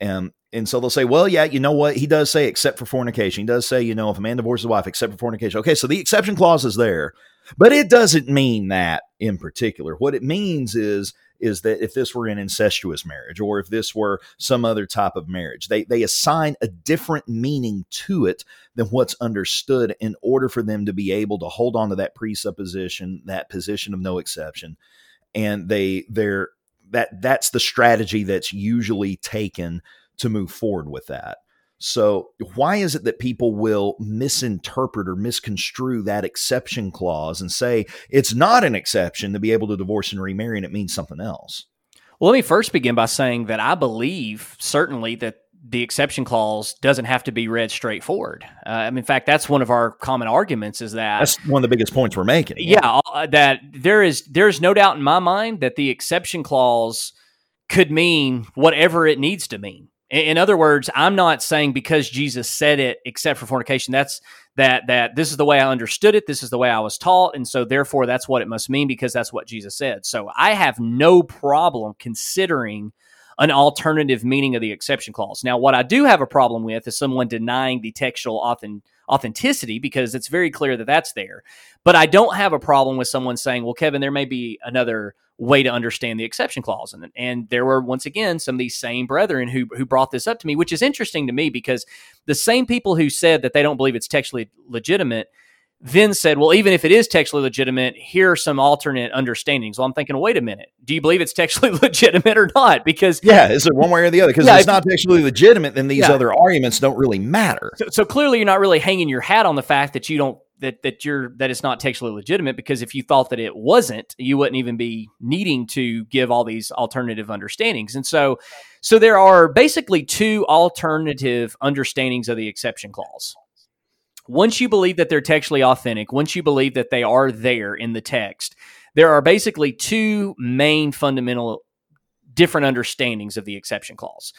And and so they'll say, well, yeah, you know what? He does say except for fornication. He does say, you know, if a man divorces his wife except for fornication. Okay, so the exception clause is there, but it doesn't mean that in particular. What it means is is that if this were an incestuous marriage or if this were some other type of marriage, they they assign a different meaning to it than what's understood in order for them to be able to hold on to that presupposition, that position of no exception. And they they're that that's the strategy that's usually taken to move forward with that. So, why is it that people will misinterpret or misconstrue that exception clause and say it's not an exception to be able to divorce and remarry and it means something else? Well, let me first begin by saying that I believe certainly that the exception clause doesn't have to be read straightforward. Uh, I mean, in fact, that's one of our common arguments is that that's one of the biggest points we're making. Yeah, uh, that there is there is no doubt in my mind that the exception clause could mean whatever it needs to mean. In other words, I'm not saying because Jesus said it, except for fornication, that's that that this is the way I understood it, this is the way I was taught, and so therefore that's what it must mean because that's what Jesus said. So I have no problem considering an alternative meaning of the exception clause. Now, what I do have a problem with is someone denying the textual authenticity because it's very clear that that's there. But I don't have a problem with someone saying, "Well, Kevin, there may be another." way to understand the exception clause. And, and there were once again some of these same brethren who who brought this up to me, which is interesting to me because the same people who said that they don't believe it's textually legitimate then said, well, even if it is textually legitimate, here are some alternate understandings. Well, I'm thinking, wait a minute, do you believe it's textually <laughs> legitimate or not? Because yeah, is it one way or the other? Because yeah, if it's not textually legitimate, then these yeah. other arguments don't really matter. So, so clearly, you're not really hanging your hat on the fact that you don't that that you're that it's not textually legitimate because if you thought that it wasn't, you wouldn't even be needing to give all these alternative understandings. And so so there are basically two alternative understandings of the exception clause. Once you believe that they're textually authentic, once you believe that they are there in the text, there are basically two main fundamental different understandings of the exception clause.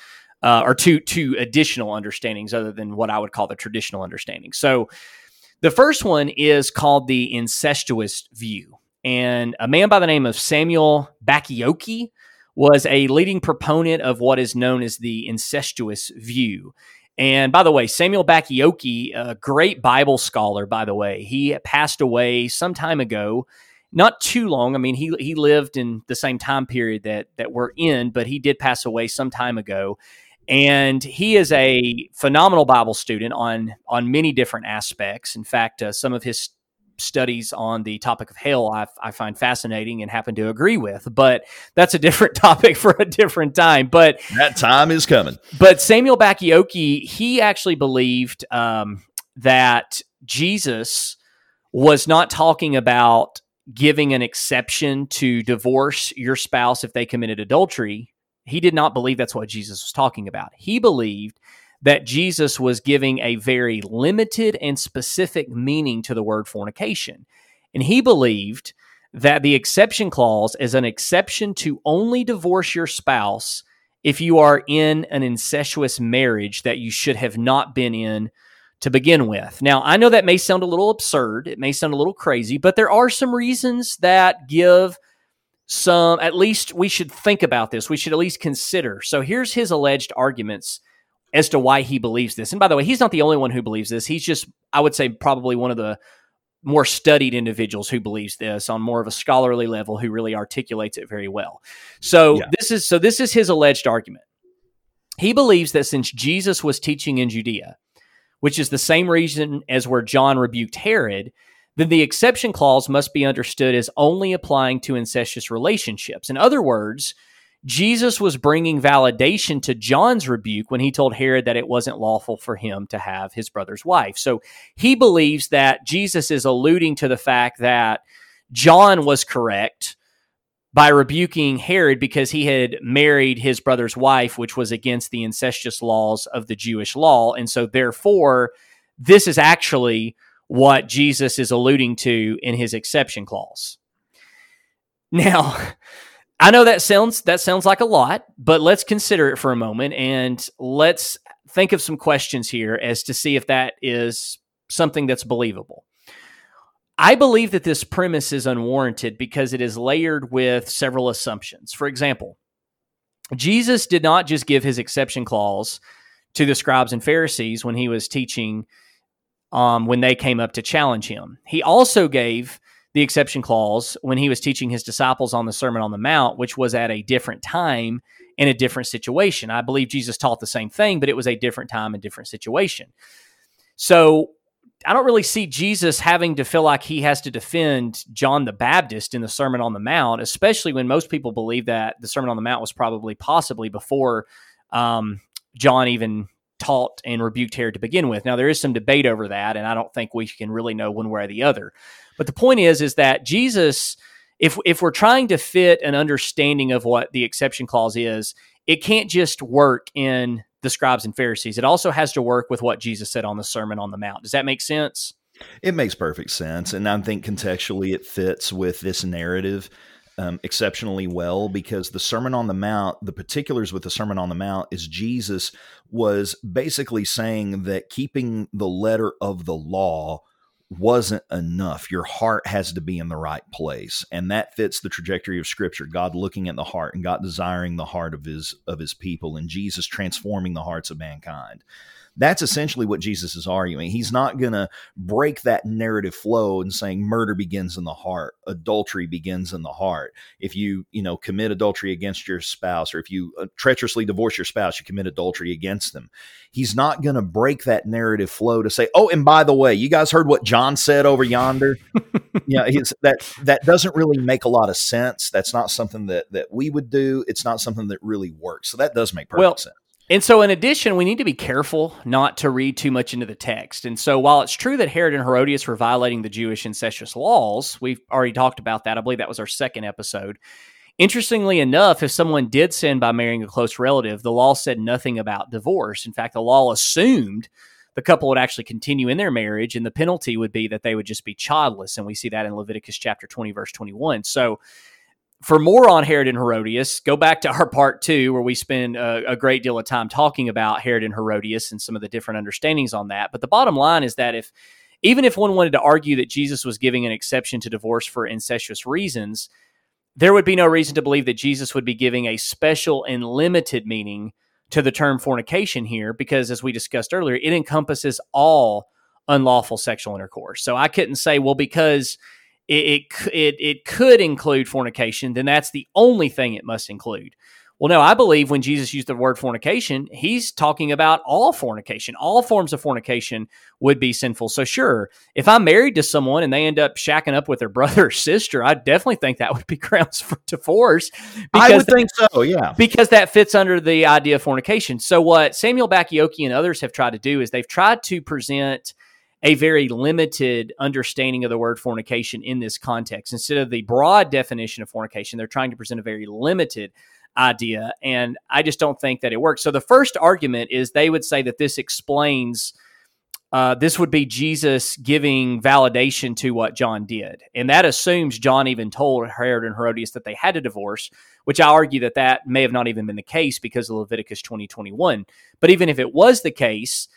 Uh, or two two additional understandings other than what I would call the traditional understanding. So the first one is called the incestuous view. And a man by the name of Samuel Bacchiocchi was a leading proponent of what is known as the incestuous view. And by the way, Samuel Bacchiocchi, a great Bible scholar, by the way, he passed away some time ago, not too long. I mean, he he lived in the same time period that that we're in, but he did pass away some time ago and he is a phenomenal Bible student on on many different aspects. In fact, uh, some of his studies on the topic of hell I, I, find fascinating and happen to agree with, but that's a <laughs> different topic for a different time. But that time is coming. But Samuel Bacchiocchi, he actually believed um, that Jesus was not talking about giving an exception to divorce your spouse if they committed adultery he did not believe that's what Jesus was talking about. He believed that Jesus was giving a very limited and specific meaning to the word fornication. And he believed that the exception clause is an exception to only divorce your spouse if you are in an incestuous marriage that you should have not been in to begin with. Now, I know that may sound a little absurd, it may sound a little crazy, but there are some reasons that give some, at least we should think about this. We should at least consider. So here's his alleged arguments as to why he believes this. And by the way, he's not the only one who believes this. He's just, I would say, probably one of the more studied individuals who believes this on more of a scholarly level who really articulates it very well. So yeah. this is so this is his alleged argument. He believes that since Jesus was teaching in Judea, which is the same reason as where John rebuked Herod, then the exception clause must be understood as only applying to incestuous relationships. In other words, Jesus was bringing validation to John's rebuke when he told Herod that it wasn't lawful for him to have his brother's wife. So he believes that Jesus is alluding to the fact that John was correct by rebuking Herod because he had married his brother's wife, which was against the incestuous laws of the Jewish law. And so, therefore, this is actually what Jesus is alluding to in his exception clause. Now, <laughs> I know that sounds that sounds like a lot, but let's consider it for a moment and let's think of some questions here as to see if that is something that's believable. I believe that this premise is unwarranted because it is layered with several assumptions. For example, Jesus did not just give his exception clause to the scribes and Pharisees when he was teaching um, when they came up to challenge him. He also gave the exception clause when he was teaching his disciples on the Sermon on the Mount, which was at a different time in a different situation. I believe Jesus taught the same thing, but it was a different time and different situation. So I don't really see Jesus having to feel like he has to defend John the Baptist in the Sermon on the Mount, especially when most people believe that the Sermon on the Mount was probably possibly before um, John even taught and rebuked Herod to begin with. Now there is some debate over that, and I don't think we can really know one way or the other. But the point is, is that Jesus, if if we're trying to fit an understanding of what the exception clause is, it can't just work in the scribes and Pharisees. It also has to work with what Jesus said on the Sermon on the Mount. Does that make sense? It makes perfect sense. And I think contextually it fits with this narrative um, exceptionally well because the Sermon on the Mount, the particulars with the Sermon on the Mount is Jesus was basically saying that keeping the letter of the law wasn't enough. Your heart has to be in the right place. And that fits the trajectory of scripture. God looking at the heart and God desiring the heart of his of his people and Jesus transforming the hearts of mankind. That's essentially what Jesus is arguing. He's not going to break that narrative flow and saying murder begins in the heart, adultery begins in the heart. If you, you know, commit adultery against your spouse or if you uh, treacherously divorce your spouse, you commit adultery against them. He's not going to break that narrative flow to say, "Oh, and by the way, you guys heard what John said over yonder?" <laughs> yeah, that that doesn't really make a lot of sense. That's not something that that we would do. It's not something that really works. So that does make perfect well, sense. And so, in addition, we need to be careful not to read too much into the text. And so, while it's true that Herod and Herodias were violating the Jewish incestuous laws, we've already talked about that. I believe that was our second episode. Interestingly enough, if someone did sin by marrying a close relative, the law said nothing about divorce. In fact, the law assumed the couple would actually continue in their marriage, and the penalty would be that they would just be childless. And we see that in Leviticus chapter 20, verse 21. So, for more on Herod and Herodias, go back to our part two, where we spend a, a, great deal of time talking about Herod and Herodias and some of the different understandings on that. But the bottom line is that if, even if one wanted to argue that Jesus was giving an exception to divorce for incestuous reasons, there would be no reason to believe that Jesus would be giving a special and limited meaning to the term fornication here, because as we discussed earlier, it encompasses all unlawful sexual intercourse. So I couldn't say, well, because it, it, it, it could include fornication, then that's the only thing it must include. Well, no, I believe when Jesus used the word fornication, he's talking about all fornication. All forms of fornication would be sinful. So, sure, if I'm married to someone and they end up shacking up with their <laughs> brother or sister, I definitely think that would be <laughs> grounds for divorce. I would that, think so, yeah. Because that fits under the idea of fornication. So, what Samuel Bacchiocchi and others have tried to do is they've tried to present a very limited understanding of the word fornication in this context. Instead of the broad definition of fornication, they're trying to present a very limited idea. And I just don't think that it works. So the first argument is they would say that this explains. Uh, this would be Jesus giving validation to what John did. And that assumes John even told Herod and Herodias that they had a divorce, which I argue that that may have not even been the case because of Leviticus 2021. But even if it was the case,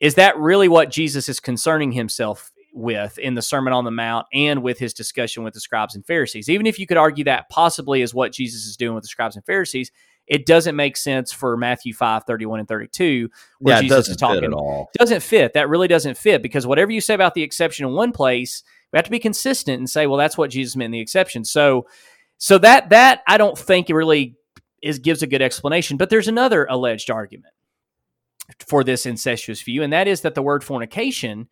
is that really what Jesus is concerning himself with in the Sermon on the Mount and with his discussion with the scribes and Pharisees? Even if you could argue that possibly is what Jesus is doing with the scribes and Pharisees, it doesn't make sense for Matthew 5, 31 and 32, where yeah, Jesus is talking. at all. Doesn't fit. That really doesn't fit because whatever you say about the exception in one place, we have to be consistent and say, well, that's what Jesus meant in the exception. So so that that I don't think it really is gives a good explanation. But there's another alleged argument for this incestuous view, and that is that the word fornication.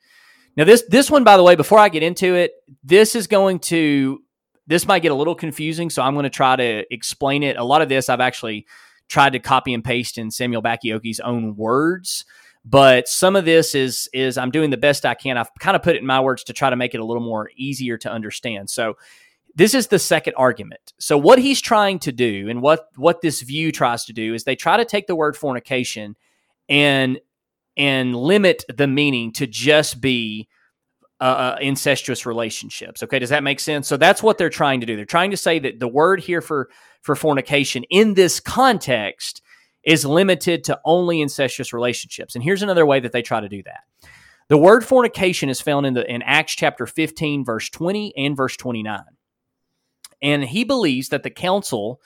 Now, this this one, by the way, before I get into it, this is going to this might get a little confusing, so I'm going to try to explain it. A lot of this I've actually tried to copy and paste in Samuel Bacchiocchi's own words, but some of this is is I'm doing the best I can. I've kind of put it in my words to try to make it a little more easier to understand. So this is the second argument. So what he's trying to do and what what this view tries to do is they try to take the word fornication and and limit the meaning to just be uh, uh, incestuous relationships. Okay, does that make sense? So that's what they're trying to do. They're trying to say that the word here for for fornication in this context is limited to only incestuous relationships. And here's another way that they try to do that. The word fornication is found in the in Acts chapter 15 verse 20 and verse 29. And he believes that the council,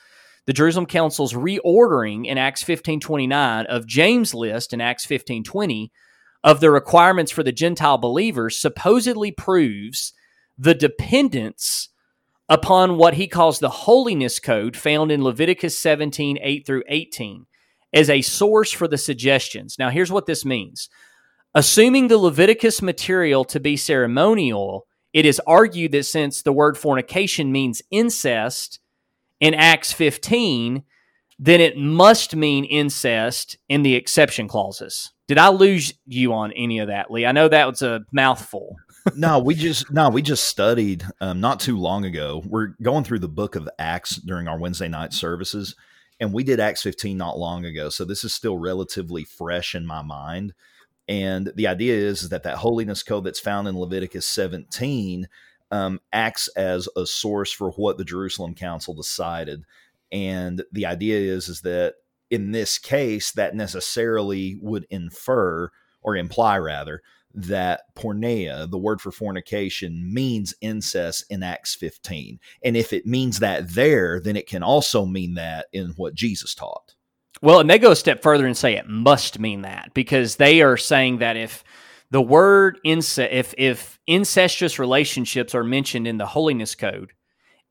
the Jerusalem council's reordering in Acts 15:29 of James' list in Acts 15:20 of the requirements for the Gentile believers supposedly proves the dependence upon what he calls the holiness code found in Leviticus 17, 8 through 18, as a source for the suggestions. Now, here's what this means. Assuming the Leviticus material to be ceremonial, it is argued that since the word fornication means incest in Acts 15, then it must mean incest in the exception clauses. Did I lose you on any of that, Lee? I know that was a mouthful. <laughs> no, we just no, we just studied um, not too long ago. We're going through the book of Acts during our Wednesday night services, and we did Acts 15 not long ago. So this is still relatively fresh in my mind. And the idea is, is that that holiness code that's found in Leviticus 17 um, acts as a source for what the Jerusalem Council decided. And the idea is, is that in this case, that necessarily would infer or imply rather that porneia, the word for fornication, means incest in Acts 15. And if it means that there, then it can also mean that in what Jesus taught. Well, and they go a step further and say it must mean that because they are saying that if the word incest, if if incestuous relationships are mentioned in the holiness code,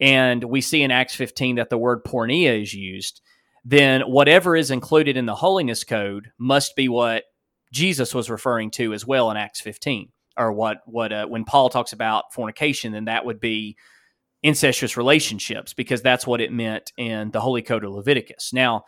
and we see in Acts 15 that the word porneia is used, then whatever is included in the holiness code must be what Jesus was referring to as well in Acts 15, or what what uh, when Paul talks about fornication, then that would be incestuous relationships because that's what it meant in the Holy Code of Leviticus. Now,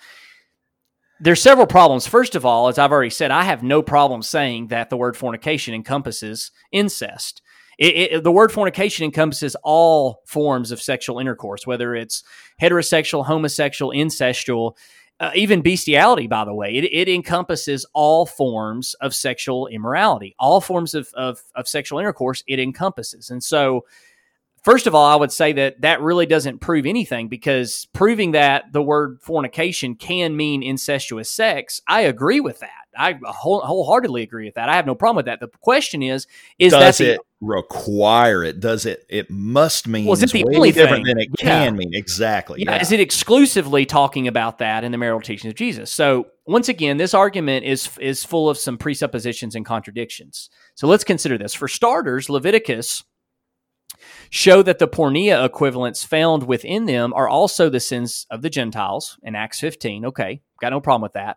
there's several problems. First of all, as I've already said, I have no problem saying that the word fornication encompasses incest. It, it, the word fornication encompasses all forms of sexual intercourse, whether it's heterosexual, homosexual, incestual, uh, even bestiality, by the way. It, it, encompasses all forms of sexual immorality, all forms of, of, of sexual intercourse, it encompasses. And so First of all, I would say that that really doesn't prove anything because proving that the word fornication can mean incestuous sex, I agree with that. I whole, wholeheartedly agree with that. I have no problem with that. The question is, is does that it the, require it? Does it? It must mean. Was it the only different thing? than it Yeah. can mean? Exactly. yeah, is it exclusively talking about that in the marital teachings of Jesus? So once again, this argument is is full of some presuppositions and contradictions. So let's consider this. For starters, Leviticus show that the porneia equivalents found within them are also the sins of the Gentiles in Acts 15. Okay, got no problem with that.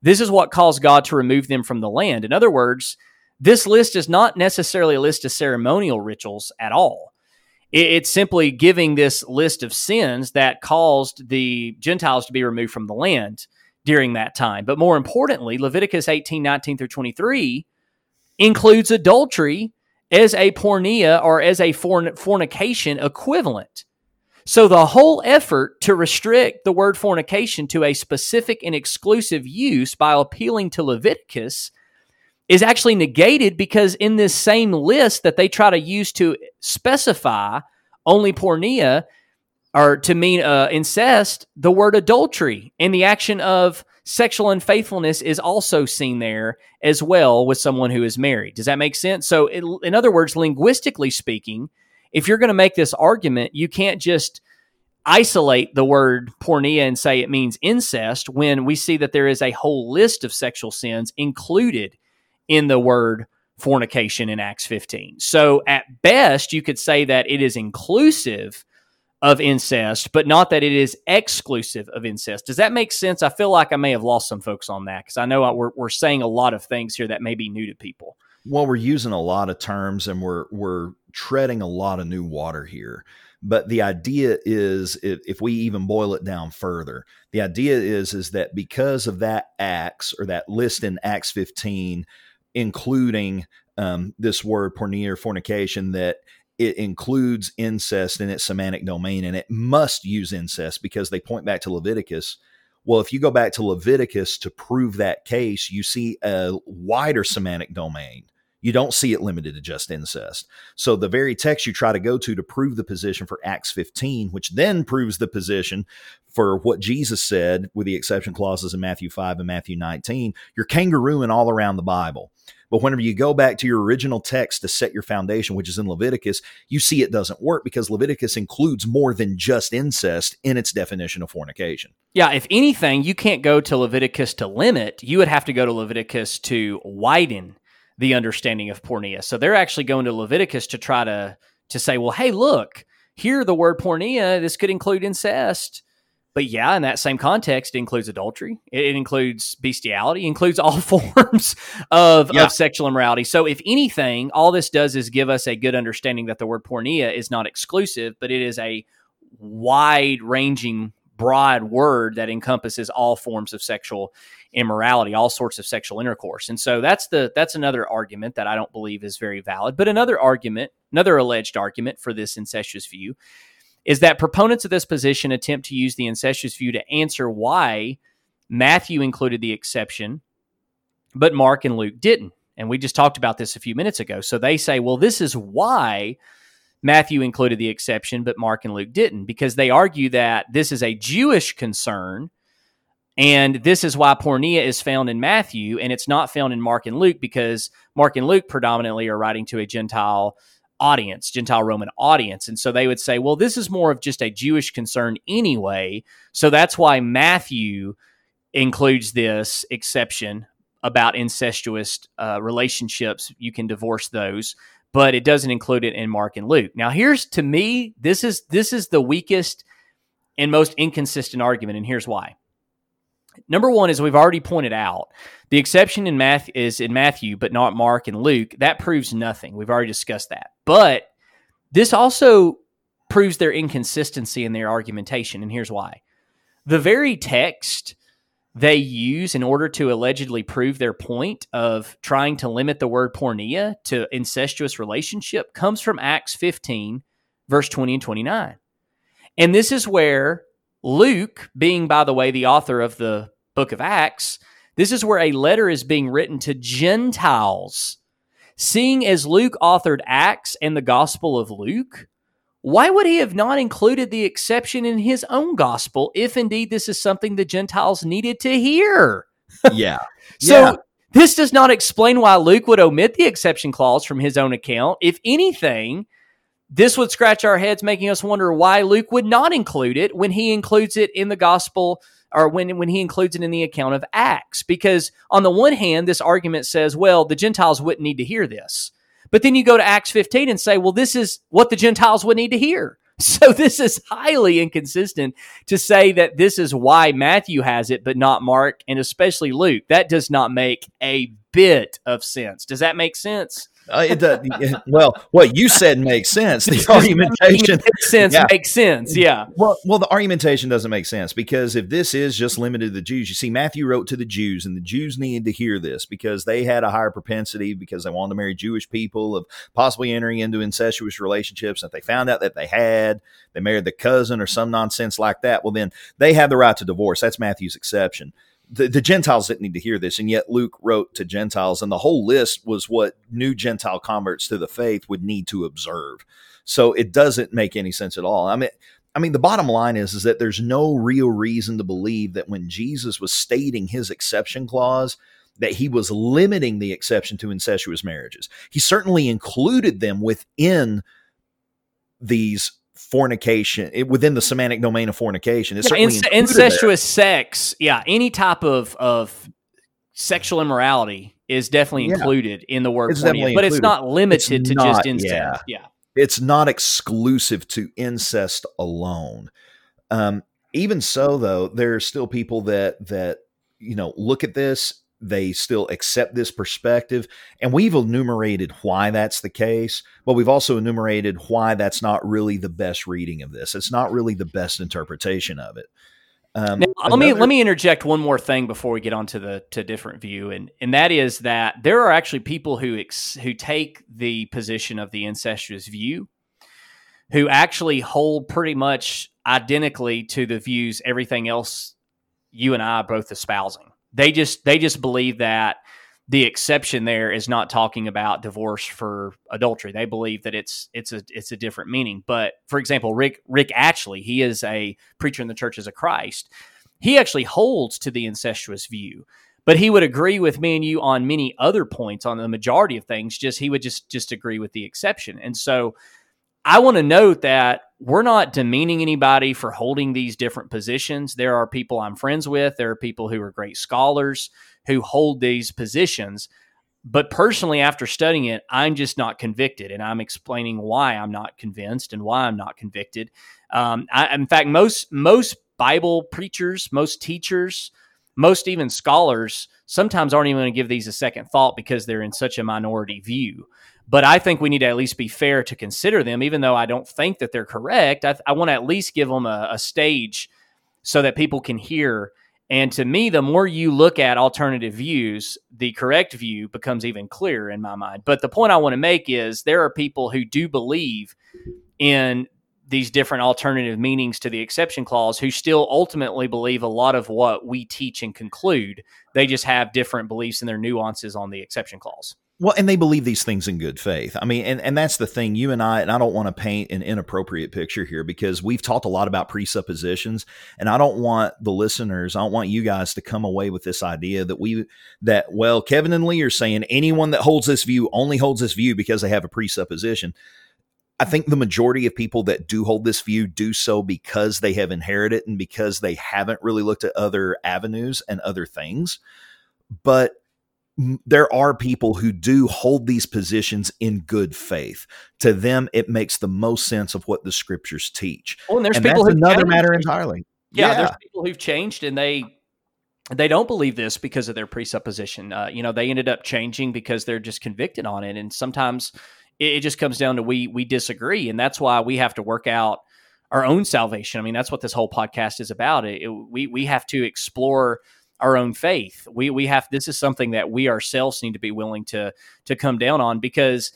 This is what caused God to remove them from the land. In other words, this list is not necessarily a list of ceremonial rituals at all. It's simply giving this list of sins that caused the Gentiles to be removed from the land during that time. But more importantly, Leviticus 18, 19 through 23 includes adultery as a porneia or as a forn- fornication equivalent. So the whole effort to restrict the word fornication to a specific and exclusive use by appealing to Leviticus is actually negated because in this same list that they try to use to specify only porneia or to mean uh, incest, the word adultery and the action of sexual unfaithfulness is also seen there as well with someone who is married. Does that make sense? So, it, in other words, linguistically speaking, if you're going to make this argument, you can't just isolate the word porneia and say it means incest when we see that there is a whole list of sexual sins included in the word fornication in Acts 15. So, at best, you could say that it is inclusive of incest, but not that it is exclusive of incest. Does that make sense? I feel like I may have lost some folks on that because I know I, we're, we're saying a lot of things here that may be new to people. Well, we're using a lot of terms and we're we're treading a lot of new water here. But the idea is, if, we even boil it down further, the idea is is that because of that acts or that list in Acts 15, including um, this word fornication, that it includes incest in its semantic domain, and it must use incest because they point back to Leviticus. Well, if you go back to Leviticus to prove that case, you see a wider semantic domain You don't see it limited to just incest. So the very text you try to go to to prove the position for Acts 15, which then proves the position for what Jesus said with the exception clauses in Matthew 5 and Matthew 19, you're kangarooing all around the Bible. But whenever you go back to your original text to set your foundation, which is in Leviticus, you see it doesn't work because Leviticus includes more than just incest in its definition of fornication. Yeah, if anything, you can't go to Leviticus to limit. You would have to go to Leviticus to widen the understanding of porneia. So they're actually going to Leviticus to try to to say, well, hey, look, here the word porneia, this could include incest. But yeah, in that same context, it includes adultery. It, it includes bestiality, includes all <laughs> forms of, yeah. of sexual immorality. So, if anything, all this does is give us a good understanding that the word porneia is not exclusive, but it is a wide ranging, broad word that encompasses all forms of sexual immorality, all sorts of sexual intercourse. And so that's the that's another argument that I don't believe is very valid. But another argument, another alleged argument for this incestuous view is that proponents of this position attempt to use the incestuous view to answer why Matthew included the exception, but Mark and Luke didn't. And we just talked about this a few minutes ago. So they say, well, this is why Matthew included the exception, but Mark and Luke didn't, because they argue that this is a Jewish concern. And this is why porneia is found in Matthew and it's not found in Mark and Luke because Mark and Luke predominantly are writing to a Gentile audience, Gentile Roman audience. And so they would say, well, this is more of just a Jewish concern anyway. So that's why Matthew includes this exception about incestuous uh, relationships. You can divorce those, but it doesn't include it in Mark and Luke. Now, here's to me, this is this is the weakest and most inconsistent argument, and here's why. Number one, as we've already pointed out, the exception in math is in Matthew, but not Mark and Luke. That proves nothing. We've already discussed that. But this also proves their inconsistency in their argumentation, and here's why. The very text they use in order to allegedly prove their point of trying to limit the word porneia to incestuous relationship comes from Acts 15, verse 20 and 29. And this is where Luke, being, by the way, the author of the book of Acts, this is where a letter is being written to Gentiles. Seeing as Luke authored Acts and the Gospel of Luke, why would he have not included the exception in his own gospel if indeed this is something the Gentiles needed to hear? <laughs> Yeah. so yeah. this does not explain why Luke would omit the exception clause from his own account. If anything, this would scratch our heads, making us wonder why Luke would not include it when he includes it in the gospel or when, when he includes it in the account of Acts. Because on the one hand, this argument says, well, the Gentiles wouldn't need to hear this. But then you go to Acts 15 and say, well, this is what the Gentiles would need to hear. <laughs> So this is highly inconsistent to say that this is why Matthew has it, but not Mark and especially Luke. That does not make a bit of sense. Does that make sense? Uh, it does. well, what you said makes sense. The argumentation makes sense. Yeah. Makes sense. Yeah. Well, well, the argumentation doesn't make sense because if this is just limited to the Jews, you see, Matthew wrote to the Jews, and the Jews needed to hear this because they had a higher propensity because they wanted to marry Jewish people of possibly entering into incestuous relationships. And if they found out that they had, they married the cousin or some nonsense like that. Well, then they have the right to divorce. That's Matthew's exception the, the Gentiles didn't need to hear this, and yet Luke wrote to Gentiles, and the whole list was what new Gentile converts to the faith would need to observe. So it doesn't make any sense at all. I mean, I mean, the bottom line is is that there's no real reason to believe that when Jesus was stating his exception clause, that he was limiting the exception to incestuous marriages. He certainly included them within these fornication it, within the semantic domain of fornication. It's yeah, inc- incestuous sex, yeah, any type of of sexual immorality is definitely yeah. included in the word, but it's not limited it's to not, just incest. Yeah. yeah, it's not exclusive to incest alone. Um, even so, though, there are still people that that you know look at this they still accept this perspective. And we've enumerated why that's the case, but we've also enumerated why that's not really the best reading of this. It's not really the best interpretation of it. Um, now, let me let me interject one more thing before we get on to the to different view, and and that is that there are actually people who ex, who take the position of the incestuous view, who actually hold pretty much identically to the views everything else you and I are both espousing. They just they just believe that the exception there is not talking about divorce for adultery. They believe that it's it's a it's a different meaning. But for example, Rick Rick Atchley, he is a preacher in the Churches of Christ. He actually holds to the incestuous view, but he would agree with me and you on many other points on the majority of things. Just he would just just agree with the exception. And so I want to note that we're not demeaning anybody for holding these different positions. There are people I'm friends with. There are people who are great scholars who hold these positions. But personally, after studying it, I'm just not convicted, and I'm explaining why I'm not convinced and why I'm not convicted. Um, I, in fact, most most Bible preachers, most teachers, most even scholars sometimes aren't even going to give these a second thought because they're in such a minority view. But I think we need to at least be fair to consider them, even though I don't think that they're correct. I, I want to at least give them a, a stage so that people can hear and to me, the more you look at alternative views, the correct view becomes even clearer in my mind. But the point I want to make is there are people who do believe in these different alternative meanings to the exception clause who still ultimately believe a lot of what we teach and conclude. They just have different beliefs and their nuances on the exception clause. Well, and they believe these things in good faith. I mean, and, and that's the thing. You and I, and I don't want to paint an inappropriate picture here because we've talked a lot about presuppositions, and I don't want the listeners, I don't want you guys to come away with this idea that we, that, well, Kevin and Lee are saying anyone that holds this view only holds this view because they have a presupposition. I think the majority of people that do hold this view do so because they have inherited and because they haven't really looked at other avenues and other things. But there are people who do hold these positions in good faith. To them, it makes the most sense of what the scriptures teach. Well, and there's and people another changed. matter entirely. Yeah, yeah, there's people who've changed and they they don't believe this because of their presupposition. Uh, you know, they ended up changing because they're just convicted on it, and sometimes it, it just comes down to we we disagree, and that's why we have to work out our own salvation. I mean, that's what this whole podcast is about. It, it, we we have to explore our own faith. We we have this is something that we ourselves need to be willing to to come down on because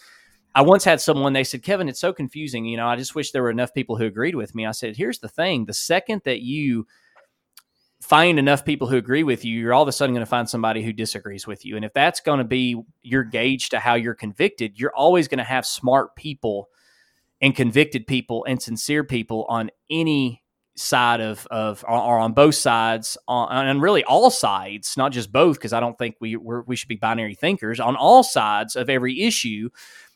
I once had someone they said, "Kevin, it's so confusing. You know, I just wish there were enough people who agreed with me." I said, "Here's the thing: the second that you find enough people who agree with you, you're all of a sudden going to find somebody who disagrees with you. And if that's going to be your gauge to how you're convicted, you're always going to have smart people and convicted people and sincere people on any side of of or on both sides on and really all sides not just both because i don't think we we should be binary thinkers. On all sides of every issue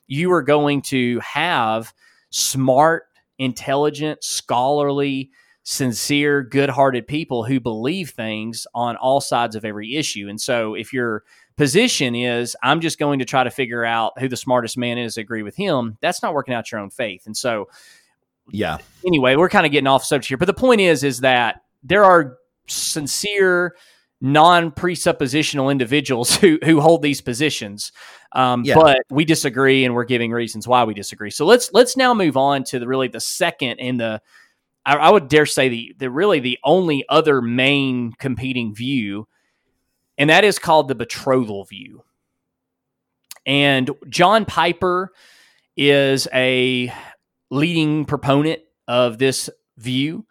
you are going to have smart intelligent scholarly sincere good-hearted people who believe things on all sides of every issue. And so if your position is i'm just going to try to figure out who the smartest man is agree with him that's not working out your own faith. And so yeah. Anyway, we're kind of getting off subject here, but the point is, is that there are sincere, non presuppositional individuals <laughs> who who hold these positions, um, yeah. but we disagree, and we're giving reasons why we disagree. So let's let's now move on to the really the second and the I, I would dare say the the really the only other main competing view, and that is called the betrothal view. And John Piper is a leading proponent of this view.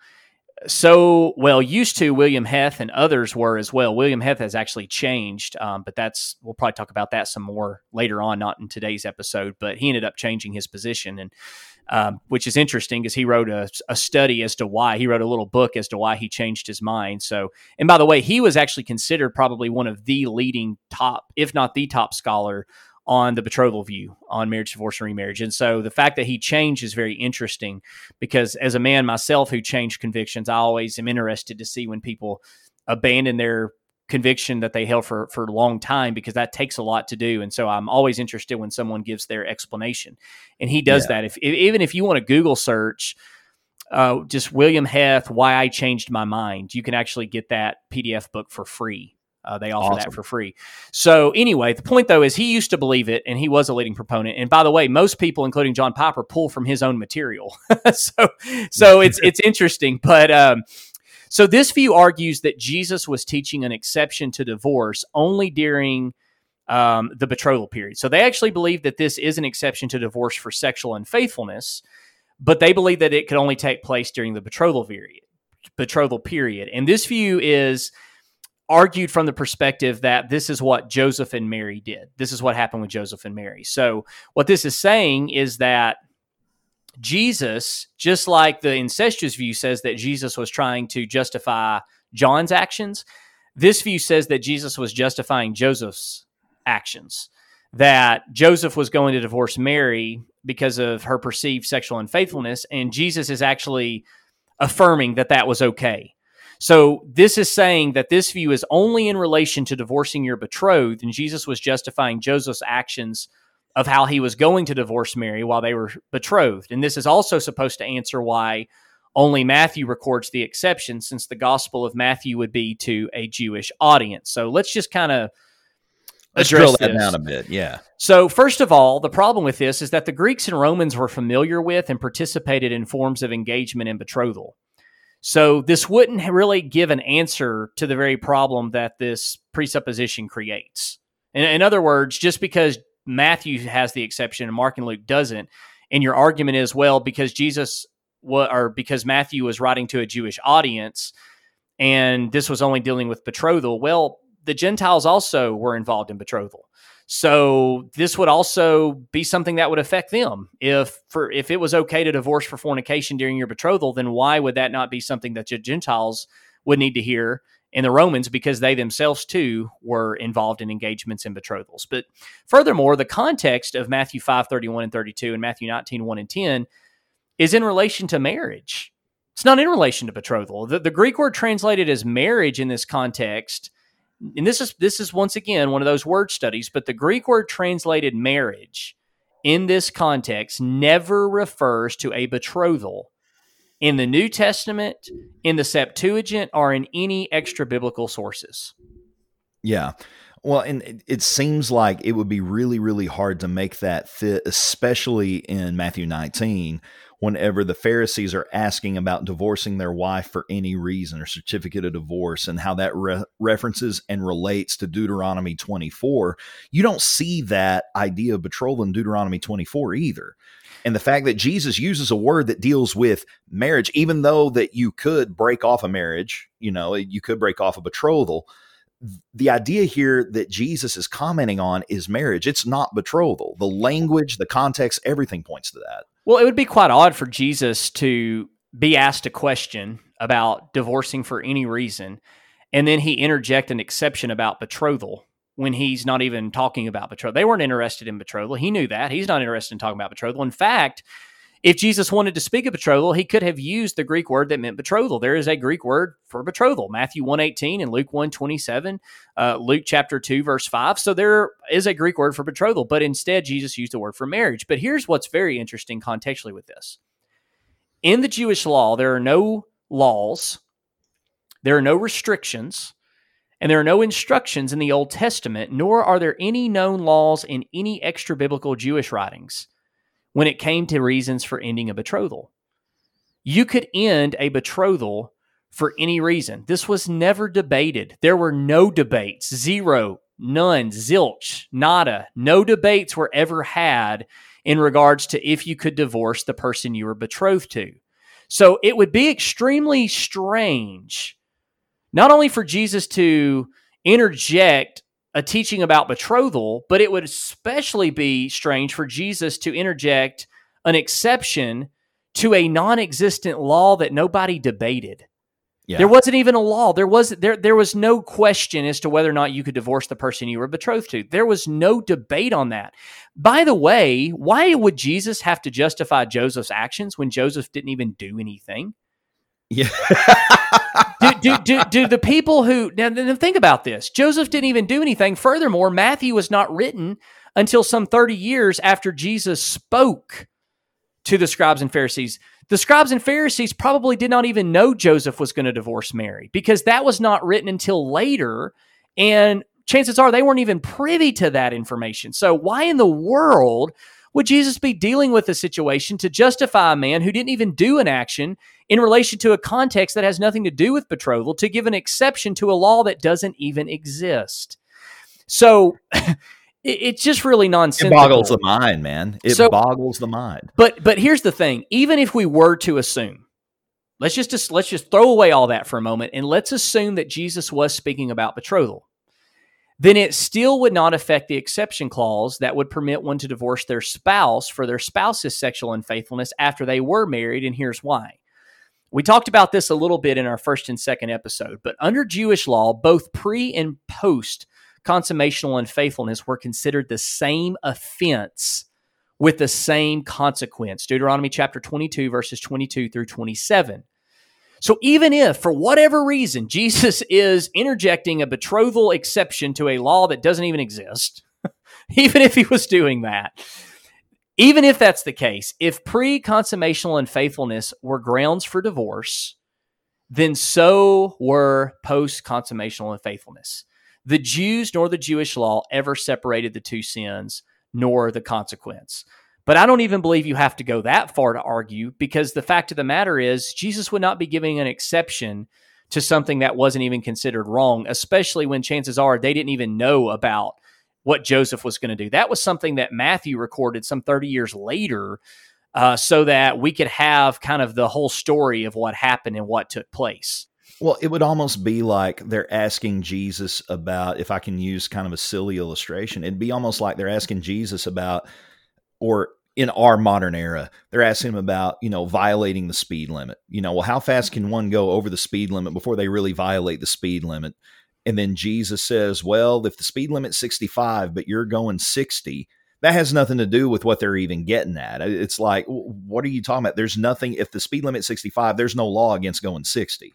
So well used to William Heth and others were as well. William Heth has actually changed, um, but that's we'll probably talk about that some more later on, not in today's episode. But he ended up changing his position, and um, which is interesting because he wrote a, a, study as to why he wrote a little book as to why he changed his mind. So, and by the way, he was actually considered probably one of the leading top, if not the top scholar on the betrothal view on marriage, divorce, and remarriage. And so the fact that he changed is very interesting because as a man myself who changed convictions, I always am interested to see when people abandon their conviction that they held for for a long time because that takes a lot to do and so i'm always interested when someone gives their explanation and he does yeah. that if, if, even if you want to google search uh, just william heth why i changed my mind you can actually get that pdf book for free uh, they offer awesome. that for free. So anyway, the point though is he used to believe it, and he was a leading proponent. And by the way, most people, including John Piper, pull from his own material. <laughs> so so it's it's interesting, but. Um, so this view argues that Jesus was teaching an exception to divorce only during um, the betrothal period. So they actually believe that this is an exception to divorce for sexual unfaithfulness, but they believe that it could only take place during the betrothal period. Betrothal period, and this view is argued from the perspective that this is what Joseph and Mary did. This is what happened with Joseph and Mary. So, what this is saying is that Jesus, just like the incestuous view says that Jesus was trying to justify John's actions, this view says that Jesus was justifying Joseph's actions. That Joseph was going to divorce Mary because of her perceived sexual unfaithfulness, and Jesus is actually affirming that that was okay. So this is saying that this view is only in relation to divorcing your betrothed, and Jesus was justifying Joseph's actions of how he was going to divorce Mary while they were betrothed. And this is also supposed to answer why only Matthew records the exception, since the Gospel of Matthew would be to a Jewish audience. So let's just kind of Let's drill that this. down a bit. Yeah. So, first of all, the problem with this is that the Greeks and Romans were familiar with and participated in forms of engagement and betrothal. So this wouldn't really give an answer to the very problem that this presupposition creates. In, in other words, just because Matthew has the exception and Mark and Luke doesn't, and your argument is well because Jesus what or because Matthew was writing to a Jewish audience, and this was only dealing with betrothal. Well, the Gentiles also were involved in betrothal. So this would also be something that would affect them. If for if it was okay to divorce for fornication during your betrothal, then why would that not be something that the Gentiles would need to hear in the Romans because they themselves too were involved in engagements and betrothals. But furthermore, the context of Matthew 5, 31 and 32 and Matthew 19, 1 and 10 is in relation to marriage. It's not in relation to betrothal. The, the Greek word translated as marriage in this context and this is this is once again one of those word studies, but the Greek word translated marriage in this context never refers to a betrothal in the New Testament, in the Septuagint, or in any extra biblical sources. Yeah. Well, and it seems like it would be really, really hard to make that fit, especially in Matthew 19, whenever the Pharisees are asking about divorcing their wife for any reason or certificate of divorce and how that re- references and relates to Deuteronomy 24. You don't see that idea of betrothal in Deuteronomy 24 either. And the fact that Jesus uses a word that deals with marriage, even though that you could break off a marriage, you know, you could break off a betrothal the idea here that Jesus is commenting on is marriage. It's not betrothal. The language, the context, everything points to that. Well, it would be quite odd for Jesus to be asked a question about divorcing for any reason, and then he interject an exception about betrothal when he's not even talking about betrothal. They weren't interested in betrothal. He knew that. He's not interested in talking about betrothal. In fact, if Jesus wanted to speak of betrothal, he could have used the Greek word that meant betrothal. There is a Greek word for betrothal, Matthew 118 and Luke 127, uh, Luke chapter 2, verse 5. So there is a Greek word for betrothal, but instead Jesus used the word for marriage. But here's what's very interesting contextually with this. In the Jewish law, there are no laws, there are no restrictions, and there are no instructions in the Old Testament, nor are there any known laws in any extra biblical Jewish writings when it came to reasons for ending a betrothal. You could end a betrothal for any reason. This was never debated. There were no debates, zero, none, zilch, nada. No debates were ever had in regards to if you could divorce the person you were betrothed to. So it would be extremely strange, not only for Jesus to interject a teaching about betrothal, but it would especially be strange for Jesus to interject an exception to a non-existent law that nobody debated. Yeah. There wasn't even a law. There was there there was no question as to whether or not you could divorce the person you were betrothed to. There was no debate on that. By the way, why would Jesus have to justify Joseph's actions when Joseph didn't even do anything? Yeah. <laughs> do, do, do, do, the people who now, now think about this? Joseph didn't even do anything. Furthermore, Matthew was not written until some 30 years after Jesus spoke to the scribes and Pharisees. The scribes and Pharisees probably did not even know Joseph was going to divorce Mary because that was not written until later. And chances are they weren't even privy to that information. So, why in the world would Jesus be dealing with a situation to justify a man who didn't even do an action in relation to a context that has nothing to do with betrothal to give an exception to a law that doesn't even exist? So <laughs> it's just really nonsense. It boggles the mind, man. It so, boggles the mind. But but here's the thing: even if we were to assume, let's just, just let's just throw away all that for a moment and let's assume that Jesus was speaking about betrothal. Then it still would not affect the exception clause that would permit one to divorce their spouse for their spouse's sexual unfaithfulness after they were married, and here's why. We talked about this a little bit in our first and second episode, but under Jewish law, both pre and post consummational unfaithfulness were considered the same offense with the same consequence. Deuteronomy chapter 22, verses 22 through 27. So even if, for whatever reason, <laughs> Jesus is interjecting a betrothal exception to a law that doesn't even exist, <laughs> even if he was doing that, even if that's the case, if pre consummational unfaithfulness were grounds for divorce, then so were post consummational unfaithfulness. The Jews nor the Jewish law ever separated the two sins nor the consequence. But I don't even believe you have to go that far to argue because the fact of the matter is, Jesus would not be giving an exception to something that wasn't even considered wrong, especially when chances are they didn't even know about what Joseph was going to do. That was something that Matthew recorded some 30 years later uh, so that we could have kind of the whole story of what happened and what took place. Well, it would almost be like they're asking Jesus about, if I can use kind of a silly illustration, it'd be almost like they're asking Jesus about, or in our modern era, they're asking him about, you know, violating the speed limit. You know, well, how fast can one go over the speed limit before they really violate the speed limit? And then Jesus says, well, if the speed limit's 65, but you're going 60, that has nothing to do with what they're even getting at. It's like, what are you talking about? There's nothing, if the speed limit's 65, there's no law against going 60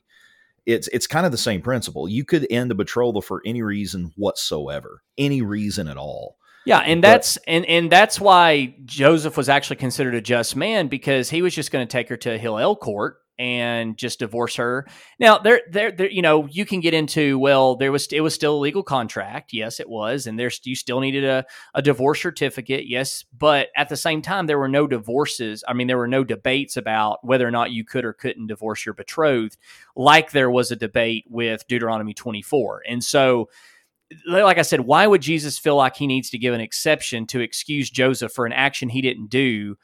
it's it's kind of the same principle. You could end a betrothal for any reason whatsoever, any reason at all. Yeah, and that's and and that's why Joseph was actually considered a just man because he was just going to take her to Hillel court and just divorce her. Now, there, there, there, you know, you can get into well, there was it was still a legal contract, yes, it was, and there's you still needed a, a divorce certificate, yes, but at the same time, there were no divorces. I mean, there were no debates about whether or not you could or couldn't divorce your betrothed, like there was a debate with Deuteronomy 24, and so. Like I said, why would Jesus feel like he needs to give an exception to excuse Joseph for an action he didn't do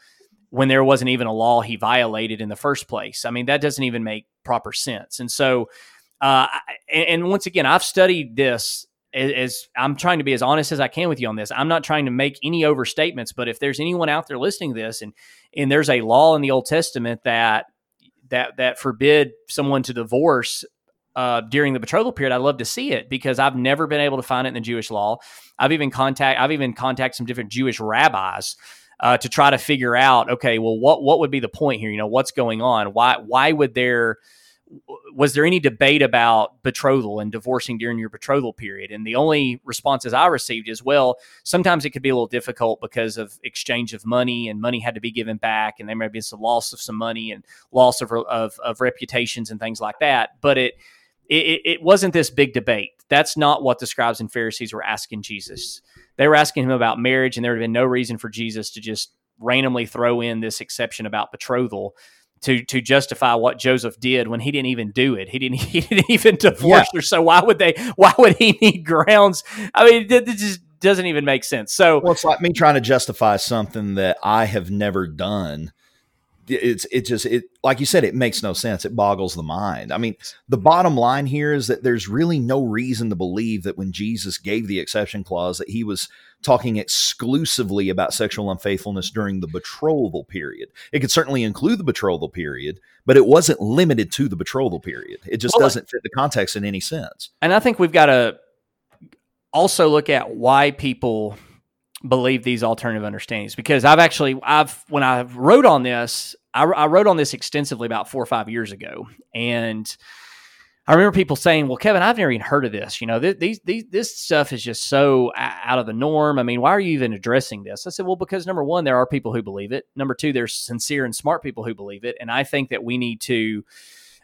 when there wasn't even a law he violated in the first place. I mean, that doesn't even make proper sense. And so, uh, and, and once again, I've studied this as, as, I'm trying to be as honest as I can with you on this. I'm not trying to make any overstatements, but if there's anyone out there listening to this, and and there's a law in the Old Testament that that that forbid someone to divorce uh, during the betrothal period, I'd love to see it because I've never been able to find it in the Jewish law. I've even contact I've even contacted some different Jewish rabbis uh, to try to figure out, okay, well, what what would be the point here? You know, what's going on? Why why would there was there any debate about betrothal and divorcing during your betrothal period? And the only responses I received is, well, sometimes it could be a little difficult because of exchange of money and money had to be given back, and there may be some loss of some money and loss of of, of reputations and things like that. But it, it it wasn't this big debate. That's not what the scribes and Pharisees were asking Jesus they were asking him about marriage, and there had been no reason for Jesus to just randomly throw in this exception about betrothal to to justify what Joseph did when he didn't even do it. He didn't <laughs> he didn't even divorce yeah. her. So why would they? Why would he need grounds? I mean, it just doesn't even make sense. So well, it's like me trying to justify something that I have never done it's it just it like you said it makes no sense. It boggles the mind. I mean the bottom line here is that there's really no reason to believe that when jesus gave the exception clause that he was talking exclusively about sexual unfaithfulness during the betrothal period. It could certainly include the betrothal period but it wasn't limited to the betrothal period. It just well, doesn't fit the context in any sense. And i think we've got to also look at why people believe these alternative understandings because I've actually I've when I wrote on this I, I, wrote on this extensively about four or five years ago. And I remember people saying well Kevin I've never even heard of this. You know th- these, these this stuff is just so out of the norm. I mean why are you even addressing this? I said well because number one there are people who believe it. Number two there's sincere and smart people who believe it. And I think that we need to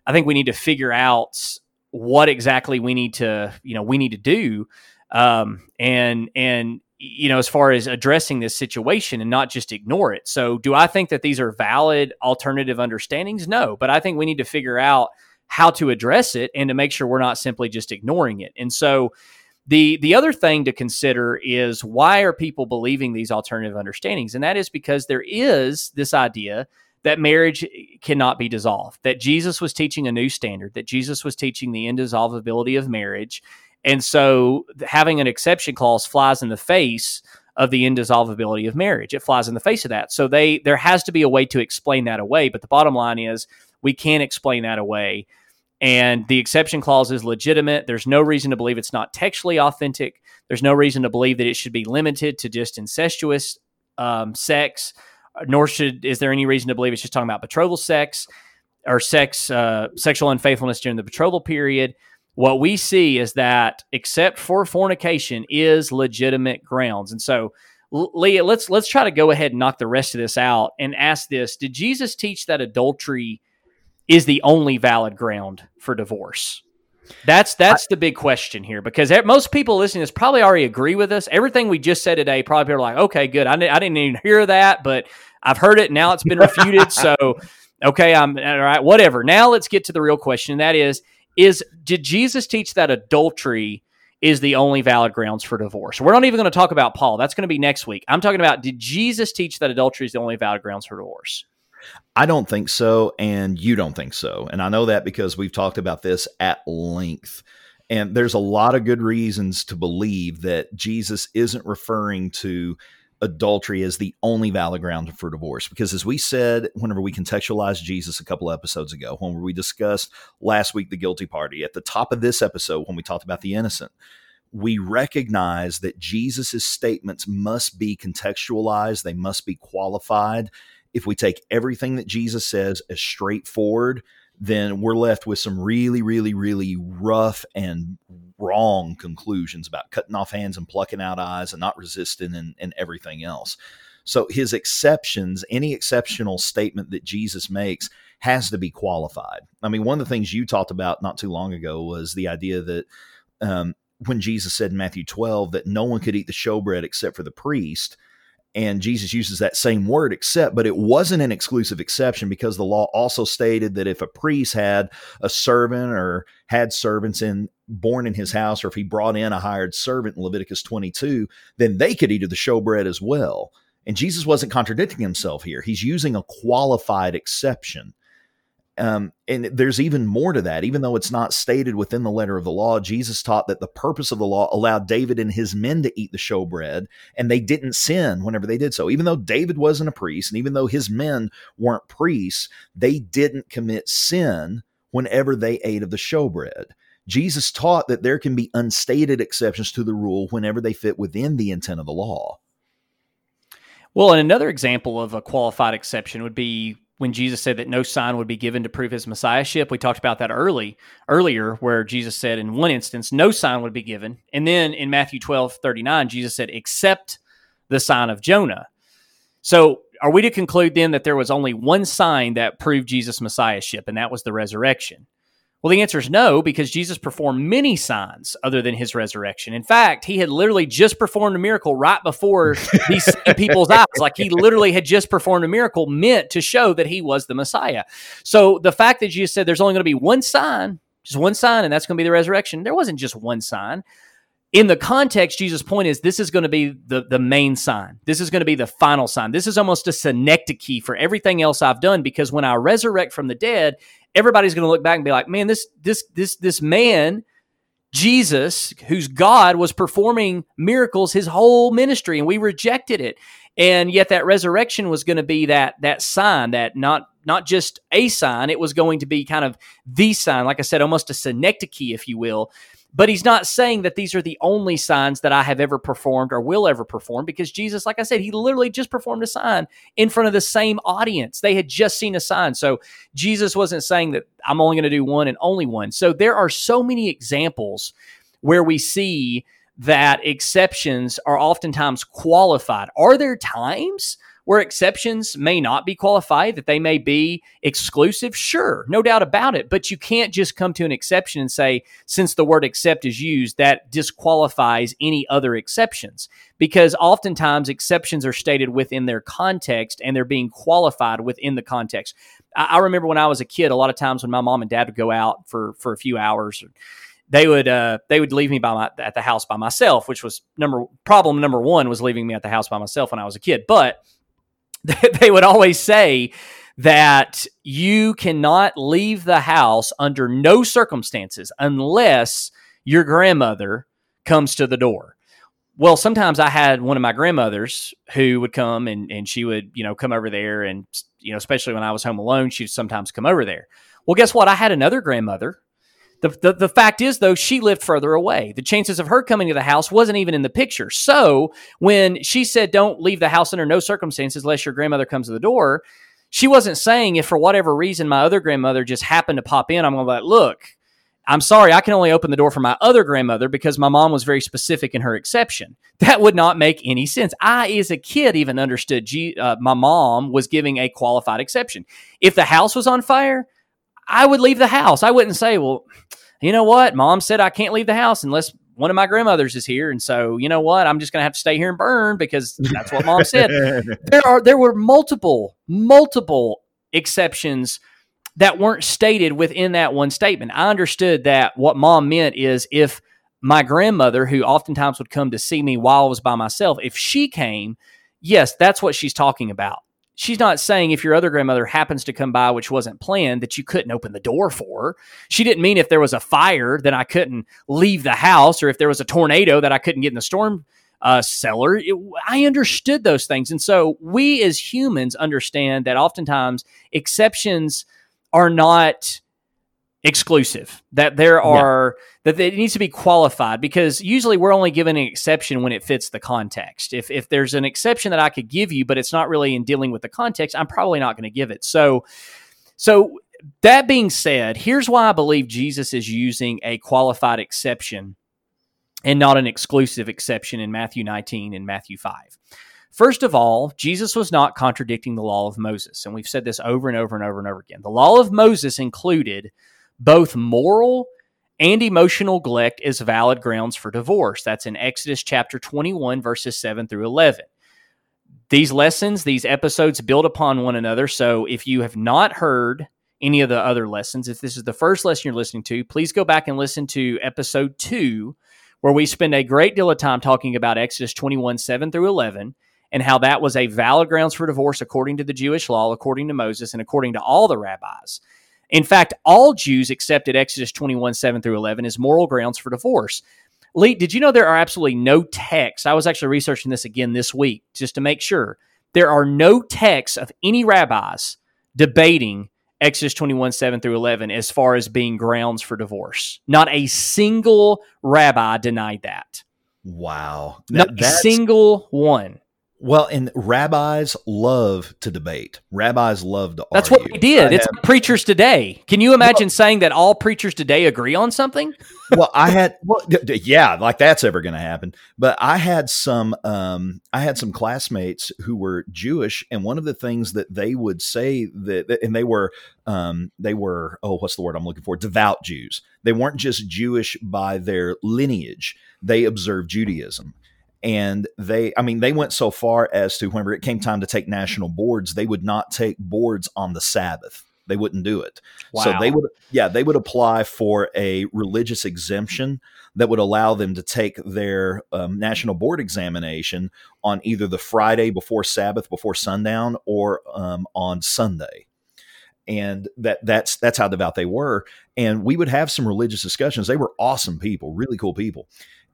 I think we need to figure out what exactly we need to you know we need to do. Um, and and you know, as far as addressing this situation and not just ignore it. So, do I think that these are valid alternative understandings? No, but I think we need to figure out how to address it and to make sure we're not simply just ignoring it. And so, the the other thing to consider is why are people believing these alternative understandings? And that is because there is this idea that marriage cannot be dissolved, that Jesus was teaching a new standard, that Jesus was teaching the indissolubility of marriage. And so having an exception clause flies in the face of the indissolubility of marriage. It flies in the face of that. So they there has to be a way to explain that away. But the bottom line is we can't explain that away. And the exception clause is legitimate. There's no reason to believe it's not textually authentic. There's no reason to believe that it should be limited to just incestuous um, sex, nor should is there any reason to believe it's just talking about betrothal sex or sex uh, sexual unfaithfulness during the betrothal period what we see is that except for fornication is legitimate grounds and so leah let's let's try to go ahead and knock the rest of this out and ask this did jesus teach that adultery is the only valid ground for divorce that's that's I, the big question here because most people listening to this probably already agree with us. Everything we just said today, probably people are like, okay, good. I, I didn't even hear that, but I've heard it. Now it's been refuted. <laughs> so, okay, I'm all right. Whatever. Now let's get to the real question. That is, is did Jesus teach that adultery is the only valid grounds for divorce? We're not even going to talk about Paul. That's going to be next week. I'm talking about did Jesus teach that adultery is the only valid grounds for divorce? I don't think so, and you don't think so. And I know that because we've talked about this at length. And there's a lot of good reasons to believe that Jesus isn't referring to adultery as the only valid ground for divorce. Because as we said, whenever we contextualized Jesus a couple episodes ago, when we discussed last week the guilty party, at the top of this episode, when we talked about the innocent, we recognize that Jesus' statements must be contextualized, they must be qualified. If we take everything that Jesus says as straightforward, then we're left with some really, really, really rough and wrong conclusions about cutting off hands and plucking out eyes and not resisting and, and everything else. So his exceptions, any exceptional statement that Jesus makes has to be qualified. I mean, one of the things you talked about not too long ago was the idea that um, when Jesus said in Matthew 12 that no one could eat the showbread except for the priest, and Jesus uses that same word, except, but it wasn't an exclusive exception because the law also stated that if a priest had a servant or had servants in born in his house, or if he brought in a hired servant in Leviticus 22, then they could eat of the showbread as well. And Jesus wasn't contradicting himself here. He's using a qualified exception. Um, and there's even more to that. Even though it's not stated within the letter of the law, Jesus taught that the purpose of the law allowed David and his men to eat the showbread, and they didn't sin whenever they did so. Even though David wasn't a priest, and even though his men weren't priests, they didn't commit sin whenever they ate of the showbread. Jesus taught that there can be unstated exceptions to the rule whenever they fit within the intent of the law. Well, and another example of a qualified exception would be when Jesus said that no sign would be given to prove his messiahship. We talked about that early earlier, where Jesus said in one instance, no sign would be given. And then in Matthew 12, 39, Jesus said, except the sign of Jonah. So are we to conclude then that there was only one sign that proved Jesus' messiahship, and that was the resurrection? Well, the answer is no, because Jesus performed many signs other than his resurrection. In fact, he had literally just performed a miracle right before <laughs> these people's eyes. Like he literally had just performed a miracle meant to show that he was the Messiah. So the fact that Jesus said there's only going to be one sign, just one sign, and that's going to be the resurrection, there wasn't just one sign in the context, Jesus' point is this is going to be the, the main sign. This is going to be the final sign. This is almost a synecdoche for everything else I've done because when I resurrect from the dead, everybody's going to look back and be like, man, this this this this man, Jesus, who's God, was performing miracles his whole ministry, and we rejected it. And yet that resurrection was going to be that that sign, that not not just a sign, it was going to be kind of the sign, like I said, almost a synecdoche, if you will, but he's not saying that these are the only signs that I have ever performed or will ever perform because Jesus, like I said, he literally just performed a sign in front of the same audience. They had just seen a sign. So Jesus wasn't saying that I'm only going to do one and only one. So there are so many examples where we see that exceptions are oftentimes qualified. Are there times where exceptions may not be qualified, that they may be exclusive, sure, no doubt about it. But you can't just come to an exception and say, since the word accept is used, that disqualifies any other exceptions. Because oftentimes exceptions are stated within their context and they're being qualified within the context. I, I remember when I was a kid, a lot of times when my mom and dad would go out for, for a few hours, they would uh, they would leave me by my at the house by myself, which was number problem number one was leaving me at the house by myself when I was a kid. But <laughs> they would always say that you cannot leave the house under no circumstances unless your grandmother comes to the door. Well, sometimes I had one of my grandmothers who would come and, and she would, you know, come over there and, you know, especially when I was home alone, she'd sometimes come over there. Well, guess what? I had another grandmother. The, the, the fact is, though, she lived further away. The chances of her coming to the house wasn't even in the picture. So when she said, don't leave the house under no circumstances unless your grandmother comes to the door, she wasn't saying if for whatever reason my other grandmother just happened to pop in, I'm going to be like, look, I'm sorry, I can only open the door for my other grandmother because my mom was very specific in her exception. That would not make any sense. I, as a kid, even understood G, uh, my mom was giving a qualified exception. If the house was on fire, I would leave the house. I wouldn't say, well, you know what? Mom said I can't leave the house unless one of my grandmothers is here. And so, you know what? I'm just going to have to stay here and burn because that's what mom said. <laughs> there are, there were multiple, multiple exceptions that weren't stated within that one statement. I understood that what mom meant is if my grandmother, who oftentimes would come to see me while I was by myself, if she came, yes, that's what she's talking about. She's not saying if your other grandmother happens to come by, which wasn't planned, that you couldn't open the door for her. She didn't mean if there was a fire that I couldn't leave the house or if there was a tornado that I couldn't get in the storm uh, cellar. It, I understood those things. And so we as humans understand that oftentimes exceptions are not exclusive that there are yeah. that it needs to be qualified because usually we're only given an exception when it fits the context if if there's an exception that i could give you but it's not really in dealing with the context i'm probably not going to give it so so that being said here's why i believe jesus is using a qualified exception and not an exclusive exception in matthew 19 and matthew 5 First of all, Jesus was not contradicting the law of Moses. And we've said this over and over and over and over again. The law of Moses included both moral and emotional neglect is valid grounds for divorce. That's in Exodus chapter 21, verses 7 through 11. These lessons, these episodes build upon one another. So if you have not heard any of the other lessons, if this is the first lesson you're listening to, please go back and listen to episode two, where we spend a great deal of time talking about Exodus 21, 7 through 11 and how that was a valid grounds for divorce according to the Jewish law, according to Moses, and according to all the rabbis. In fact, all Jews accepted Exodus 21, 7 through 11 as moral grounds for divorce. Lee, did you know there are absolutely no texts? I was actually researching this again this week just to make sure. There are no texts of any rabbis debating Exodus 21, 7 through 11 as far as being grounds for divorce. Not a single rabbi denied that. Wow. Not a single one. Well, and rabbis love to debate. Rabbis love to That's argue. what they did. I it's have, preachers today. Can you imagine well, saying that all preachers today agree on something? <laughs> well, I had well, yeah, like that's ever going to happen. But I had some um, I had some classmates who were Jewish, and one of the things that they would say that, and they were um, they were oh, what's the word I'm looking for? Devout Jews. They weren't just Jewish by their lineage; they observed Judaism and they i mean they went so far as to whenever it came time to take national boards they would not take boards on the sabbath. They wouldn't do it. Wow. so they would yeah they would apply for a religious exemption that would allow them to take their um, national board examination on either the friday before sabbath before sundown or um, on sunday. And that that's that's how devout they were. And we would have some religious discussions. They were awesome people really cool people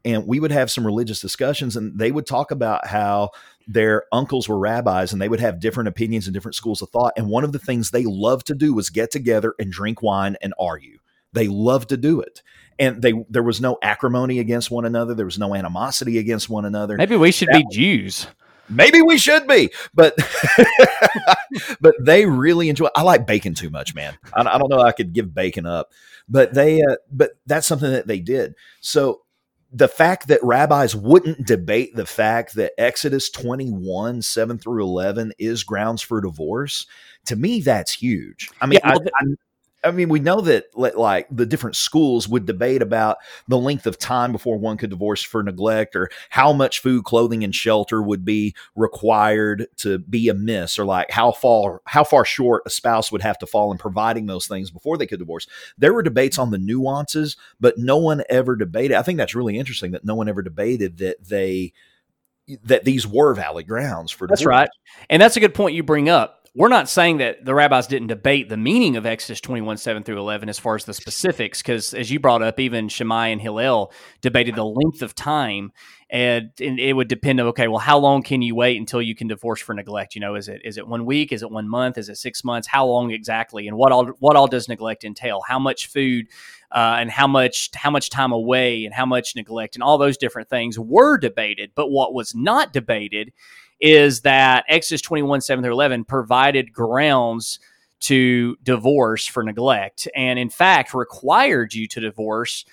and we would have some religious discussions and they would talk about how their uncles were rabbis and they would have different opinions and different schools of thought and one of the things they loved to do was get together and drink wine and argue. They loved to do it and they there was no acrimony against one another there was no animosity against one another. Maybe we should that, be jews. Maybe we should be but <laughs> but they really enjoy i like bacon too much man. I, I don't know i could give bacon up but they uh, but that's something that they did. So the fact that rabbis wouldn't debate the fact that Exodus 21, 7 through 11 is grounds for divorce, to me, that's huge. I mean, yeah, well, I, I mean, we know that like the different schools would debate about the length of time before one could divorce for neglect, or how much food, clothing, and shelter would be required to be amiss, or like how far how far short a spouse would have to fall in providing those things before they could divorce. There were debates on the nuances, but no one ever debated. I think that's really interesting that no one ever debated that they that these were valid grounds for divorce. That's right. And that's a good point you bring up. We're not saying that the rabbis didn't debate the meaning of Exodus 21, 7 through 11 as far as the specifics, because as you brought up, even Shammai and Hillel debated the length of time. And, and, it would depend on okay, well, how long can you wait until you can divorce for neglect? You know, is it is it one week? Is it one month? Is it six months? How long exactly? And what all what all does neglect entail? How much food uh, and how much how much time away and how much neglect and all those different things were debated. But what was not debated is that Exodus 21, 7 through 11 provided grounds to divorce for neglect and, in fact, required you to divorce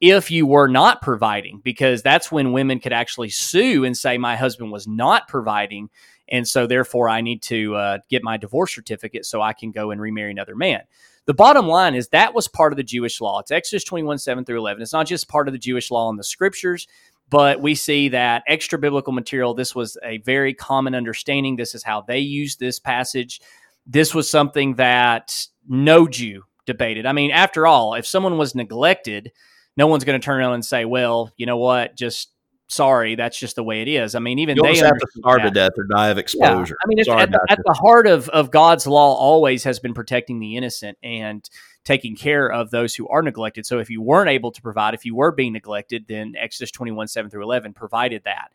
if you were not providing, because that's when women could actually sue and say, My husband was not providing. And so, therefore, I need to uh, get my divorce certificate so I can go and remarry another man. The bottom line is that was part of the Jewish law. It's Exodus 21, 7 through 11. It's not just part of the Jewish law in the scriptures, but we see that extra biblical material, this was a very common understanding. This is how they used this passage. This was something that no Jew debated. I mean, after all, if someone was neglected, no one's going to turn around and say, well, you know what, just sorry, that's just the way it is. I mean, even you they have to starve to death or die of exposure. Yeah. I mean, at, the, at the heart of, of God's law always has been protecting the innocent and taking care of those who are neglected. So if you weren't able to provide, if you were being neglected, then Exodus 21, 7 through 11 provided that.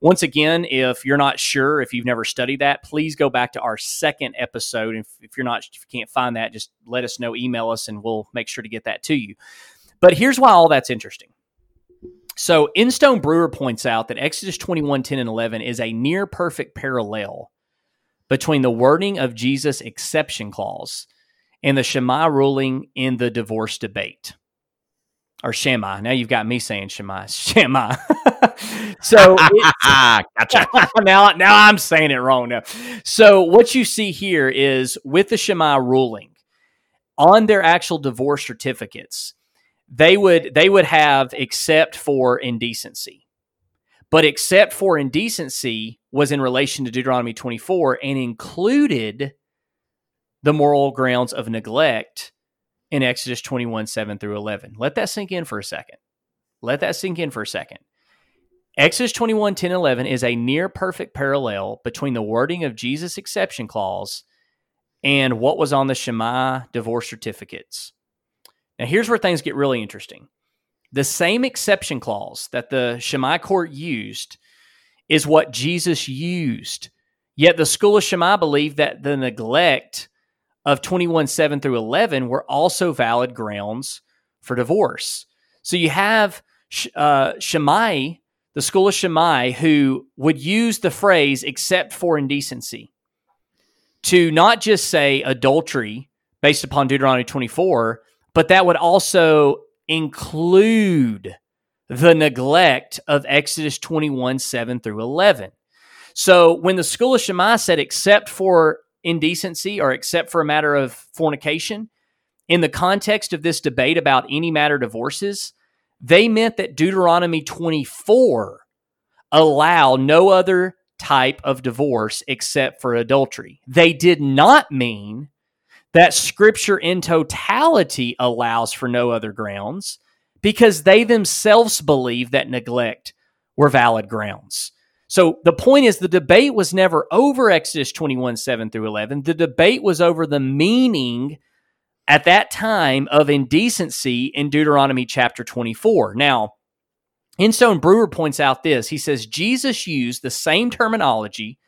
Once again, if you're not sure, if you've never studied that, please go back to our second episode. If, if you're not, if you can't find that, just let us know, email us, and we'll make sure to get that to you. But here's why all that's interesting so Instone Brewer points out that Exodus 21, 10, and 11 is a near perfect parallel between the wording of Jesus' exception clause and the Shammai ruling in the divorce debate. Or Shammai. Now you've got me saying Shammai. <laughs> Shammai. <laughs> so <laughs> gotcha. now, now I'm saying it wrong now. So what you see here is with the Shammai ruling on their actual divorce certificates, they would they would have except for indecency. But except for indecency was in relation to Deuteronomy 24 and included the moral grounds of neglect in Exodus 21, 7 through 11. Let that sink in for a second. Let that sink in for a second. Exodus 21, 10, 11 is a near perfect parallel between the wording of Jesus' exception clause and what was on the Shammai divorce certificates. Now, here's where things get really interesting. The same exception clause that the Shammai court used is what Jesus used. Yet the school of Shammai believed that the neglect of 21 7 through 11 were also valid grounds for divorce. So you have uh, Shammai, the school of Shammai, who would use the phrase except for indecency to not just say adultery based upon Deuteronomy 24, but that would also include the neglect of Exodus 21 7 through 11. So when the school of Shammai said, except for indecency or except for a matter of fornication, in the context of this debate about any matter divorces, they meant that Deuteronomy 24 allow no other type of divorce except for adultery. They did not mean that scripture in totality allows for no other grounds because they themselves believe that neglect were valid grounds. So the point is, the debate was never over Exodus 21 7 through 11. The debate was over the meaning at that time of indecency in Deuteronomy chapter 24. Now, Instone Brewer points out this. He says Jesus used the same terminology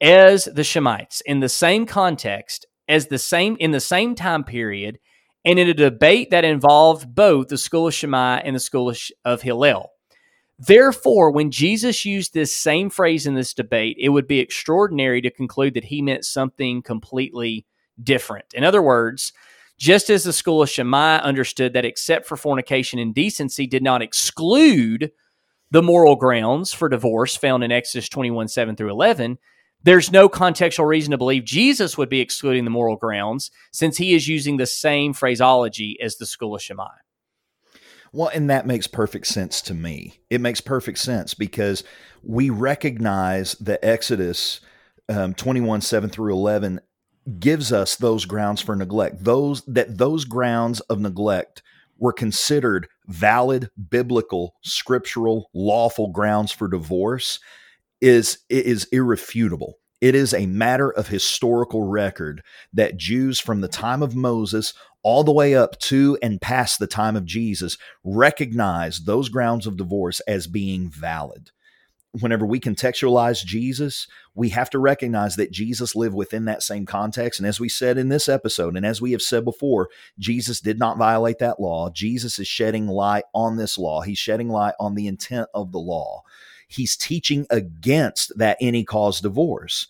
as the Shammaites in the same context as the same in the same time period and in a debate that involved both the school of Shammai and the school of Hillel. Therefore, when Jesus used this same phrase in this debate, it would be extraordinary to conclude that he meant something completely different. In other words, just as the school of Shammai understood that except for fornication and decency did not exclude the moral grounds for divorce found in Exodus 21 7 through 11, there's no contextual reason to believe Jesus would be excluding the moral grounds since he is using the same phraseology as the school of Shammai. Well, and that makes perfect sense to me. It makes perfect sense because we recognize that Exodus um, 21 7 through 11 gives us those grounds for neglect. Those that those grounds of neglect were considered valid biblical scriptural lawful grounds for divorce is is irrefutable. It is a matter of historical record that Jews from the time of Moses all the way up to and past the time of Jesus recognize those grounds of divorce as being valid whenever we contextualize Jesus, we have to recognize that Jesus lived within that same context. And as we said in this episode, and as we have said before, Jesus did not violate that law. Jesus is shedding light on this law, he's shedding light on the intent of the law. He's teaching against that any cause divorce.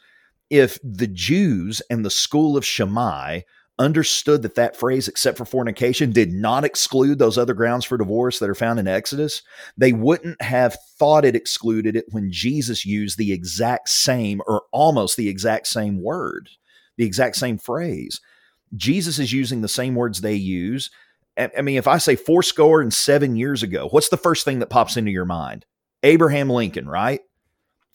If the Jews and the school of Shammai understood that that phrase, except for fornication, did not exclude those other grounds for divorce that are found in Exodus, they wouldn't have thought it excluded it when Jesus used the exact same or almost the exact same word, the exact same phrase. Jesus is using the same words they use. I mean, if I say four score and seven years ago, what's the first thing that pops into your mind? Abraham Lincoln, right?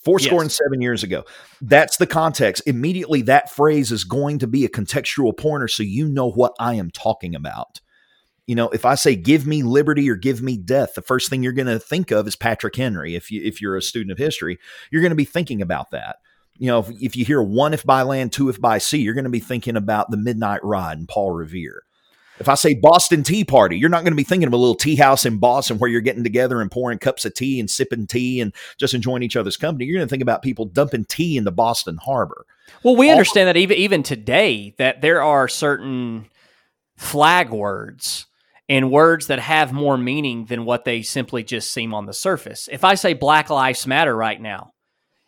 Four score and seven years ago. That's the context. Immediately, that phrase is going to be a contextual pointer so you know what I am talking about. You know, if I say give me liberty or give me death, the first thing you're going to think of is Patrick Henry. If you if you're a student of history, you're going to be thinking about that. You know, if, if you hear one if by land, two if by sea, you're going to be thinking about the Midnight Ride and Paul Revere. If I say Boston Tea Party, you're not going to be thinking of a little tea house in Boston where you're getting together and pouring cups of tea and sipping tea and just enjoying each other's company. You're going to think about people dumping tea into Boston Harbor. Well, we All- understand that even even today that there are certain flag words and words that have more meaning than what they simply just seem on the surface. If I say Black Lives Matter right now,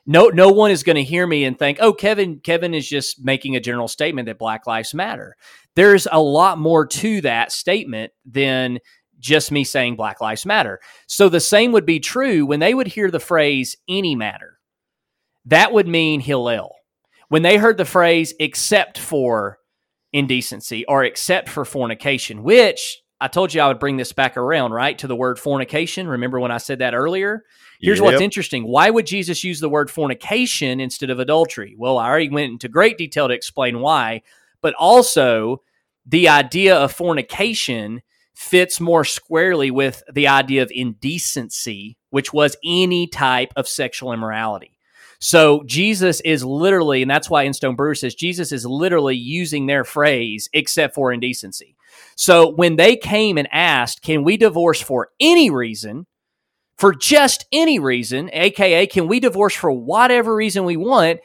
no no one is going to hear me and think, "Oh, Kevin Kevin is just making a general statement that Black Lives Matter." There's a lot more to that statement than just me saying Black Lives Matter. So the same would be true when they would hear the phrase any matter. That would mean Hillel. When they heard the phrase except for indecency or except for fornication, which I told you I would bring this back around, right, to the word fornication. Remember when I said that earlier? Here's yep. what's interesting. Why would Jesus use the word fornication instead of adultery? Well, I already went into great detail to explain why, but also the idea of fornication fits more squarely with the idea of indecency, which was any type of sexual immorality. So Jesus is literally, and that's why Stone Brewer says Jesus is literally using their phrase, except for indecency. So when they came and asked, can we divorce for any reason? For just any reason, aka, can we divorce for whatever reason we want?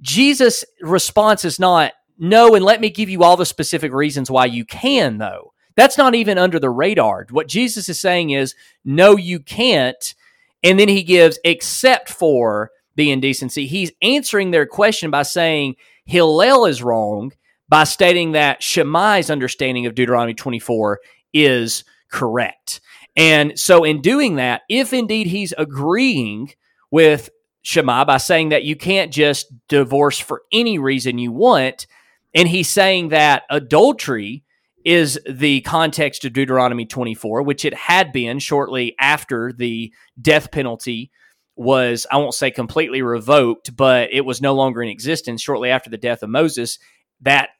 Jesus' response is not, no, and let me give you all the specific reasons why you can, though. That's not even under the radar. What Jesus is saying is, no, you can't. And then he gives, except for the indecency. He's answering their question by saying Hillel is wrong, by stating that Shammai's understanding of Deuteronomy 24 is correct. And so, in doing that, if indeed he's agreeing with Shammai by saying that you can't just divorce for any reason you want, and he's saying that adultery is the context of Deuteronomy 24, which it had been shortly after the death penalty was, I won't say completely revoked, but it was no longer in existence shortly after the death of Moses. That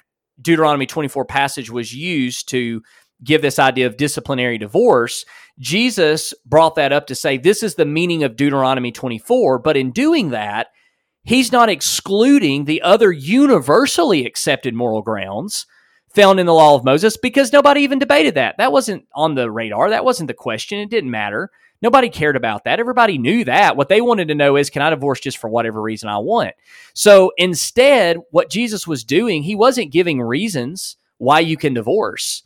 Deuteronomy 24 passage was used to give this idea of disciplinary divorce. Jesus brought that up to say this is the meaning of Deuteronomy 24, but in doing that, he's not excluding the other universally accepted moral grounds found in the law of Moses because nobody even debated that. That wasn't on the radar. That wasn't the question. It didn't matter. Nobody cared about that. Everybody knew that. What they wanted to know is can I divorce just for whatever reason I want? So instead, what Jesus was doing, he wasn't giving reasons why you can divorce.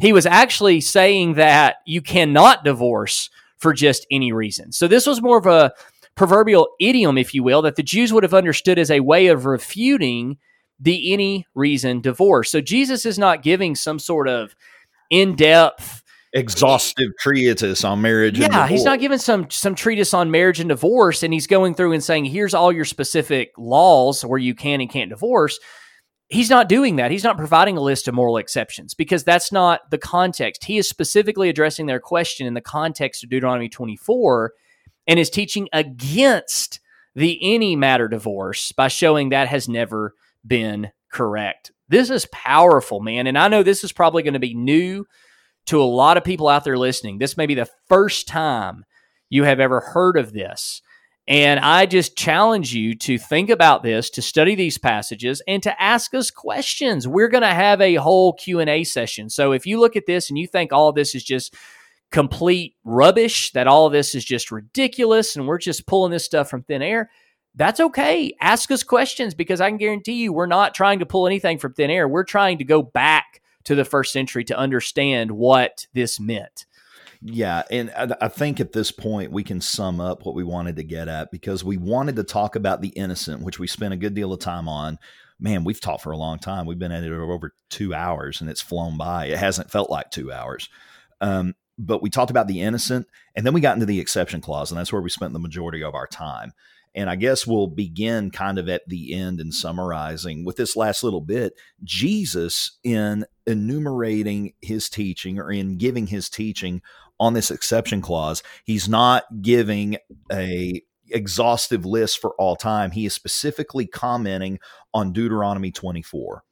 He was actually saying that you cannot divorce for just any reason. So this was more of a proverbial idiom, if you will, that the Jews would have understood as a way of refuting the any reason divorce. So Jesus is not giving some sort of in depth, exhaustive treatise on marriage. Yeah, he's not giving some some treatise on marriage and divorce, and he's going through and saying, "Here's all your specific laws where you can and can't divorce." He's not doing that. He's not providing a list of moral exceptions because that's not the context. He is specifically addressing their question in the context of Deuteronomy 24 and is teaching against the any matter divorce by showing that has never been correct. This is powerful, man. And I know this is probably going to be new to a lot of people out there listening. This may be the first time you have ever heard of this. And I just challenge you to think about this, to study these passages and to ask us questions. We're going to have a whole Q&A session. So if you look at this and you think all this is just complete rubbish, that all this is just ridiculous and we're just pulling this stuff from thin air, that's okay. Ask us questions because I can guarantee you we're not trying to pull anything from thin air. We're trying to go back to the first century to understand what this meant. Yeah, and I, think at this point we can sum up what we wanted to get at because we wanted to talk about the innocent, which we spent a good deal of time on. Man, we've talked for a long time. We've been at it over two hours, and it's flown by. It hasn't felt like two hours. Um, but we talked about the innocent, and then we got into the exception clause, and that's where we spent the majority of our time. And I guess we'll begin kind of at the end and summarizing with this last little bit. Jesus, in enumerating his teaching or in giving his teaching on this exception clause, he's not giving a exhaustive list for all time. He is specifically commenting on Deuteronomy 24.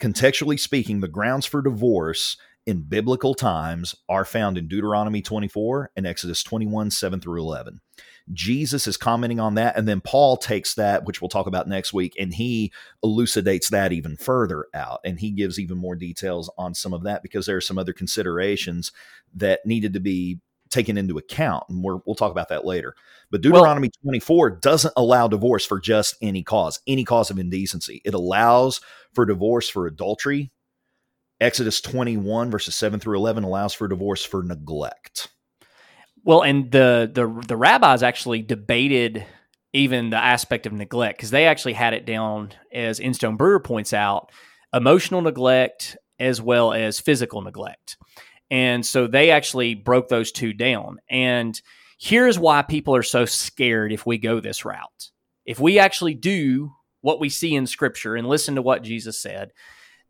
Contextually speaking, the grounds for divorce in biblical times are found in Deuteronomy 24 and Exodus 21, 7 through 11. Jesus is commenting on that. And then Paul takes that, which we'll talk about next week, and he elucidates that even further out. And he gives even more details on some of that because there are some other considerations that needed to be taken into account. And we will talk about that later. But Deuteronomy well, 24 doesn't allow divorce for just any cause, any cause of indecency. It allows for divorce for adultery. Exodus 21, verses 7 through 11, allows for divorce for neglect. Well, and the the the rabbis actually debated even the aspect of neglect because they actually had it down as Instone Brewer points out, emotional neglect as well as physical neglect. And so they actually broke those two down. And here's why people are so scared if we go this route. If we actually do what we see in scripture and listen to what Jesus said,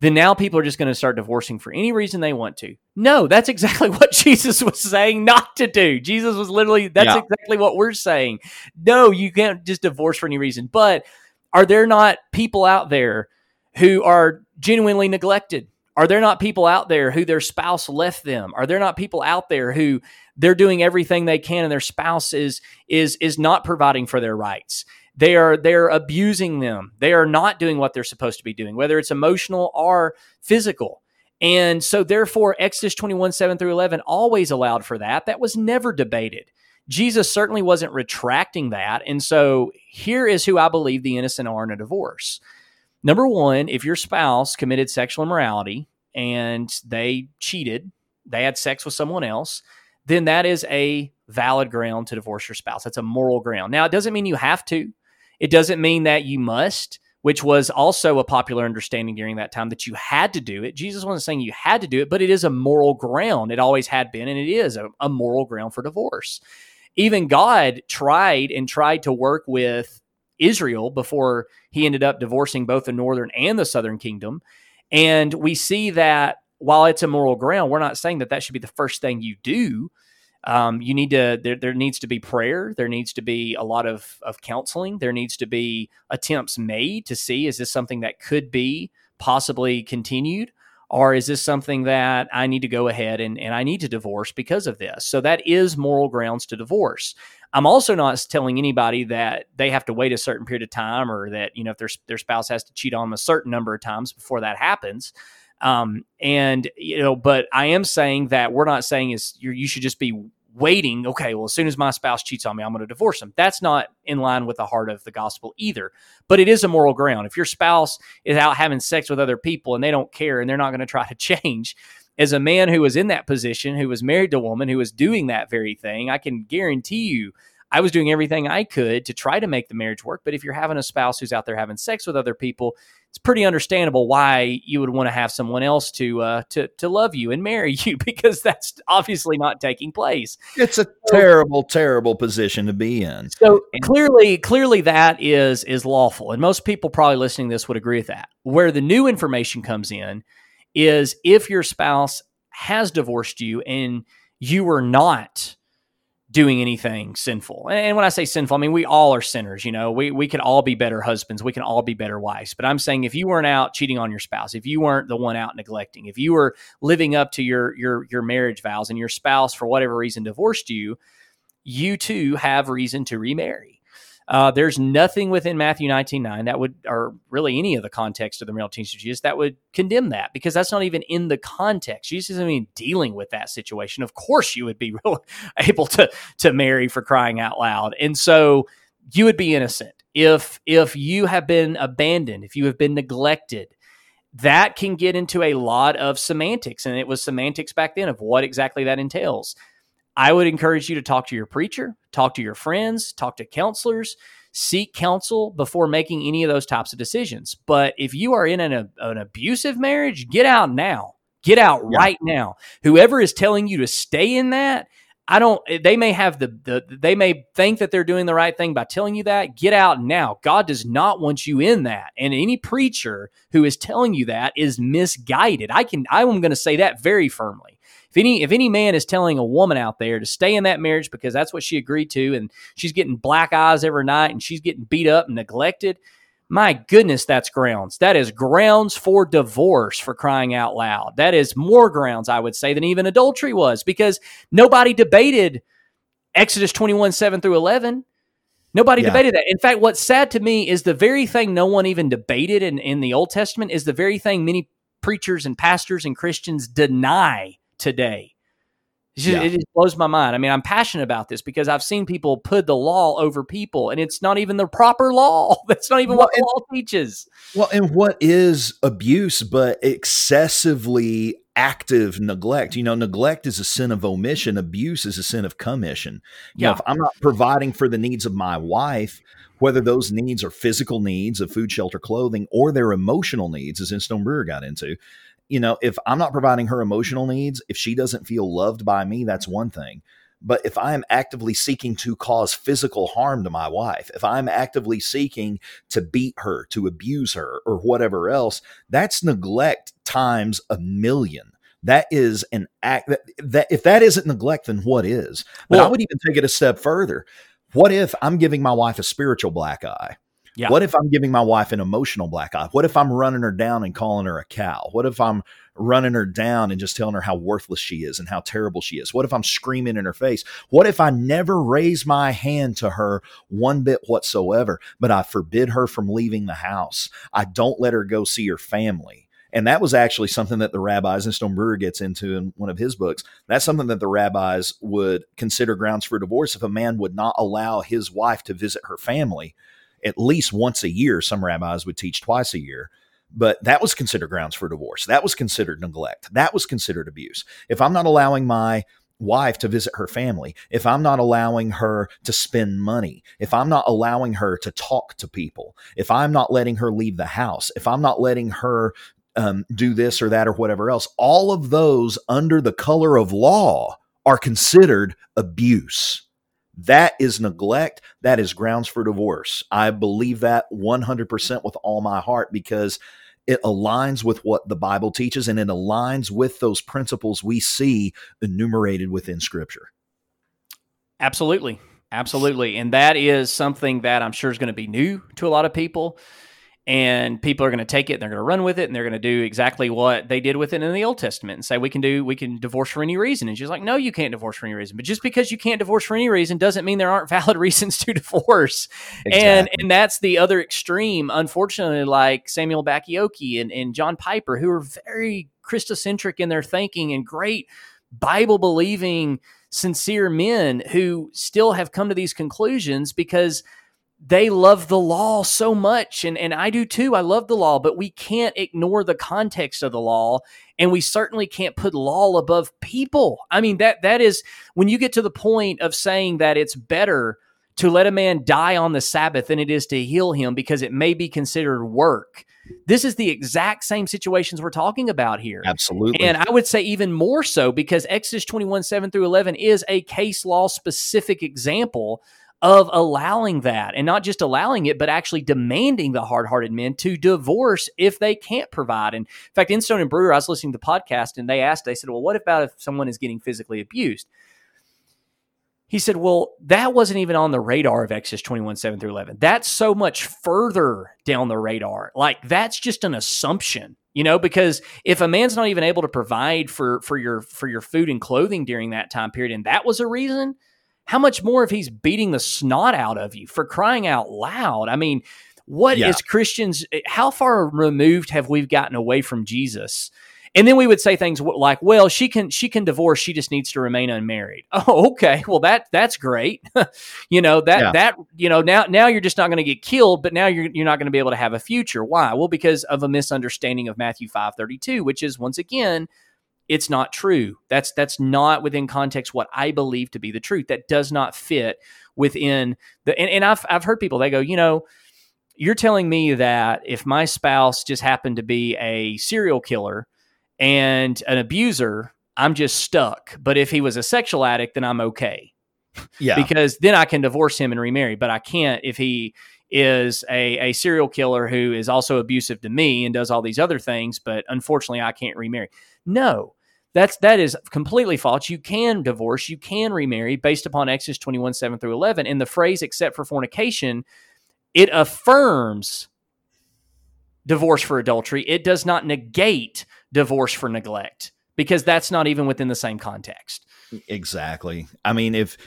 then now people are just going to start divorcing for any reason they want to. No, that's exactly <laughs> what Jesus was saying not to do. Jesus was literally, that's yeah. exactly what we're saying. No, you can't just divorce for any reason. But are there not people out there who are genuinely neglected? Are there not people out there who their spouse left them? Are there not people out there who they're doing everything they can and their spouse is is is not providing for their rights? They are they're abusing them. They are not doing what they're supposed to be doing, whether it's emotional or physical. And so therefore Exodus 21, 7 through 11 always allowed for that. That was never debated. Jesus certainly wasn't retracting that. And so here is who I believe the innocent are in a divorce. Number one, if your spouse committed sexual immorality and they cheated, they had sex with someone else, then that is a valid ground to divorce your spouse. That's a moral ground. Now, it doesn't mean you have to. It doesn't mean that you must, which was also a popular understanding during that time that you had to do it. Jesus wasn't saying you had to do it, but it is a moral ground. It always had been, and it is a, a moral ground for divorce. Even God tried and tried to work with Israel before he ended up divorcing both the northern and the southern kingdom. And we see that while it's a moral ground, we're not saying that that should be the first thing you do. Um, you need to there, there needs to be prayer. There needs to be a lot of, of counseling. There needs to be attempts made to see is this something that could be possibly continued or is this something that i need to go ahead and, and i need to divorce because of this? So that is moral grounds to divorce. I'm also not telling anybody that they have to wait a certain period of time or that you know if their, their spouse has to cheat on them a certain number of times before that happens um, and you know, but I am saying that we're not saying is you should just be waiting. Okay, well, as soon as my spouse cheats on me, I'm going to divorce them. That's not in line with the heart of the gospel either. But it is a moral ground. If your spouse is out having sex with other people and they don't care and they're not going to try to <laughs> change, as a man who was in that position, who was married to a woman who was doing that very thing, I can guarantee you I was doing everything I could to try to make the marriage work. But if you're having a spouse who's out there having sex with other people, it's pretty understandable why you would want to have someone else to uh, to to love you and marry <laughs> you because that's obviously not taking place. It's a terrible, terrible position to be in. So and- clearly, clearly that is is lawful, and most people probably listening to this would agree with that. Where the new information comes in is if your spouse has divorced you and you were not doing anything sinful. And when I say sinful, I mean we all are sinners, you know. We we can all be better husbands, we can all be better wives. But I'm saying if you weren't out cheating on your spouse, if you weren't the one out neglecting, if you were living up to your your your marriage vows and your spouse for whatever reason divorced you, you too have reason to remarry. Uh, there's nothing within Matthew 19 9 that would, or really any of the context of the marital teachings of Jesus that would condemn that because that's not even in the context. Jesus isn't even dealing with that situation. Of course, you would be <laughs> real, able to to marry for crying out loud, and so you would be innocent if if you have been abandoned, if you have been neglected. That can get into a lot of semantics, and it was semantics back then of what exactly that entails. I would encourage you to talk to your preacher, talk to your friends, talk to counselors, seek counsel before making any of those types of decisions. But if you are in an, an abusive marriage, get out now. Get out yeah. right now. Whoever is telling you to stay in that, I don't eh, they may have the, the they may think that they're doing the right thing by telling you that. Get out now. God does not want you in that. And any preacher who is telling you that is misguided. I can I'm going to say that very firmly if any if any man is telling a woman out there to stay in that marriage because that's what she agreed to and she's getting black eyes every night and she's getting beat up and neglected my goodness that's grounds that is grounds for divorce for crying out loud that is more grounds i would say than even adultery was because nobody debated exodus 21 7 through 11 Nobody yeah. debated that. In fact, what's sad to me is the very thing no one even debated in, in the Old Testament is the very thing many preachers and pastors and Christians deny today. Just, yeah. It just blows my mind. I mean, I'm passionate about this because I've seen people put the law over people, and it's not even the proper <laughs> law. That's not even well, what the law teaches. Well, and what is abuse but excessively active neglect? You know, neglect is a sin of omission, abuse is a sin of commission. You yeah. Know, if I'm not providing for the needs of my wife, whether those needs are physical needs of food, shelter, clothing, or their emotional needs, as Instone Brewer got into, you know, if I'm not providing her emotional needs, if she doesn't feel loved by me, that's one thing. But if I am actively seeking to cause physical harm to my wife, if I'm actively seeking to beat her, to abuse her, or whatever else, that's neglect times a million. That is an act that, that if that isn't neglect, then what is? But well, I would even take it a step further. What if I'm giving my wife a spiritual black eye? Yeah. What if I'm giving my wife an emotional black eye? What if I'm running her down and calling her a cow? What if I'm running her down and just telling her how worthless she is and how terrible she is? What if I'm screaming in her face? What if I never raise my hand to her one bit whatsoever, but I forbid her from leaving the house? I don't let her go see her family. And that was actually something that the rabbis, Instone Brewer gets into in one of his books. That's something that the rabbis would consider grounds for divorce if a man would not allow his wife to visit her family at least once a year. Some rabbis would teach twice a year. But that was considered grounds for divorce. That was considered neglect. That was considered abuse. If I'm not allowing my wife to visit her family, if I'm not allowing her to spend money, if I'm not allowing her to talk to people, if I'm not letting her leave the house, if I'm not letting her um, do this or that or whatever else, all of those under the color of law are considered abuse. That is neglect. That is grounds for divorce. I believe that mm-hmm. 100% with all my heart because it aligns with what the Bible teaches and it aligns with those principles we see enumerated within Scripture. Absolutely. Absolutely. And that is something that I'm sure is going to be new to a lot of people and people are going to take it and they're going to run with it and they're going to do exactly what they did with it in the old testament and say we can do we can divorce for any reason and she's like no you can't divorce for any reason but just because you can't divorce for any reason doesn't mean there aren't <laughs> valid reasons to divorce exactly. and and that's the other extreme unfortunately like samuel bacchiocchi and, and john piper who are very christocentric in their thinking and great bible believing sincere men who still have come to these conclusions because they love the law so much and, and i do too i love the law but we can't ignore the context of the law and we certainly can't put law above people i mean that that is when you get to the point of saying that it's better to let a man die on the sabbath than it is to heal him because it may be considered work this is the exact same situations we're talking about here. Absolutely. And I would say even more so because Exodus 21, 7 through 11 is a case law specific example of allowing that and not just allowing it, but actually demanding the hard hearted men to divorce if they can't provide. And in fact, Instone and Brewer, I was listening to the podcast and they asked, they said, well, what about if someone is getting physically abused? He said, well, that wasn't even on the radar of Exodus 21, 7 through 11. That's so much further down the radar. Like, that's just an assumption you know because if a man's not even able to provide for for your for your food and clothing during that time period and that was a reason how much more if he's beating the snot out of you for crying out loud? I mean, what yeah. is Christians? Eh, how far removed have we gotten away from Jesus? And then we would say things like, "Well, she can she can divorce. She just needs to remain unmarried." <laughs> Oh, okay. Well, that that's great. <laughs> you know that yeah. that you know now now you're just not going to get killed, but now you're you're not going to be able to have a future. Why? Well, because of a misunderstanding of Matthew five thirty two, which is once again it's not true. That's that's not within context what I believe to be the truth. That does not fit within the and, and I've I've heard people they go, you know, you're telling me that if my spouse just happened to be a serial killer and an abuser, I'm just stuck. But if he was a sexual addict, then I'm okay. Yeah. because then I can divorce him and remarry, but I can't if he is a, a serial killer who is also abusive to me and does all these other things, but unfortunately I can't remarry. No, that's that is completely false. You can divorce, you can remarry based upon Exodus 21, 7 through 11. And the phrase except for fornication, it affirms divorce for adultery. It does not negate divorce for neglect because that's not even within the same context. Exactly. I mean, if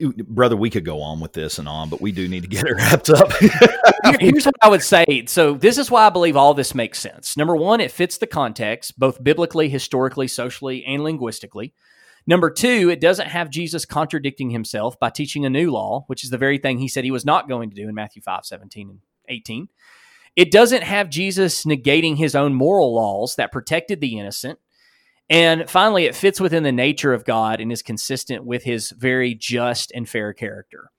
brother, we could go on with this and on, but we do need to get it wrapped up. <laughs> Here's what I would say. So, this is why I believe all this makes sense. Number one, it fits the context, both biblically, historically, socially, and linguistically. Number two, it doesn't have Jesus contradicting himself by teaching a new law, which is the very thing he said he was not going to do in Matthew 5 17 and 18. It doesn't have Jesus negating his own moral laws that protected the innocent. And finally, it fits within the nature of God and is consistent with his very just and fair character.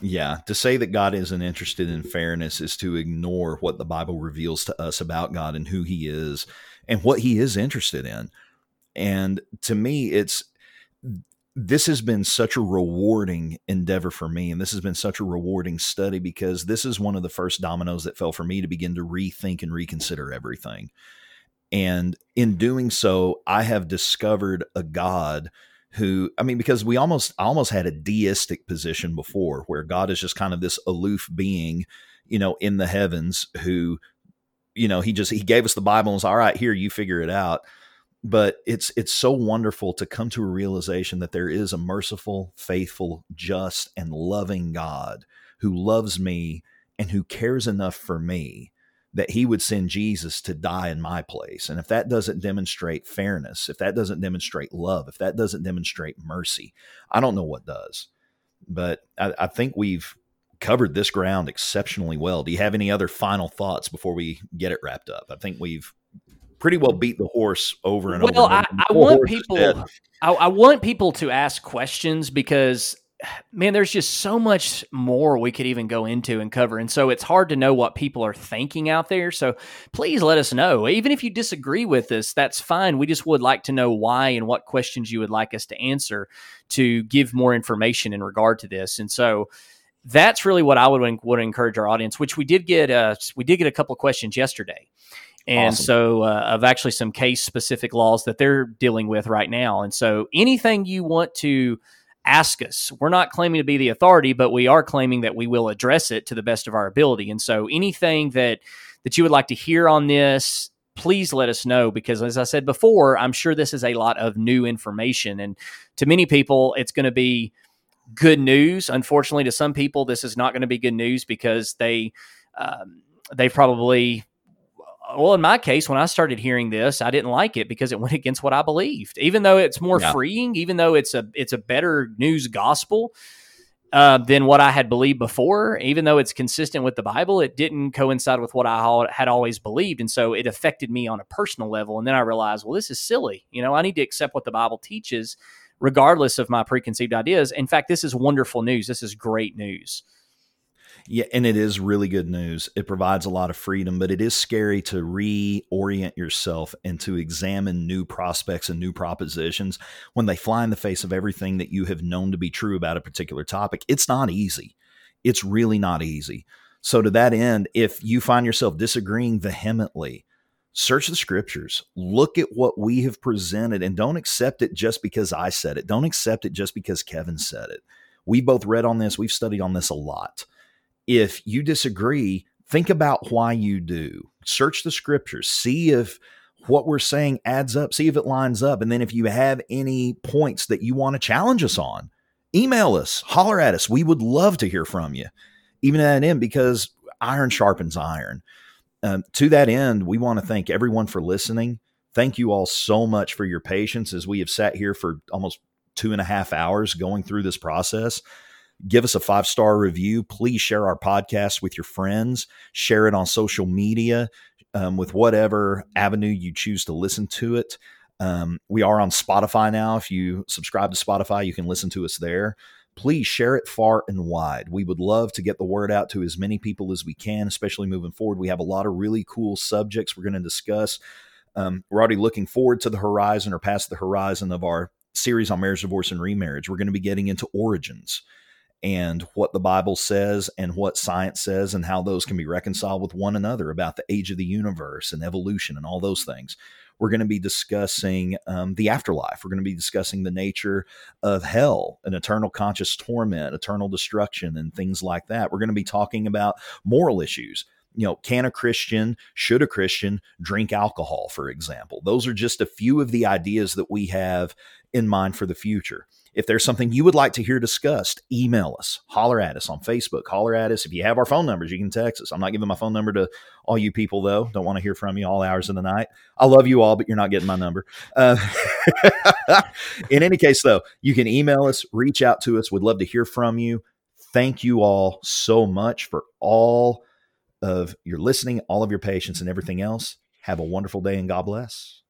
Yeah, to say that God isn't interested in fairness is to ignore what the Bible reveals to us about God and who he is and what he is interested in. And to me, it's this has been such a rewarding endeavor for me and this has been such a rewarding study because this is one of the first dominoes that fell for me to begin to rethink and reconsider everything and in doing so, I have discovered a God who, I mean, because we almost, almost had a deistic position before where God is just kind of this aloof being, you know, in the heavens who, you know, he just, he gave us the Bible and was all right, here, you figure it out. But it's, it's so wonderful to come to a realization that there is a merciful, faithful, just, and loving God who loves me and who cares enough for me that he would send Jesus to die in my place. And if that doesn't demonstrate fairness, if that doesn't demonstrate love, if that doesn't demonstrate mercy, I don't know what does. But I, I think we've covered this ground exceptionally well. Do you have any other final thoughts before we get it wrapped up? I think we've pretty well beat the horse over and well, over. Well, I, I want people. I, I want people to ask questions because man, there's just so much more we could even go into and cover. And so it's hard to know what people are thinking out there. So please let us know. Even if you disagree with us, that's fine. We just would like to know why and what questions you would like us to answer to give more information in regard to this. And so that's really what I would would encourage our audience. Which we did get. Uh, we did get a couple of questions yesterday, and awesome. so uh, of actually some case specific laws that they're dealing with right now. And so anything you want to ask us. We're not claiming to be the authority, but we are claiming that we will address it to the best of our ability. And so anything that that you would like to hear on this, please let us know because as I said before, I'm sure this is a lot of new information and to many people it's going to be good news. Unfortunately, to some people this is not going to be good news because they um, they probably well, in my case, when I started hearing this, I didn't like it because it <laughs> went against what I believed. Even though it's more yeah. freeing, even though it's a it's a better news gospel uh, than what I had believed before, even though it's consistent with the Bible, it didn't coincide with what I had always believed, and so it affected me on a personal level. And then I realized, well, this is silly. You know, I need to accept what the Bible teaches, regardless of my preconceived ideas. In fact, this is wonderful news. This is great news. Yeah, and it is really good news. It provides a lot of freedom, but it is scary to reorient yourself and to examine new prospects and new propositions when they fly in the face of everything that you have known to be true about a particular topic. It's not easy. It's really not easy. So, to that end, if you find yourself disagreeing vehemently, search the scriptures, look at what we have presented, and don't accept it just because I said it. Don't accept it just because Kevin said it. We both read on this, we've studied on this a lot if you disagree, think about why you do. Search the scriptures, see if what we're saying adds up, see if it lines up. And then if you have any points that you want to challenge us on, email us, holler at us. We would love to hear from you, even at that end, because iron sharpens iron. Um, to that end, we want to thank everyone for listening. Thank you all so much for your patience as we have sat here for almost two and a half hours going through this process. Give us a five star review. Please share our podcast with your friends. Share it on social media um, with whatever avenue you choose to listen to it. Um, we are on Spotify now. If you subscribe to Spotify, you can listen to us there. Please share it far and wide. We would love to get the word out to as many people as we can, especially moving forward. We have a lot of really cool subjects we're going to discuss. Um, we're already looking forward to the horizon or past the horizon of our series on marriage, divorce, and remarriage. We're going to be getting into origins and what the Bible says and what science says and how those can be reconciled with one another about the age of the universe and evolution and all those things. We're going to be discussing um, the afterlife. We're going to be discussing the nature of hell and eternal conscious torment, eternal destruction, and things like that. We're going to be talking about moral issues you know, can a Christian, should a Christian drink alcohol, for example? Those are just a few of the ideas that we have in mind for the future. If there's something you would like to hear discussed, email us, holler at us on Facebook, holler at us. If you have our phone numbers, you can text us. I'm not giving my phone number to all you people, though. Don't want to hear from you all hours of the night. I love you all, but you're not getting my number. Uh, <laughs> in any case, though, you can email us, reach out to us. We'd love to hear from you. Thank you all so much for all of your listening, all of your patience, and everything else. Have a wonderful day and God bless.